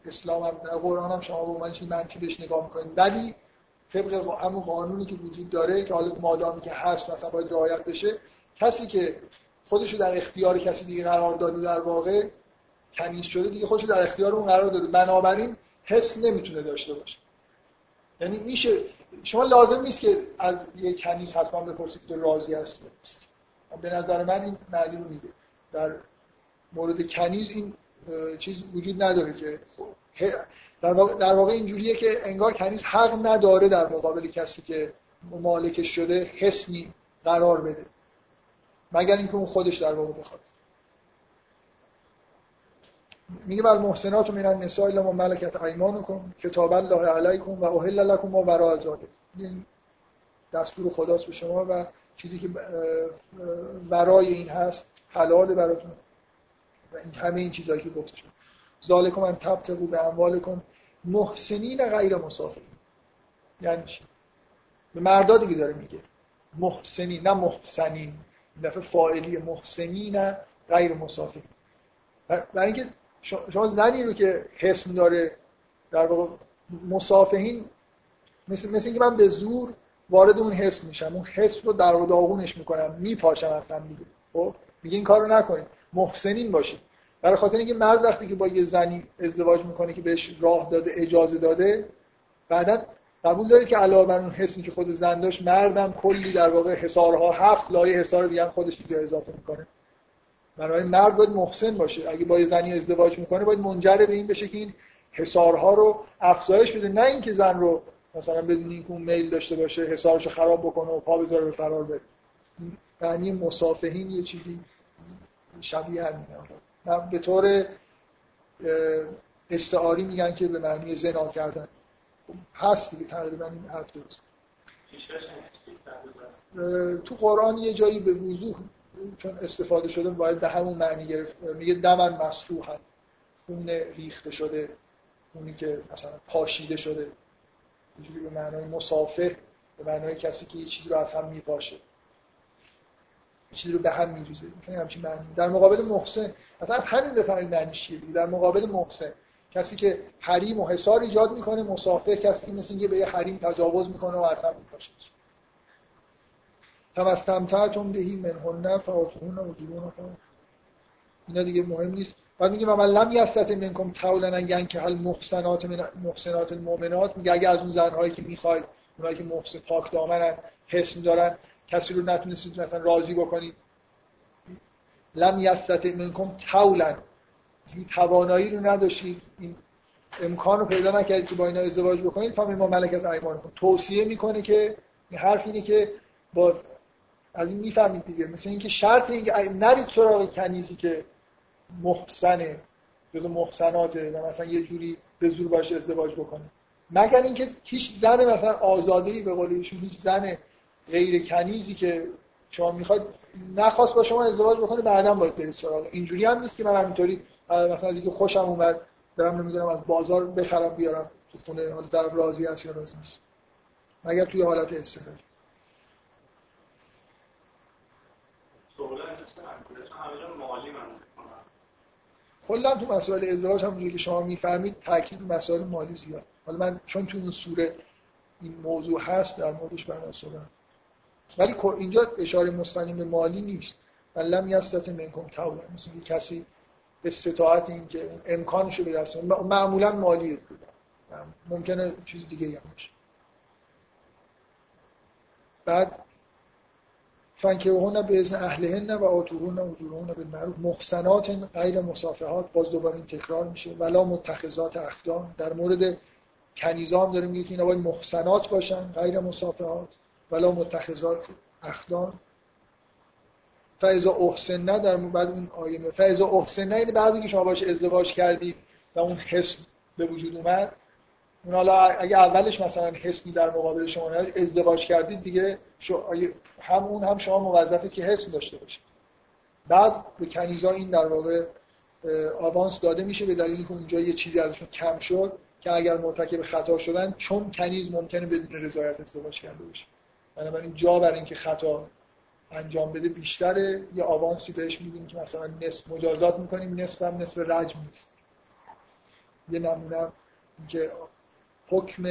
اسلام هم در قرآن هم شما به عنوان چیز منفی بهش نگاه می‌کنید. ولی طبق همون قانونی که وجود داره که حالا مادامی که هست مثلا باید رعایت بشه کسی که خودشو در اختیار کسی دیگه قرار داده در واقع کنیز شده دیگه خودشو در اختیار اون قرار داده. بنابراین حس نمی‌تونه داشته باشه. یعنی میشه شما لازم نیست که از یه کنیز حتما بپرسید که راضی هست به نظر من این معنی رو میده. در مورد کنیز این چیز وجود نداره که در واقع, در واقع اینجوریه که انگار کنیز حق نداره در مقابل کسی که مالکش شده حسنی قرار بده. مگر اینکه اون خودش در واقع بخواد. میگه بل محسنات من النساء الا ما ملکت ایمانکم کتاب الله علیکم و احل لکم ما ذلک. این دستور خداست به شما و چیزی که برای این هست حلال براتون. و این همه این چیزایی که گفته شد ذالکم ان تبتغوا به اموالکم محسنین غیر مسافرین. یعنی چی؟ به مردا دیگه داره میگه. محسنین نه محسنین. این دفعه فاعلی محسنین غیر مسافرین. برای اینکه شما زنی رو که حسم داره در واقع مسافهین مثل, مثل اینکه من به زور وارد اون حس میشم. اون حس رو در داغونش می‌کنم. میپاشم اصلا میگه خب؟ میگه این کارو نکنید. محسنین باشید. برای خاطر اینکه مرد وقتی که با یه زنی ازدواج می‌کنه که بهش راه داده اجازه داده بعدا قبول داره که علاوه بر اون حسی که خود زن داشت مردم کلی در واقع حسارها هفت لایه حسار دیگه هم خودش دیگه اضافه می‌کنه. بنابراین مرد باید محسن باشه. اگه با یه زنی ازدواج می‌کنه باید منجر به این بشه که این حسارها رو افزایش بده. نه اینکه زن رو مثلا بدون اینکه اون میل داشته باشه حسارش خراب بکنه و پا بذاره به فرار بره معنی مسافهین یه چیزی شبیه همینه. به طور استعاری میگن که به معنی زنا کردن. هست دیگه تقریبا این حرف درست. تو قرآن یه جایی به وضوح چون استفاده شده باید به همون معنی گرفت. میگه دمن مسفوحن خون ریخته شده خونی که مثلا پاشیده شده. اینجوری به معنای مسافر به معنای کسی که یه چیزی رو از هم میپاشه. چیزی رو به هم میریزه. مثلا همچین معنی در مقابل محسن مثلا از همین بفهمید معنیش چیه در مقابل محسن کسی که حریم و حصار ایجاد می‌کنه مسافر کسی که مثل اینکه به یه حریم تجاوز می‌کنه و اصلا می‌کشه. تمستمتعتم بهی منهن فاتهون و جلون اینا دیگه مهم نیست. بعد میگه من لم یستت منکم تولا یعنی که هل محسنات من محسنات المؤمنات. میگه اگه از اون زنهایی که می‌خواید اونایی که محسن پاک دامنن حسن دارن کسی رو نتونستید مثلا راضی بکنید. لم یستت منکم تولا توانایی رو نداشتید. این امکان رو پیدا نکردید که با اینا ازدواج بکنید. فهم ما ملکت ایمانکم توصیه می‌کنه که این حرف اینه که با از این می‌فهمید دیگه. مثل اینکه شرط اینکه نرید سراغ کنیزی که محسنه. جز محسناته و مثلا یه جوری به زور باشه ازدواج بکنه. مگر اینکه هیچ زن مثلا آزاده ای به قول ایشون هیچ زن غیر کنیزی که شما می‌خواید نخواست با شما ازدواج بکنه بعدا باید برید سراغ. اینجوری هم نیست که من همینطوری مثلا از اینکه خوشم اومد برم نمی‌دونم از بازار بخرم بیارم تو خونه حالا طرف راضی است یا راضی نیست. مگر توی حالت استقلال کلا تو مسائل ازدواج هم که شما می‌فهمید تاکید مسائل مالی زیاد. حالا من چون تو این سوره این موضوع هست در موردش بیان شدم ولی اینجا اشاره مستقیم به مالی نیست. لم یستت منکم تولا مثل که کسی استطاعت این که امکانش رو به دست معمولا مالی ممکنه چیز دیگه هم باشه. بعد فنکهوهن به ازن اهلهن و آتوهن اجورهن بالمعروف محسنات غیر مصافحات. باز دوباره این تکرار میشه. ولا متخذات اخدان. در مورد کنیزا هم داریم میگه که اینا باید محسنات باشن غیر مصافحات. ولا متخذات اخدان فایزا احسن نه در بعد این آیه فایزا احسن نه یعنی بعدی که شما باش ازدواج کردید و اون حس به وجود اومد اون حالا اگه اولش مثلا حسنی در مقابل شما ازدواج کردید دیگه هم اون هم شما موظفه که حسن داشته باشید. بعد به کنیزا این در واقع آوانس داده میشه به دلیلی که اونجا یه چیزی ازشون کم شد که اگر مرتکب خطا شدن چون کنیز ممکنه بدون رضایت ازدواج کرده باشه. بنابراین جا بر اینکه خطا انجام بده بیشتره. یه آوانسی بهش میدیم که مثلا نصف مجازات می‌کنیم نصف هم نصف رجم نیست. یه نمونه که حکم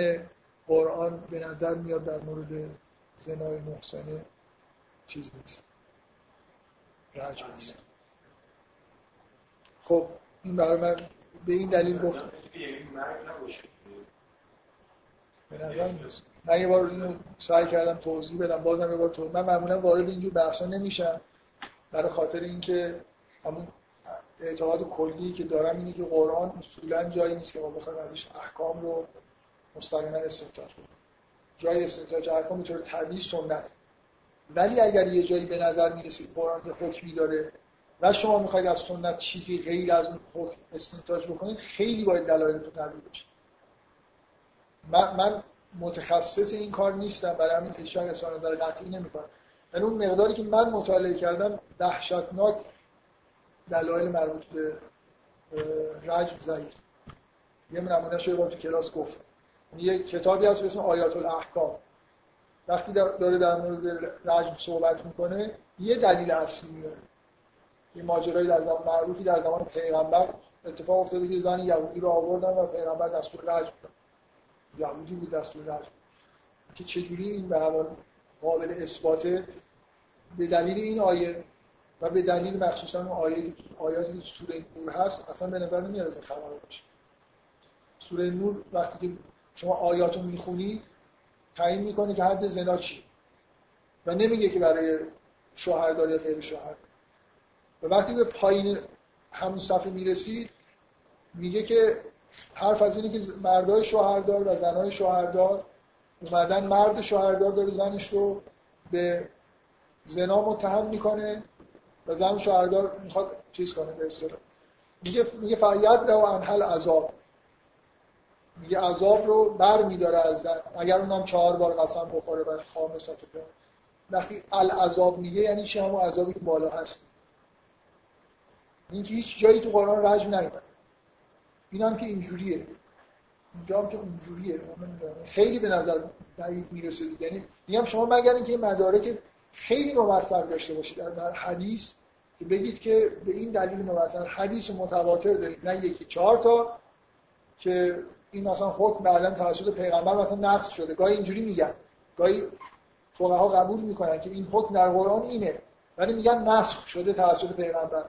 قرآن به نظر میاد در مورد زنای محسنه چیز نیست. رجم نیست. خب این برای من به این دلیل گفت. به نظر نیست من یه بار اینو سعی کردم توضیح بدم بازم یه بار توضیح من معمولا وارد اینجور بحثا نمیشم برای خاطر اینکه همون اعتقاد کلی که دارم اینه که قرآن اصولا جایی نیست که ما بخوایم ازش احکام رو مستقیما استنتاج کنیم. جای استنتاج احکام به طور طبیعی سنت. ولی اگر یه جایی به نظر می‌رسه قرآن یه حکمی داره و شما می‌خواید از سنت چیزی غیر از اون حکم استنتاج بکنید خیلی باید دلایلتون قوی باشه من, من متخصص این کار نیستم برای همین اشاره اظهار نظر قطعی نمی‌کنم. ولی اون مقداری که من مطالعه کردم دهشتناک دلایل مربوط به رجم ضعیف. یه نمونه شو تو کلاس گفتم. یه کتابی هست به اسم آیات الاحکام وقتی داره در مورد رجم صحبت می‌کنه یه دلیل اصلی میاره. یه ماجرایی در زمان معروفی در زمان پیغمبر اتفاق افتاده که زن یهودی رو آوردن و پیغمبر دستور رجم داد. یهودی بود دستور رجم که چجوری این به حال قابل اثباته به دلیل این آیه و به دلیل مخصوصا آیه آیاتی که سوره نور هست اصلا به نظر نمیاد از خبر باشه. سوره نور وقتی که شما آیاتو می‌خونی تعیین می‌کنه که حد زنا چی؟ و نمیگه که برای شوهردار یا غیر شوهر و وقتی به پایین همون صفحه می‌رسید میگه که حرف از اینه که مردای شوهردار و زنای شوهردار اومدن مرد شوهردار داره زنش رو به زنا متهم می‌کنه و زن شوهردار می‌خواد چیز کنه به اصطلاح. میگه میگه فقط رو انحل عذاب میگه عذاب رو بر میداره از زن. اگر اونم چهار بار قسم بخوره و خامسه تو وقتی العذاب میگه یعنی چه همون عذابی که بالا هست. اینکه هیچ جایی تو قرآن رجم نیومده این هم که اینجوریه. اینجا هم که اونجوریه. خیلی به نظر بعید می‌رسه. یعنی میگم شما مگر اینکه مدارک خیلی موثق داشته باشید. در حدیث که بگید که به این دلیل موثق حدیث متواتر دارید. نه یکی چهار تا که این مثلا حکم بعدا توسط پیغمبر مثلا نقض شده. گاهی اینجوری میگن. گاهی فقها قبول می‌کنن که این حکم در قرآن اینه. ولی میگن نسخ شده توسط پیغمبر.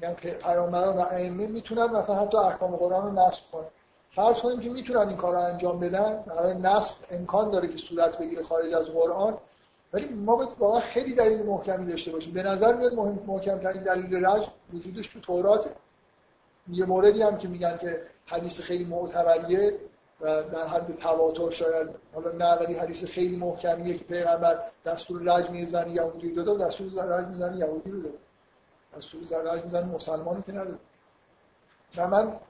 میگن پیامبران و ائمه می‌تونن مثلا حتی احکام قرآن رو نسخ کنن. فرض کنیم که می‌تونن این کار رو انجام بدن. برای نسخ امکان داره که صورت بگیره خارج از قرآن. ولی ما باید واقعا خیلی دلیل محکمی داشته باشیم. به نظر میاد مهم محکم ترین دلیل رج وجودش تو توراته یه موردی هم که میگن که حدیث خیلی معتبریه و در حد تواتر شاید حالا نه ولی حدیث خیلی محکمیه که پیغمبر دستور رجم زن یهودی رو داده دستور رجم زن یهودی رو داده دستور رجم زن مسلمانی که نداده و من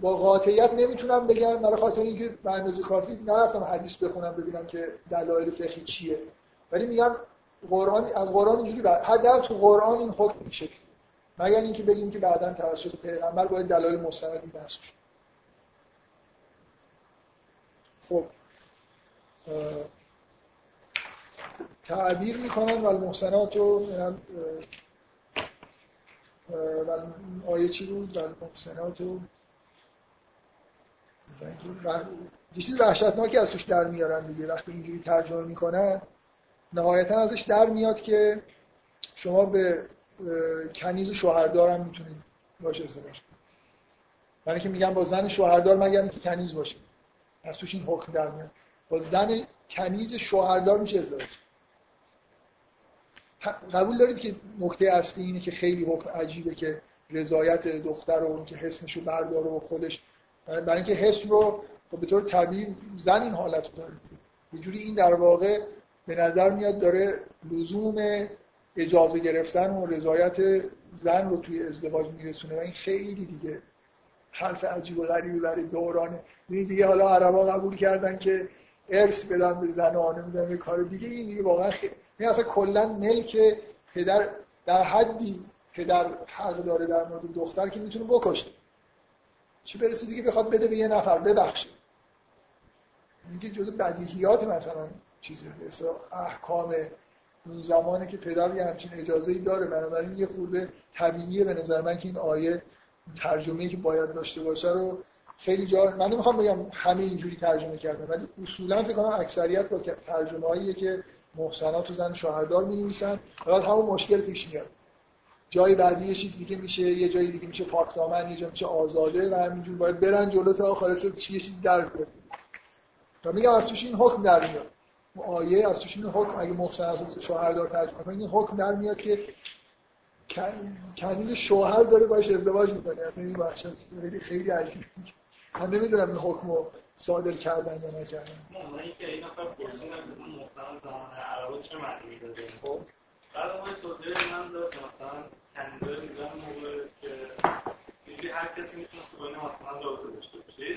با قاطعیت نمی‌تونم بگم برای خاطر اینکه به اندازه کافی نرفتم حدیث بخونم ببینم که دلایل فقهی چیه. ولی میگم قرآن از قرآن اینجوری بعد حداقل تو قرآن این حکم این شکل. مگر اینکه بگیم که بعدا توسط پیغمبر باید دلایل مستندی نصب خب تعبیر می‌کنن و المحسنات و آیه چی بود؟ و المحسنات و یه چیز وحشتناکی از توش در میارن دیگه. وقتی اینجوری ترجمه می‌کنن نهایتا ازش در میاد که شما به کنیز شوهردار هم می‌تونید باشه ازدواج کنید برای که میگن با زن شوهردار مگر که کنیز باشه. از توش این حکم در میاد. با زن کنیز شوهردار میشه ازدواج قبول دارید که نکته اصلی اینه که خیلی حکم عجیبه که رضایت دختر رو که حسنش رو برداره و خودش برای اینکه حس رو به طور طبیعی زن این حالت رو داره. یه جوری این در واقع به نظر میاد داره لزوم اجازه گرفتن و رضایت زن رو توی ازدواج میرسونه و این خیلی دیگه حرف عجیب و غریبی برای دورانه این دیگه حالا عربا قبول کردن که ارث بدن به زن و نمی‌دونم کار دیگه این دیگه واقعا خیلی این اصلا کلا ملک پدر در حدی پدر حق داره در مورد دختر که می‌تونه بکشه. چی برسه دیگه بخواد بده به یه نفر ببخشه. میگه جزء بدیهیات مثلا چیزی احکام اون زمانی که پدر یه همچین اجازه ای داره بنابراین یه خورده طبیعیه به نظر من که این آیه ترجمه که باید داشته باشه رو خیلی جا من نمی‌خوام بگم همه اینجوری ترجمه کردن ولی اصولا فکر کنم اکثریت با ترجمه هاییه که محسنات و زن شوهردار می نویسن بعد همون مشکل پیش میاد. جای بعدی یه چیز دیگه میشه یه جای دیگه میشه پاکدامن یه جا میشه آزاده و همینجور باید برن جلو تا خالص یه چیزی در بیاد. و میگم از توش این حکم در میاد. آیه از توش این حکم اگه محسن شوهردار ترجمه کنه این حکم در میاد که کنیز شوهر داره باش ازدواج می‌کنه. اصلا این بحث خیلی عجیبه. من نمی‌دونم این حکم رو صادر کردن یا نکردن. من اینکه این نفر پرسیدن که محسن زمان عربا چه معنی داده خب. بعد توضیح من داد که مثلا کنیزای میزن موقع که اینجوری هر کسی می‌تونست با این مثلا رابطه داشته باشه.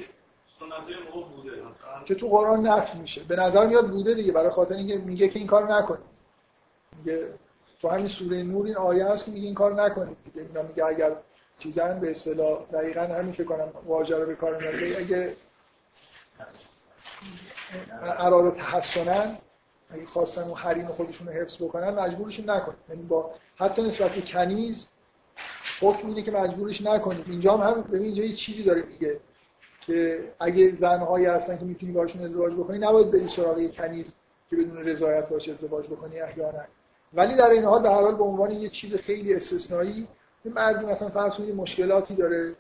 موقع بوده مثلا. که تو قرآن نفی میشه. به نظر میاد بوده دیگه برای خاطر اینکه میگه که این کار نکنید. میگه تو همین سوره نور این آیه هست که میگه این کار نکنید دیگه. اینا میگه اگر چیزن به اصطلاح دقیقا همین فکر کنم واژه رو به کار میاره اگه قرار تحسنن اگه خواستن اون حریم خودشون رو حفظ بکنن مجبورشون نکنید یعنی با حتی نسبت به کنیز حکم اینه که مجبورش نکنید اینجا هم هم ببین اینجا یه چیزی داره میگه که اگه زنهایی هستن که می‌تونی باشون ازدواج بکنی نباید بری سراغ یه کنیز که بدون رضایت باشه ازدواج بکنی احیانا. ولی در این حال به هر حال به عنوان یه چیز خیلی استثنایی این مردی مثلا فرض کنید مشکلاتی داره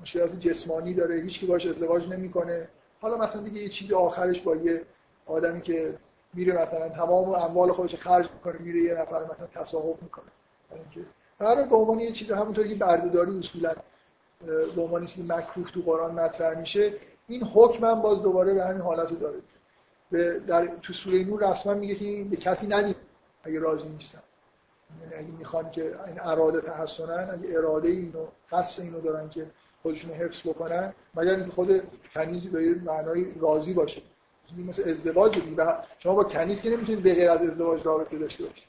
مشکلات جسمانی داره هیچ کی باش ازدواج نمی‌کنه. حالا مثلا دیگه یه چیز آخرش با یه آدمی که میره مثلا تمام اموال خودش خرج می‌کنه میره یه نفر مثلا تصاحب می‌کنه. برای به عنوان یه چیز همونطوری که بردهداری اصولا به عنوان چیز مکروه تو قرآن مطرح میشه این حکم هم باز دوباره به همین حالت رو داره. به در تو سوره نور رسما میگه که به کسی ندید اگه راضی نیستن. یعنی اگه می‌خوان که این اراده تحسنن اگه اراده اینو قصد اینو دارن که خودشون حفظ بکنن مگر اینکه خود کنیزی به یه معنای راضی باشه. مثل ازدواج دیگه شما با کنیز که نمی‌تونید به غیر از ازدواج رابطه داشته باشید.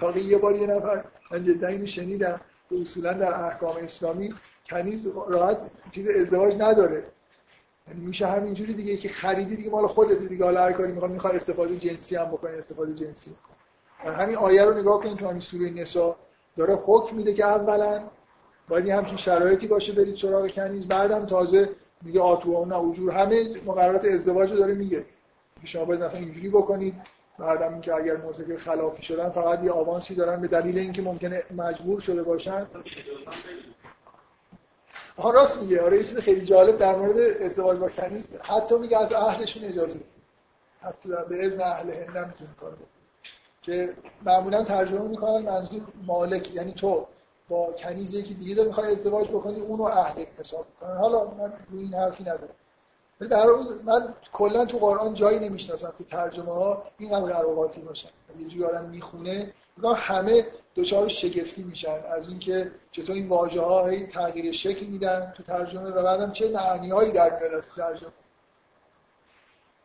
تا یه بار یه نفر من جدا اینو شنیدم که اصولا در احکام اسلامی کنیز راحت چیز ازدواج نداره. یعنی میشه همینجوری دیگه که خریدی دیگه مال خودت دیگه. حالا هر کاری می‌خواد می‌خواد استفاده جنسی هم بکنه استفاده جنسی همین آیه رو نگاه کنید تو همین سوره نساء. داره حکم میده که اولا باید همچین شرایطی باشه برید سراغ کنیز. بعدم تازه میگه آتو و اجور همه مقررات ازدواج رو داره میگه. شما باید مثلا اینجوری بکنید. بعدم اینکه اگر مرتکب خلافی شدن فقط یه آوانسی دارن به دلیل اینکه ممکنه مجبور شده باشن. آها راست میگه. آره یه خیلی جالب در مورد ازدواج با کنیز. حتی میگه از اهلشون اجازه حتی به اذن اهل این کار که معمولا ترجمه می‌کنن منظور مالک یعنی تو. با کنیز یکی دیگه داری می‌خوای ازدواج بکنی اونو اهل حساب می‌کنن. حالا من روی این حرفی ندارم. ولی در من کلا تو قرآن جایی نمی‌شناسم که ترجمه ها اینقدر قراقاتی باشن. یه جوری آدم می‌خونه همه دوچار شگفتی میشن. از اینکه چطور این واژه ها هی تغییر شکل میدن تو ترجمه و بعدم چه معنی هایی در میاد از ترجمه.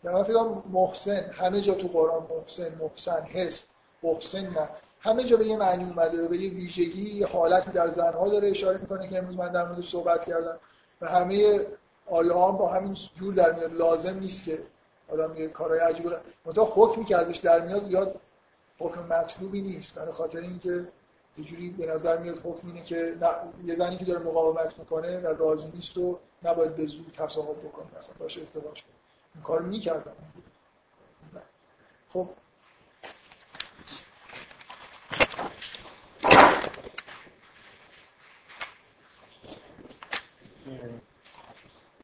من فکر محسن همه جا تو قرآن محسن محسن حس محسن نه. همه جا به یه معنی اومده به یه ویژگی حالتی در زنها داره اشاره می‌کنه که امروز من در موردش صحبت کردم. و همه آیه ها با همین جور در میاد. لازم نیست که آدم یه کارهای عجیب منتها حکمی که ازش در میاد زیاد حکم مطلوبی نیست. برای خاطر اینکه یه جوری به نظر میاد حکم اینه که یه زنی که داره مقاومت می‌کنه و راضی نیست و نباید به زور تصاحب بکنه مثلا باشه ازدواج کنه. این کارو می‌کردم خب